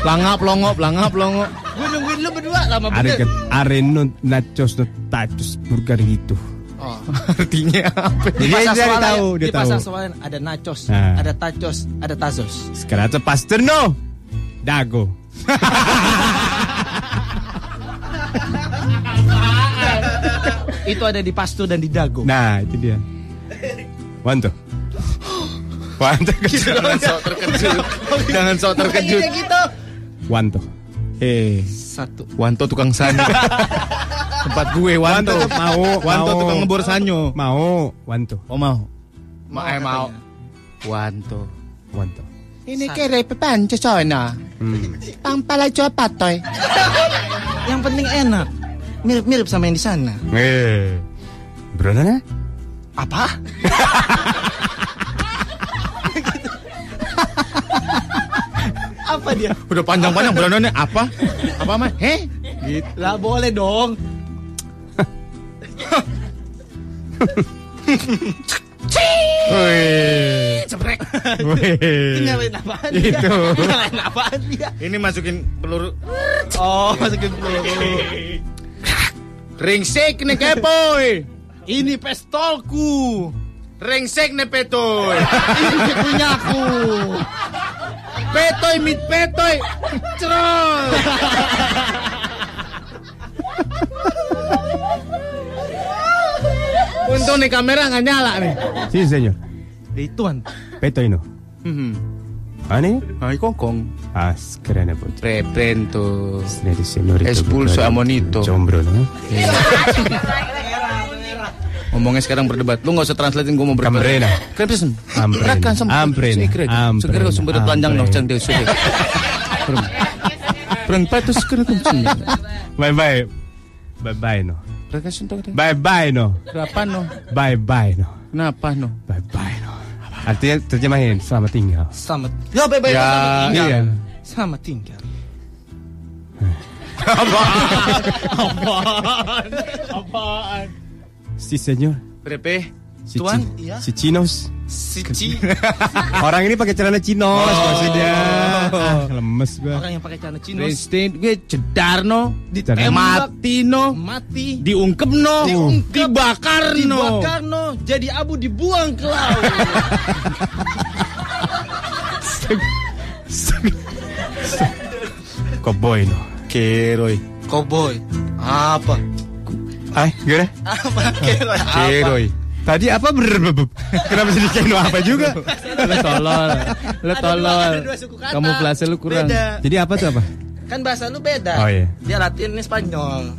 Pelangap longo, pelangap longo. gue nungguin lu berdua lama Are bener. kan are no nachos no tacos burger gitu. Oh. Artinya apa? Di Dia pasar jadi Swalayan- tahu, dia di pasar tahu. Swalayan ada nachos, Nah. ada tacos, ada tazos. Sekarang tuh paster no. Dago. Itu ada di Pastur dan di Dago. Nah, itu dia. Wanto. Wanto. Jangan sok terkejut. Jangan sok terkejut. Kayak gitu. Wanto. Eh, Satu. Wanto tukang sanyo. Tempat gue Wanto. Wanto, mau, Wanto mau. tukang ngebor sanyo. Mau, Wanto. Oh mau. Mau Ma eh, mau. Wanto. Wanto. Ini kere pepanca cona. Hmm. Pampala coba patoy. Yang penting enak. Mirip-mirip sama yang di sana. Eh. Beneran ya? Apa? Apa dia? Udah panjang-panjang beranonnya apa? Apa mah? Heh? Gitu. Lah boleh dong. Wih. Ceprek. Wih. Nyalain apaan dia? Itu. Nyalain apaan dia? Ini masukin peluru. Oh, masukin peluru. Ringsek nih kepoy. Ini pestolku. Ringsek nih petoy. Ini punyaku. Petoy mit petoy. Cerol. Untung nih kamera nggak nyala nih. Si señor. Ituan. Peto ino. Hmm. Ane? Ay. Ah, ya, Bot. Reprento. Snedi señorito. Expulso a monito. Jombro, no? Ngomongnya sekarang berdebat. Lu nggak usah translatein gue mau berdebat. Kamrena. Kan pesen. Amprena. Rakan sama. Amprena. Segera sumber telanjang noh cang dia sudah. Perempat itu segera kuncing. Bye bye. Bye bye no. Mereka sentuh deh. Bye bye no. Kenapa no? Bye bye no. Kenapa no? Bye bye no. Artinya terjemahin selamat tinggal. Selamat. Ya, bye-bye. Ya, selamat tinggal. iya. Selamat tinggal. Apaan? Apaan? Si señor. Prepe. Si, Tuan, Ci- iya. si Cinos. Si Ci. Orang ini pakai celana Cinos maksudnya. Ah, lemes gua. Orang yang pakai celana chinos. Presiden gue cedar no. Ditembak. Mati no. Mati. Diungkep no. Diungkep. Dibakar no. Dibakar no. Jadi abu dibuang ke laut. Cowboy no. Keroy. Cowboy. Apa? Ay, gimana? Apa? Keroy. Apa? Keroy. Tadi apa ber Kenapa jadi keno apa juga? Lo tolol. Lo tolol. Kamu flase lu kurang. Beda. Jadi apa tuh apa? Kan bahasa lu beda. Oh, iya. Dia Latin ini Spanyol.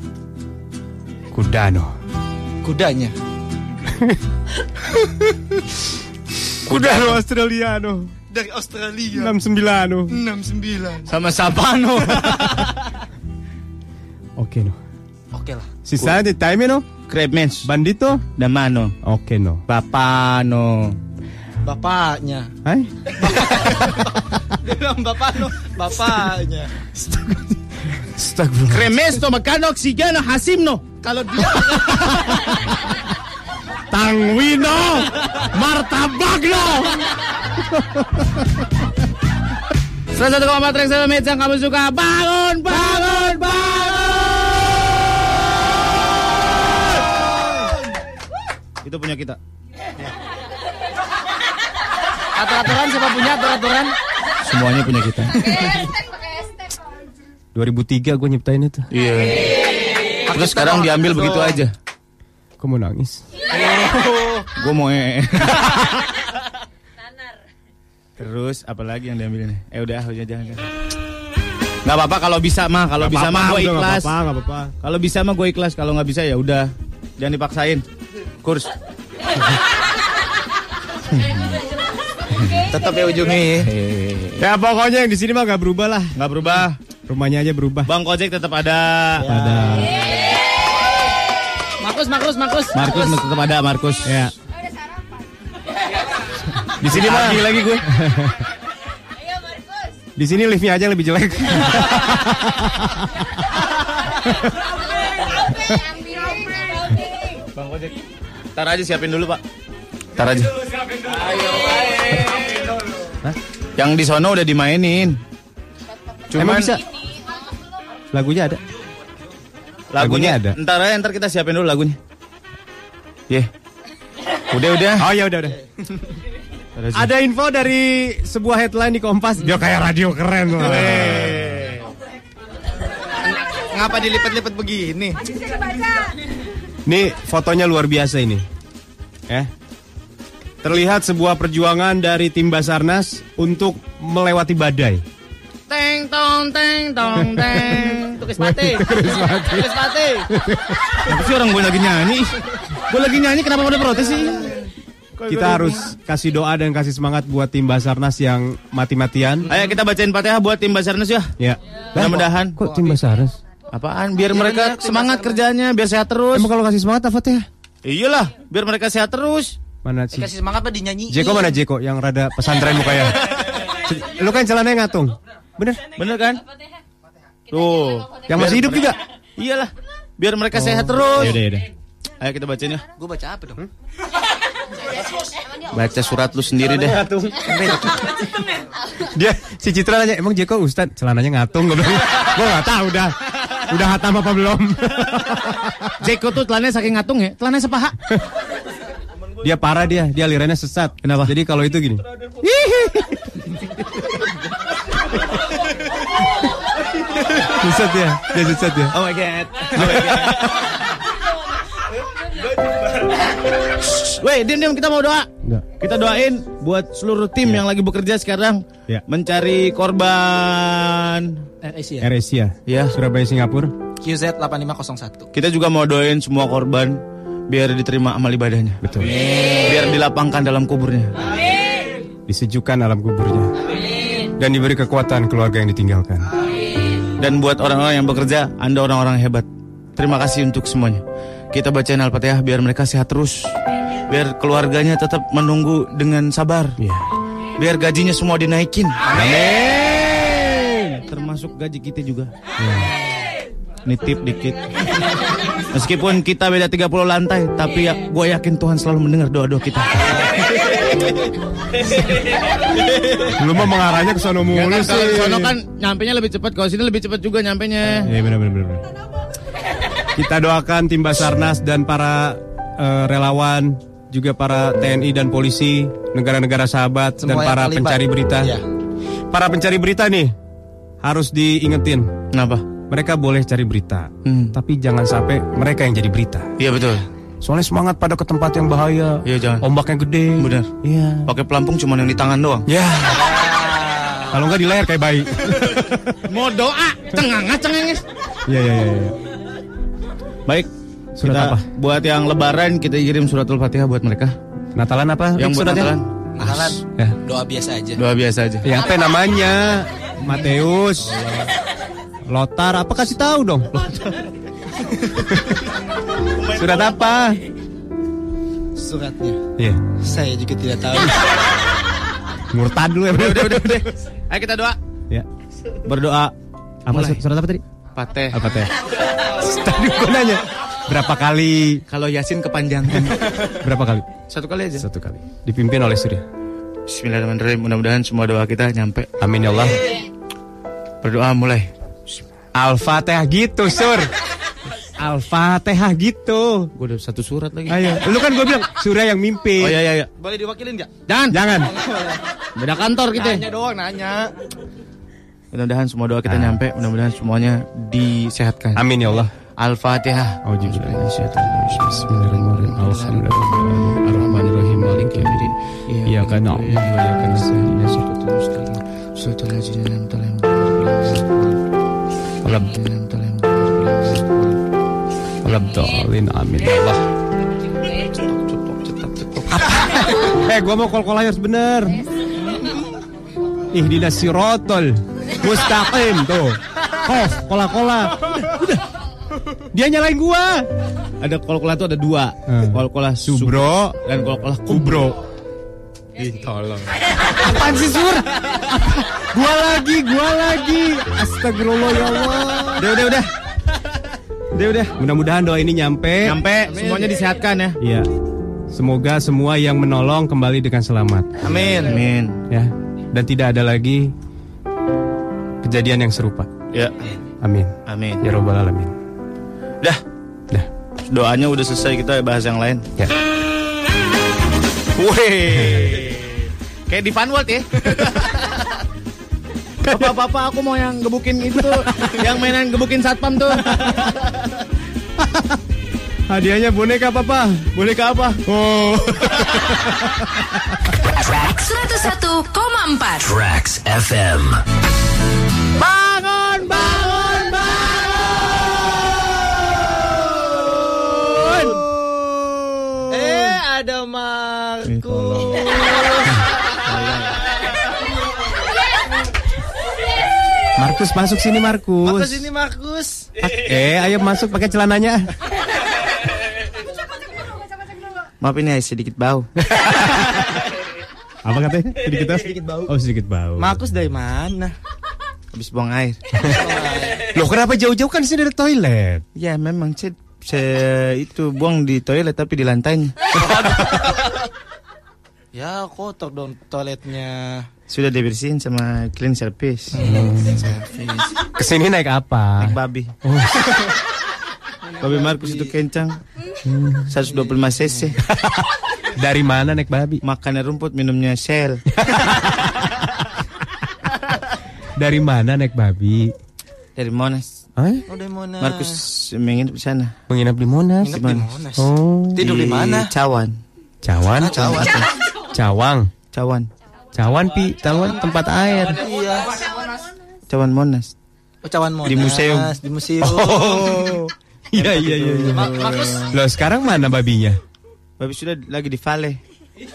Kudano. Kudanya. Kudano Australiano. Dari Australia. 69 69. Sama Sapano. Oke no. Oke lah. Sisa di time no. Kremens. Bandito. Damano. Oke no. Bapano. Bapaknya. Hai. Dia bilang bapak no. Bapaknya. Astagfirullah. Kremes no magkano oxigeno hasim no. Kalau dia Tangwino. Martabak no. 101,4 Trax FM yang kamu suka. Bangun, bangun, bangun. Itu punya kita. aturan siapa punya aturan? Semuanya punya kita. 2003 gue nyiptain itu. Iya. Terus sekarang diambil begitu aja. Kok mau nangis? Gue mau ee. Terus apalagi yang diambil ini? Eh udah, udah jangan. jangan. Gak apa-apa kalau bisa mah, kalau bisa mah gue ikhlas. apa-apa, nggak apa-apa. Kalau bisa mah gue ikhlas, kalau nggak bisa ya udah. Jangan dipaksain. Kurs. Tetap ya ujungnya ya. Ya pokoknya yang di sini mah gak berubah lah. Nggak berubah. Rumahnya aja berubah. Bang Kojek tetap ada. Ada. Markus, Markus, Markus. Markus tetap ada Markus. Ya. Di sini mah lagi lagi gue. Di sini liftnya aja yang lebih jelek. Bang Kojek. Ntar aja siapin dulu pak. Ntar aja. Hah? Yang di sono udah dimainin. Emang Cuman bisa? Lagunya ada. lagunya, lagunya ada? Ntar aja ntar kita siapin dulu lagunya. Ye. Udah udah. Oh ya udah udah. Ada info dari sebuah headline di Kompas. Dia kayak radio keren. Wah. Ngapa dilipat-lipat begini? Nih fotonya luar biasa ini. Ya. Terlihat sebuah perjuangan dari tim Basarnas untuk melewati badai. Teng tong teng tong teng. Tukis pate. Tukis. Kenapa sih orang gue lagi nyanyi? Gue lagi nyanyi kenapa pada protes sih? kita harus kasih doa dan kasih semangat buat tim Basarnas yang mati-matian. Ayo kita bacain Fatihah buat tim Basarnas ya. Ya. Mudah-mudahan. Kok tim Basarnas? Apaan? Biar mereka semangat kerjanya, biar sehat terus. Emang kalau kasih semangat apa Fatihah? Iyalah, biar mereka sehat terus. Mana sih? Kasih semangat apa dinyanyi? Jeko mana Jeko yang rada pesantren mukanya? Lu kan celananya ngatung. Bener? Bener kan? Tuh, Yang masih hidup juga? Iyalah, biar mereka sehat terus. Yaudah, yaudah. Ayo kita bacain ya. Gue baca apa dong? Baca surat lu sendiri deh. Dia si Citra nanya, emang Jeko Ustad celananya ngatung? Gue bilang, gue gak tahu udah. Udah hatam apa belum? Jeko tuh telannya saking ngatung ya, telannya sepaha. dia parah dia, dia alirannya sesat. Kenapa? Jadi kalau itu gini. sesat ya, dia sesat ya. Oh my god. Oh my god. Weh, diam diam kita mau doa. Enggak. Kita doain buat seluruh tim yang lagi bekerja sekarang Ya. mencari korban. RSI ya? AirAsia, Ya. Surabaya Singapura. QZ 8501. Kita juga mau doain semua korban biar diterima amal ibadahnya. Betul. Biar dilapangkan dalam kuburnya. Disejukkan alam kuburnya. Dan diberi kekuatan keluarga yang ditinggalkan. Dan buat orang-orang yang bekerja, Anda orang-orang hebat. Terima kasih untuk semuanya. Kita bacain Al-Fatihah biar mereka sehat terus. Biar keluarganya tetap menunggu dengan sabar. Iya. Biar gajinya semua dinaikin. Amin. Termasuk gaji kita juga. Nitip dikit. Meskipun kita beda 30 lantai, tapi ya gue yakin Tuhan selalu mendengar doa-doa kita. Lu mah mengarahnya ke sono mulu Ya kan, kalau sih. sono kan nyampenya lebih cepat, kalau sini lebih cepat juga nyampenya. Iya benar benar benar. Kita doakan tim Basarnas dan para eh, relawan juga para TNI dan polisi, negara-negara sahabat dan Semua yang para terlibat. pencari berita. Iya. Para pencari berita nih harus diingetin. Kenapa? Mereka boleh cari berita, Hmm. tapi jangan sampai mereka yang jadi berita. Iya betul. Soalnya semangat pada ke tempat yang bahaya. Iya jangan. Ombaknya gede. Bener. Iya. Pakai pelampung cuma yang di tangan doang. Ya. Kalau nggak di leher kayak bayi. Mau doa, cengangas cengengis. Iya iya iya. iya. Baik. Surat kita, apa? Buat yang lebaran kita kirim suratul Fatihah buat mereka. Natalan apa? Yang buat suratnya? Natalan. Kenalan. Ya. Doa biasa aja. Doa biasa aja. Ya apa namanya? Mateus. Lotar apa kasih tahu dong? Surat apa? Suratnya. Iya. Saya juga tidak tahu. Murtad dulu ya. Udah, udah, udah, udah. Ayo kita doa. Ya. Berdoa. Apa Mulai. surat apa tadi? Fatih. Apa teh? Tadi gue nanya berapa kali? Kalau Yasin kepanjangan. Berapa kali? Satu kali aja. Satu kali. Dipimpin oleh Surya. Bismillahirrahmanirrahim. Mudah-mudahan semua doa kita nyampe. Amin ya Allah. Berdoa mulai. Al-Fatihah gitu, Sur. Al-Fatihah gitu. Gue udah satu surat lagi. Ayo. Lu kan gue bilang Surya yang mimpin. Oh iya iya iya. Boleh diwakilin nggak? Jangan. Jangan. Beda kantor kita. Nanya doang, nanya. Mudah-mudahan semua doa kita nyampe. Mudah-mudahan semuanya disehatkan. Amin ya Allah. Al-Fatihah. Bismillahirrahmanirrahim. Alhamdulillah. Ar-Rahmanirrahim. Maliki yaumiddin. Iyyaka na'budu wa iyyaka nasta'in. Shiratal mustaqim. Suratul Ladzina an'amta alaihim. Walabdallin. Amin ya Allah. Eh, gua mau kol-kol harus bener. Ihdinas sirotol mustaqim tuh. Oh, kola-kola. Udah. Dia nyalain gua. Ada kol-kola tuh ada dua. Hmm. Kol-kola Subro dan kol-kola kubro. Ih, tolong. Apaan sih, Sur? gua lagi, gua lagi. Astagfirullah ya Allah. Udah, udah, udah. Udah, udah. Mudah-mudahan doa ini nyampe. Nyampe, semuanya disehatkan ya. Iya. Semoga semua yang menolong kembali dengan selamat. Amin. Amin. Ya. Dan tidak ada lagi kejadian yang serupa. Ya. Amin. Amin. Ya robbal alamin. Dah. Dah. Doanya udah selesai kita bahas yang lain. Ya. Wih. Kayak di Fun World ya. Bapak-bapak aku mau yang gebukin itu, yang mainan gebukin satpam tuh. Hadiahnya boneka papa. Boneka apa? Oh. Track 101,4 Tracks FM. Ada Markus. Markus masuk sini Markus. Markus ini Markus. Eh, ayo masuk pakai celananya. Maaf ini sedikit bau. Apa katanya? Sedikit, Sedikit bau. Oh, sedikit bau. Markus dari mana? Habis buang air. Loh, kenapa jauh-jauh kan sini ada toilet? Ya memang saya, saya itu buang di toilet tapi di lantainya. Ya kotor dong toiletnya. Sudah dibersihin sama clean service. Ke sini naik apa? Naik babi. babi Markus itu kencang. 125 cc. Dari mana naik babi? Makannya rumput, minumnya shell. Dari mana naik babi? Dari Monas. Hah? Oh dari mana? Markus menginap di sana. Menginap di Monas. Nginep di Monas. Oh. Tidur di mana? Cawan. Cawan. Cawan. Cawang. Cawan. Cawan pi, cawan tempat air. Iya. Cawan Monas. Oh, cawan Monas. Di museum. Di museum. Oh. Iya iya iya. iya. Loh, sekarang mana babinya? Babi sudah lagi di Vale. Iya,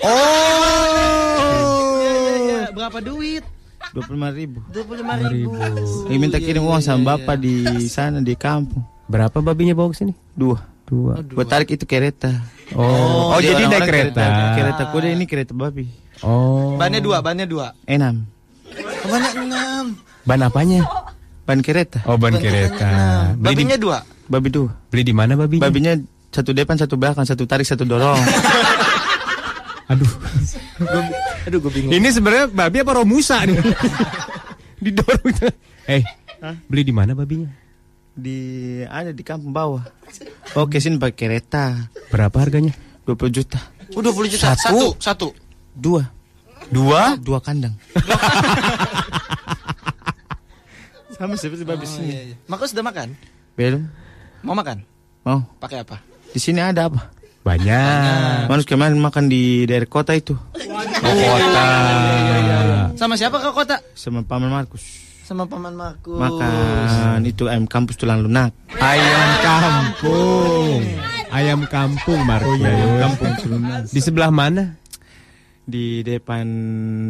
Berapa duit? 25 ribu. 25 ribu. Lagi minta kirim uang sama bapak di sana di kampung. Berapa babinya bawa ke sini? Dua. Dua. Buat tarik itu kereta. Oh, oh, jadi naik kereta. Kereta kuda ini kereta babi. Oh. Bannya dua, bannya dua. Enam. Banyak enam. Ban apanya? Ban kereta. Oh, ban kereta. Di, Babinya dua. Babi dua. beli di mana babinya? Babinya satu depan, satu belakang, satu tarik, satu dorong. Aduh. Aduh, gue bingung. Ini sebenarnya babi apa romusa nih? Didorong. Eh, beli di mana babinya? di ada di kampung bawah. Oke, sini pakai kereta. Berapa harganya? 20 juta. Oh, 20 juta. Satu, satu. Dua. Dua? Dua kandang. Sama seperti babi Oh, sini. iya, iya. Markus udah makan? Belum. Mau makan? Mau. Pakai apa? Di sini ada apa? Banyak. Manus kemarin makan di daerah kota itu. Oh, kota. Sama siapa ke kota? Sama paman Markus. Sama paman Markus. Makan itu ayam kampus tulang lunak. Ayam kampung. Ayam kampung, Markus. ayam kampung tulang lunak. Di sebelah mana? Di depan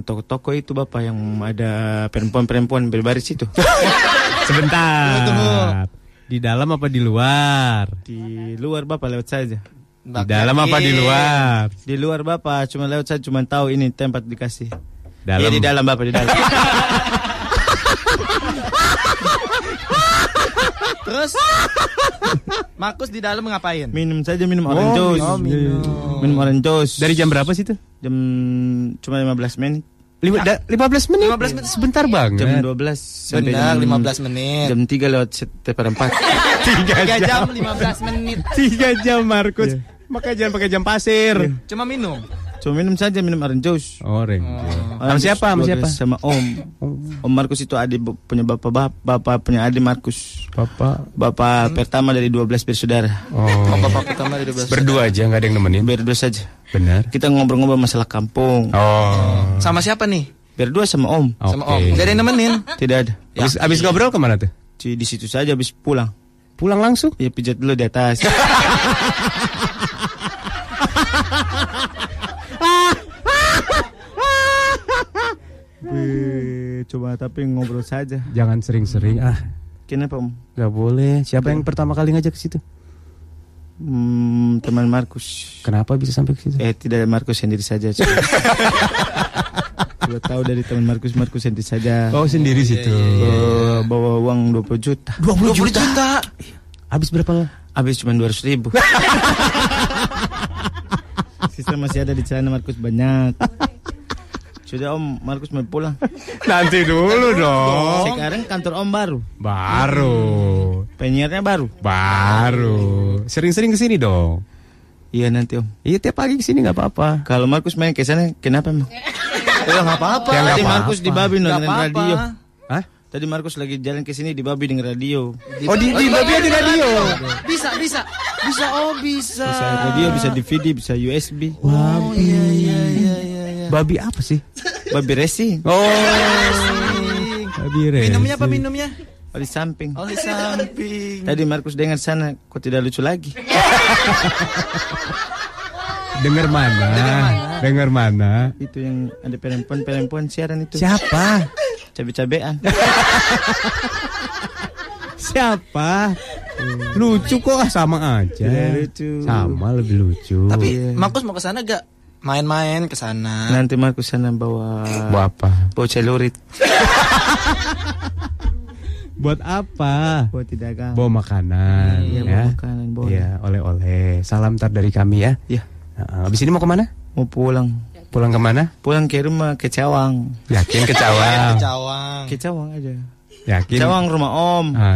toko-toko itu bapak yang ada perempuan-perempuan berbaris itu. Sebentar. Di dalam apa di luar? Di luar bapak lewat saja. Di dalam apa di luar? Di luar bapak cuma lewat saja cuma tahu ini tempat dikasih. Dalam. Iya di dalam bapak di dalam. Terus Markus di dalam ngapain? minum saja minum orange Oh, juice. oh, minum. Minum orange juice. Dari jam berapa sih itu? jam cuma 15 menit. Lima, da, 15 menit. 15 menit. Sebentar banget. Jam 12 sampai Benar, jam 15 menit. Jam 3 lewat seperempat. Tiga 3 jam 15 menit. Tiga jam, Markus. Makanya jangan pakai jam pasir. Cuma minum. Cuma minum saja minum orange juice. Orange. Orange Sama juice siapa? Sama siapa? Sama Om. Om Markus itu adik punya bapak bapak, bapak punya adik Markus. Papa. Bapak pertama dari 12 bersaudara. Oh. Bapak pertama dari 12. Berdua aja, nggak ada yang nemenin. Berdua saja. Benar. Kita ngobrol-ngobrol masalah kampung. Oh. Sama siapa nih? Berdua sama Om. Sama Oke. Om. Gak ada yang nemenin. Tidak ada. Abis, abis ngobrol ke mana tuh? Di, di situ saja habis pulang. Pulang langsung? Ya pijat dulu di atas. Wih, coba tapi ngobrol saja. Jangan sering-sering. Ah, Kenapa Om? nggak boleh. Siapa yang pertama kali ngajak ke situ? Hmm, teman Markus. Kenapa bisa sampai ke situ? Eh tidak Markus sendiri saja. Coba tahu dari teman Markus Markus sendiri saja. Oh, sendiri situ. Eh, bawa uang 20 juta. 20 juta. Habis berapa? Habis cuma 200 ribu. Sisa masih ada di sana Markus banyak. Sudah Om, Markus mau pulang. Nanti dulu dong. Sekarang kantor Om baru. Baru. Penyiarnya baru. Baru. Sering-sering ke sini dong. Iya nanti Om. Iya tiap pagi ke sini nggak apa-apa. Kalau Markus main ke sana kenapa emang? Ya nggak apa-apa. Ya, Tadi. Markus di Babi dengerin apa-apa. radio. Hah? Tadi Markus lagi jalan ke sini di Babi dengerin radio. Oh di di babi ada radio. Bisa, bisa. Bisa, oh bisa. Bisa radio, bisa DVD, bisa USB. Oh iya, iya, iya, iya. iya. Babi apa sih? Babi racing. Oh. Babi Minumnya apa racing. minumnya? Oh, di samping. Oh di samping. Tadi Markus dengar sana, kok tidak lucu lagi? Dengar mana? Dengar mana? Itu yang ada perempuan-perempuan siaran itu. Siapa? Cabe-cabean. Siapa? Lucu kok ah, sama aja. Iya, lucu. Sama lebih lucu. Tapi Markus mau ke sana gak? Main-main ke sana. Nanti Markus sana bawa Bawa apa? bawa celurit. Buat apa? Buat dagang. Bawa makanan. Iya, ya. bawa makanan boleh. Iya, oleh-oleh. Salam ntar dari kami ya. Iya. Nah, Abis ini mau ke mana? Mau pulang. Pulang ke mana? Pulang ke rumah ke Cawang. Yakin ke Cawang? Cawang. Ke Cawang aja. Yakin? Cawang rumah Om. Ah?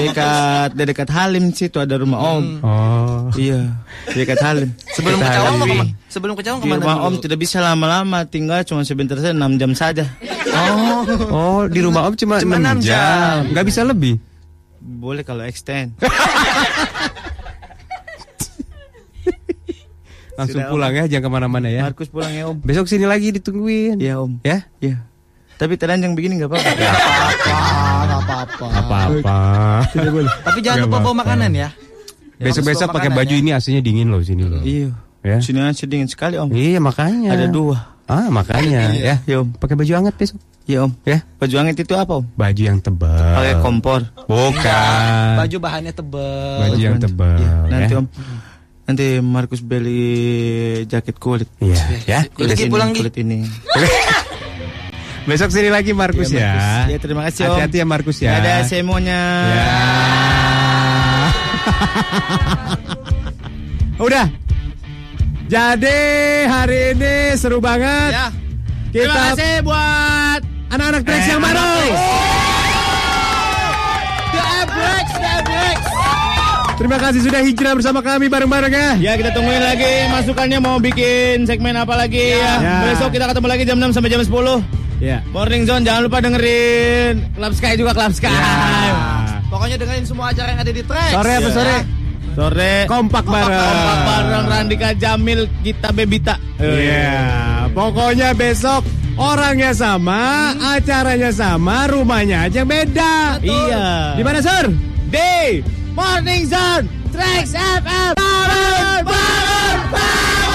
Di dekat di dekat Halim situ ada rumah Om. Oh. Iya, di dekat Halim. Sebelum ke Cawang mau ke mana? Sebelum ke Cawang Di ke mana rumah dulu? Om tidak bisa lama-lama, tinggal cuma sebentar saja 6 jam saja. Oh, oh di rumah Om cuma, Cuma 6 enam jam. jam. Nggak bisa lebih. Boleh kalau extend. Langsung Sudah, pulang ya, jangan ke mana-mana ya. Markus pulang ya Om. Besok sini lagi ditungguin. Iya Om. Ya? Iya. Tapi telanjang begini nggak apa-apa. Gak apa-apa. Apa-apa. Tidak boleh. Tapi jangan Nggak lupa bawa makanan ya. Besok-besok pakai baju ya. ini aslinya dingin loh sini loh. Iya. Ya. Sini aja dingin sekali Om. Iya makanya. Ada dua. Ah makanya ya. Iya Om. Pakai baju hangat besok. Iya Om. Ya. Baju hangat itu apa Om? Baju yang tebal. Pakai kompor. Bukan. Baju bahannya tebel. Baju yang tebal. Iya, nanti ya. Om. Nanti Markus beli jaket kulit. Iya, ya. Kulit Gi, ini, pulang, kulit ini. Besok sini lagi Markus Iya, ya. Markus. Iya, terima kasih, Om. Hati-hati ya Markus ya. Ada semuanya. Ya. Udah. Jadi hari ini seru banget. Ya. Kita Terima kasih buat anak-anak Trax yang baru. The Abrex, The Abrex. Terima kasih sudah hijrah bersama kami bareng-bareng ya. Ya kita tungguin lagi masukannya mau bikin segmen apa lagi ya. Ya. Besok kita ketemu lagi jam 6 sampai jam 10. Ya. Morning Zone jangan lupa dengerin Club Sky juga Club Sky. Pokoknya dengerin semua acara yang ada di Trax. Sore apa sore? Sore Kompak bareng. kompak bareng Randika Jamil kita Bebita. Iya, pokoknya besok orangnya sama, acaranya sama, rumahnya aja beda. Iya. Di mana, Sir? Di Morning Zone Trax FM. Bangun, bangun, bangun.